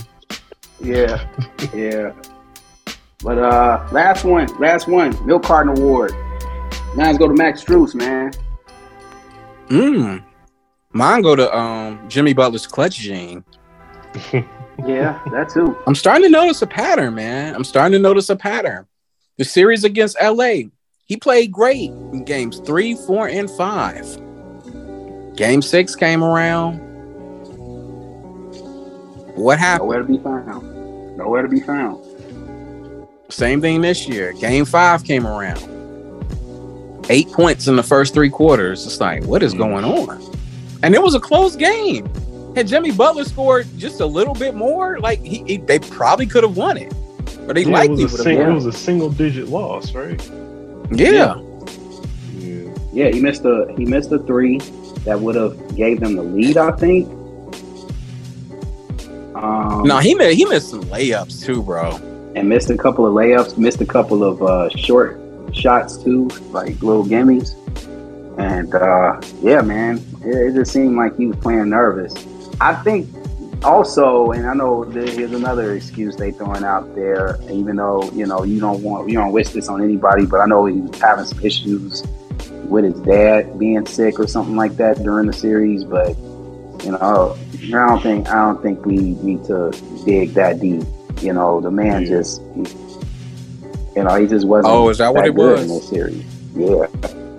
Yeah, yeah. But uh, last one, last one, Milk Carton Award. Now let's go to Max Strus, man. Mmm. Mine go to um Jimmy Butler's clutch gene. <laughs> yeah, that too. I'm starting to notice a pattern, man. I'm starting to notice a pattern. The series against LA, he played great in games three, four, and five. Game six came around. What happened? Nowhere to be found nowhere to be found. Same thing this year. Game five came around. Eight points in the first three quarters. It's like, what is mm. going on? And it was a close game. Had Jimmy Butler scored just a little bit more, like he, he they probably could have won it. But they yeah, likely would have sing- It was a single digit loss, right? Yeah. yeah. Yeah, he missed a he missed a three that would have gave them the lead, I think. Um, no, he missed he missed some layups too, bro. And missed a couple of layups, missed a couple of uh, short shots too, like little gimmies. And uh, yeah, man, it, it, just seemed like he was playing nervous. I think also, and I know here's another excuse they throwing out there. Even though you know you don't want you don't wish this on anybody, but I know he's having some issues with his dad being sick or something like that during the series. But you know, I don't think I don't think we need to dig that deep. You know, the man just, he, you know, he just wasn't. Oh, is that, that what it was in this series? Yeah,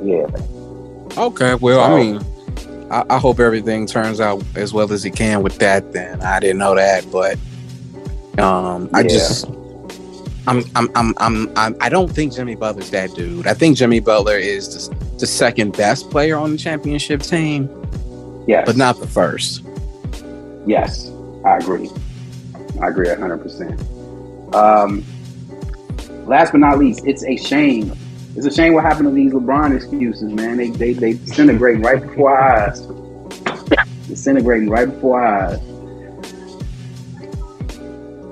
yeah. Okay, well, so, I mean, I, I, hope everything turns out as well as it can with that. Then I didn't know that, but um, I just. I'm, I'm, I'm, I'm, I'm, I don't think Jimmy Butler's that dude. I think Jimmy Butler is the, the second best player on the championship team. Yes. But not the first. Yes, I agree. I agree 100%. Um, last but not least, it's a shame it's a shame what happened to these LeBron excuses, man. They they they disintegrating right before our eyes. disintegrating right before our eyes.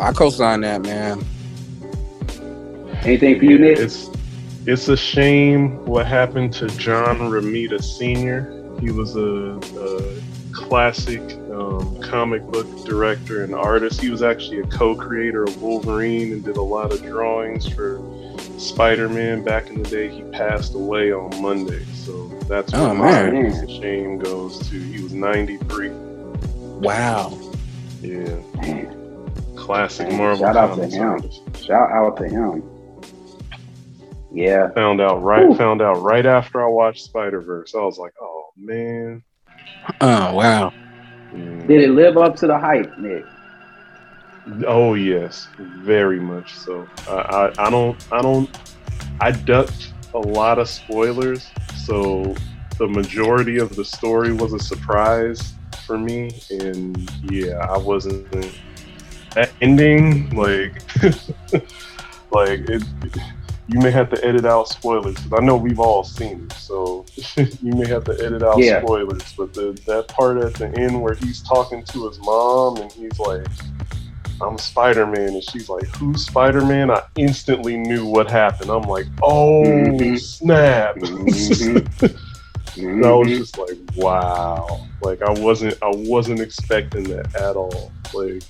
I co-sign that, man. Anything for you, Nick? It's it's a shame what happened to John Romita Sr. He was a, a classic um, comic book director and artist. He was actually a co-creator of Wolverine and did a lot of drawings for Spider-Man back in the day, he passed away on Monday. So that's oh, man. my shame goes to. He was 93. Wow. Yeah. Classic man, Marvel. Shout out to him. Artist. Shout out to him. Yeah. Found out right. Ooh. Found out right after I watched Spider Verse. I was like, oh man. Oh wow. Mm. Did it live up to the hype, Nick? Oh yes, very much so. I, I, I don't I don't I ducked a lot of spoilers, so the majority of the story was a surprise for me, and yeah, I wasn't that ending like <laughs> like it. You may have to edit out spoilers because I know we've all seen it, so <laughs> you may have to edit out yeah. spoilers. But the, that part at the end where he's talking to his mom and he's like, I'm Spider Man. And she's like, Who's Spider Man? I instantly knew what happened. I'm like, Oh, mm-hmm. snap. Mm-hmm. <laughs> I was just like, Wow. Like, I wasn't, I wasn't expecting that at all. Like,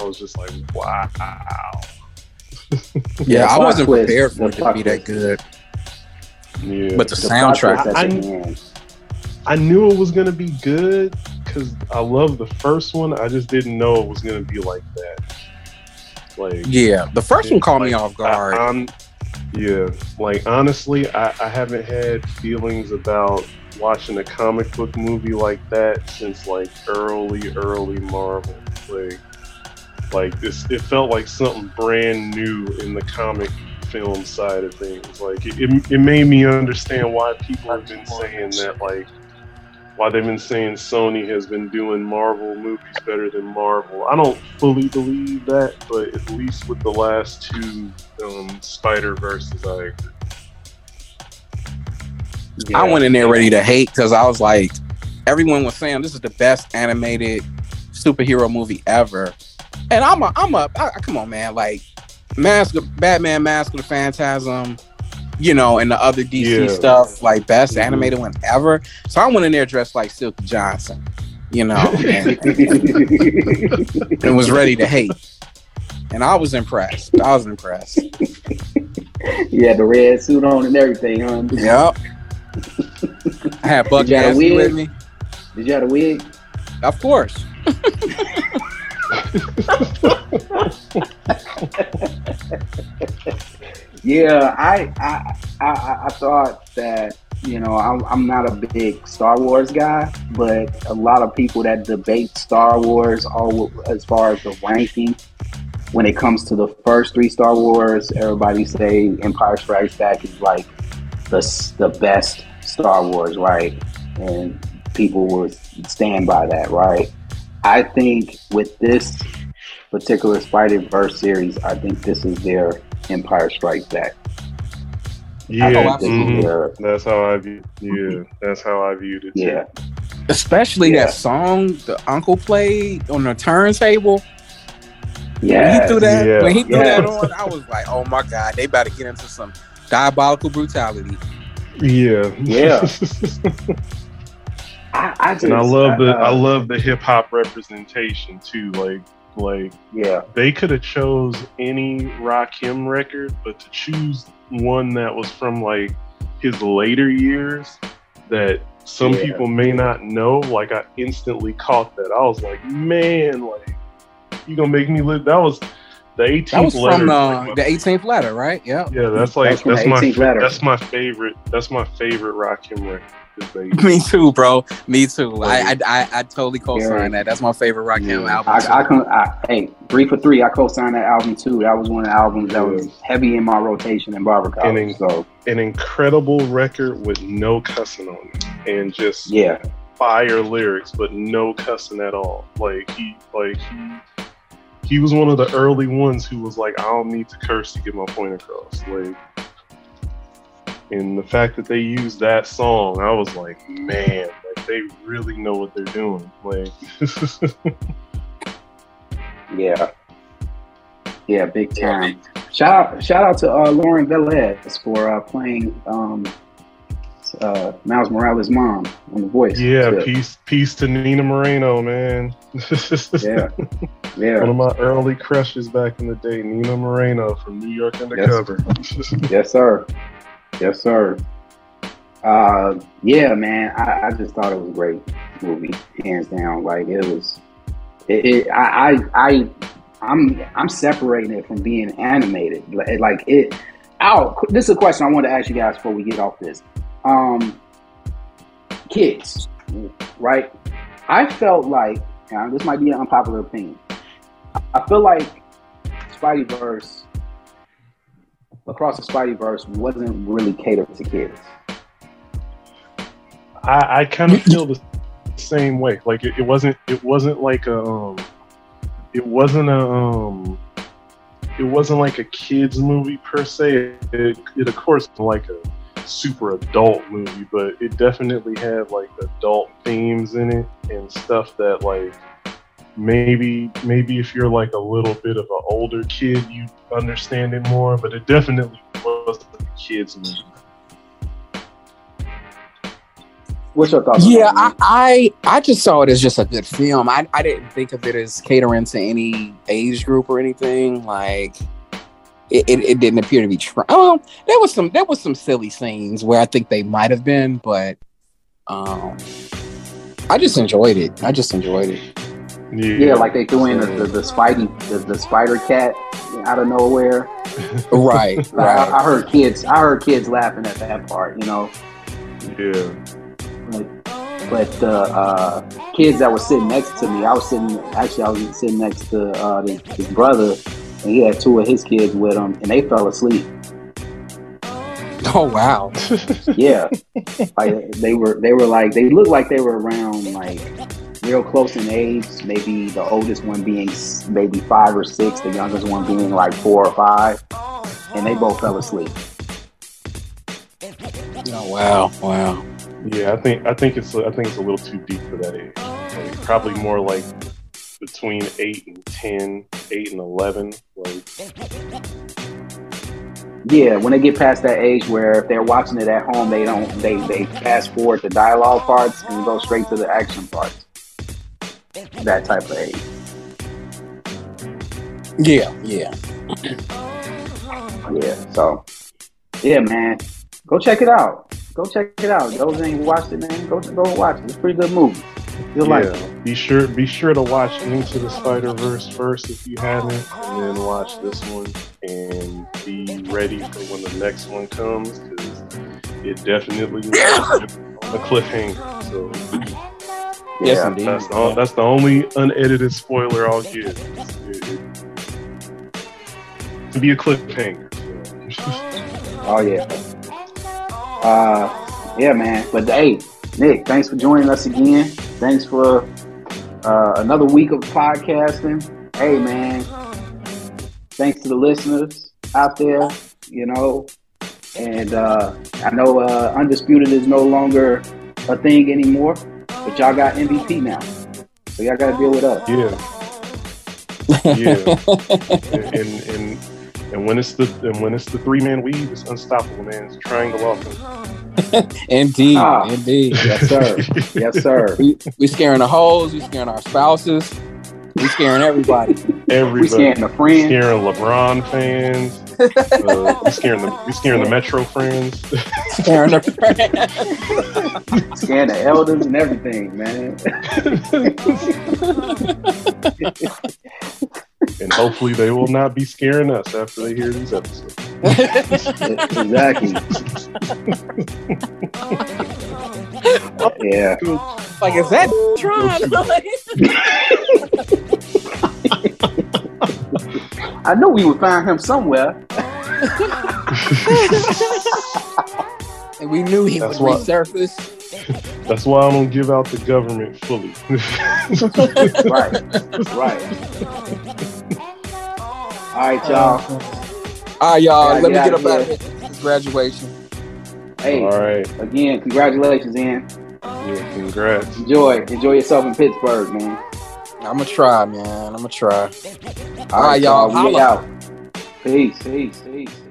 I was just like, Wow. yeah, I wasn't prepared for it to be that good. Yeah. But the, the soundtrack, I, I knew it was gonna be good because I love the first one. I just didn't know it was gonna be like that. Like, yeah, the first one caught like, me off guard. I, yeah, like honestly, I, I haven't had feelings about watching a comic book movie like that since like early, early Marvel. Like, like this, it felt like something brand new in the comic film side of things. Like, it, it, it made me understand why people have been saying that, like why they've been saying Sony has been doing Marvel movies better than Marvel. I don't fully believe that, but at least with the last two um, Spider Verses, I agree. Yeah. I went in there ready to hate because I was like, everyone was saying this is the best animated superhero movie ever, and I'm a, I'm a, I, come on, man, like Mask of Batman, Mask of the Phantasm, you know, and the other DC yeah. stuff, like best mm-hmm. animated one ever. So I went in there dressed like Silky Johnson, you know, <laughs> and, and was ready to hate. And I was impressed. I was impressed. You had the red suit on and everything, huh? Yep. I had Buck Nasty with me. Did you have a wig? Of course. <laughs> Yeah, I, I I I thought that you know I'm, I'm not a big Star Wars guy, but a lot of people that debate Star Wars all as far as the ranking when it comes to the first three Star Wars, everybody say Empire Strikes Back is like the the best Star Wars, right? And people will stand by that, right? I think with this particular Spider Verse series, I think this is their Empire Strikes Back. Yeah, mm-hmm. that's how I view. Yeah, that's how I viewed it. Yeah, especially yeah. that song the uncle played on the turntable. Yeah, when he threw that. Yeah. When he threw that on, I was like, "Oh my god, they about to get into some diabolical brutality." Yeah, yeah. <laughs> I, I just, and I love the uh, I love the hip hop representation too. Like like yeah, they could have chose any Rakim record, but to choose one that was from like his later years that some yeah. people may not know, like I instantly caught that. I was like, man, like you gonna make me live. That was the 18th that was letter. From, uh, like the 18th letter, right? Yeah. Yeah, that's like that's, that's my letter. that's my favorite. That's my favorite Rakim record. <laughs> Me too, bro. Me too. I I, I, I totally co-sign that. That's my favorite Rakim yeah. album. I, I, can. I, hey, three for three. I co-signed that album too. That was one of the albums that was heavy in my rotation in barber college. An, so an incredible record with no cussing on it, and just yeah, fire lyrics, but no cussing at all. Like he, like he he was one of the early ones who was like, I don't need to curse to get my point across. Like, and the fact that they used that song, I was like, man, like they really know what they're doing. Like, <laughs> yeah, yeah, big time. Shout out, shout out to uh, Lauren Velez for uh, playing um, uh, Miles Morales' mom on The Voice. Yeah, peace, peace to Nina Moreno, man. <laughs> yeah, yeah. One of my early crushes back in the day, Nina Moreno from New York Undercover. Yes, <laughs> yes sir. Yes, sir. Uh, yeah, man. I, I, just thought it was a great movie, hands down. Like it was. It, it I, I, I, I'm, I'm separating it from being animated. Like it. Oh, this is a question I want to ask you guys before we get off this. Um, kids, right? I felt like this might be an unpopular opinion. I feel like Spideyverse across the Spideyverse wasn't really catered to kids. I, I kind of feel the same way. Like it, it, wasn't it wasn't like a um, it wasn't a um, it wasn't like a kids movie per se. It, it of course like a super adult movie, but it definitely had like adult themes in it and stuff that like maybe maybe if you're like a little bit of an older kid you understand it more but it definitely was a kids movie What's your thoughts? Yeah, I, I, I just saw it as just a good film. I, I didn't think of it as catering to any age group or anything. Like it, it, it didn't appear to be trying. Oh, there was some there was some silly scenes where I think they might have been, but um, I just enjoyed it. I just enjoyed it. Yeah, yeah like they threw in the, the, the Spidey, the, the Spider Cat out of nowhere. right, <laughs> right. I, I, heard kids, I heard kids laughing at that part. You know. Yeah. Like, but the uh, kids that were sitting next to me, I was sitting. Actually, I was sitting next to uh, his, his brother, and he had two of his kids with him, and they fell asleep. <laughs> Oh wow! yeah, <laughs> like they were. They were like they looked like they were around like real close in age. Maybe the oldest one being maybe five or six, the youngest one being like four or five, and they both fell asleep. Oh wow! Wow. Yeah, I think I think it's I think it's a little too deep for that age. Like, probably more like between eight and 10, 8 and eleven. Like yeah, when they get past that age where if they're watching it at home, they don't they they fast forward the dialogue parts and go straight to the action parts that type of age. Yeah, yeah. yeah, so yeah, man. Go check it out. Go check it out. Those ain't watched it, man. Go go watch it. It's a pretty good movie. You'll yeah, like be sure be sure to watch Into the Spider Verse first if you haven't, and then watch this one and be ready for when the next one comes because it definitely on <laughs> a cliffhanger. So Yes, yeah, indeed. That's the, that's the only unedited spoiler I'll give. to be a cliffhanger. oh yeah. Uh, yeah, man. But hey, Nick, thanks for joining us again. Thanks for uh, another week of podcasting. Hey, man. Thanks to the listeners out there. You know, and uh, I know uh, Undisputed is no longer a thing anymore. But y'all got MVP now. So y'all got to deal with us. Yeah. <laughs> Yeah. and, and, And when it's the and when it's the three man weave, it's unstoppable, man. It's triangle offense. <laughs> indeed, ah, indeed. Yes, sir. yes, sir. We we scaring the hoes. We scaring our spouses. We scaring everybody. <laughs> Everybody. We scaring the friends. Scaring LeBron fans. Uh, we scaring the we scaring the Metro friends. scaring the friends. <laughs> scaring the elders and everything, man. and hopefully they will not be scaring us after they hear these episodes. exactly. yeah. Like, is that Tron? <laughs> <laughs> I knew we would find him somewhere. <laughs> and we knew he That's would why, resurface. That's why I don't give out the government fully. <laughs> right. Right. All right, y'all. Uh, all right, y'all. Let me get up out of here. Graduation. Hey. All right. Again, congratulations, Ian. Yeah, congrats. Enjoy. Enjoy yourself in Pittsburgh, man. I'm gonna try, man. I'm gonna try. All, All right, y'all. We out. Peace. Peace. Peace.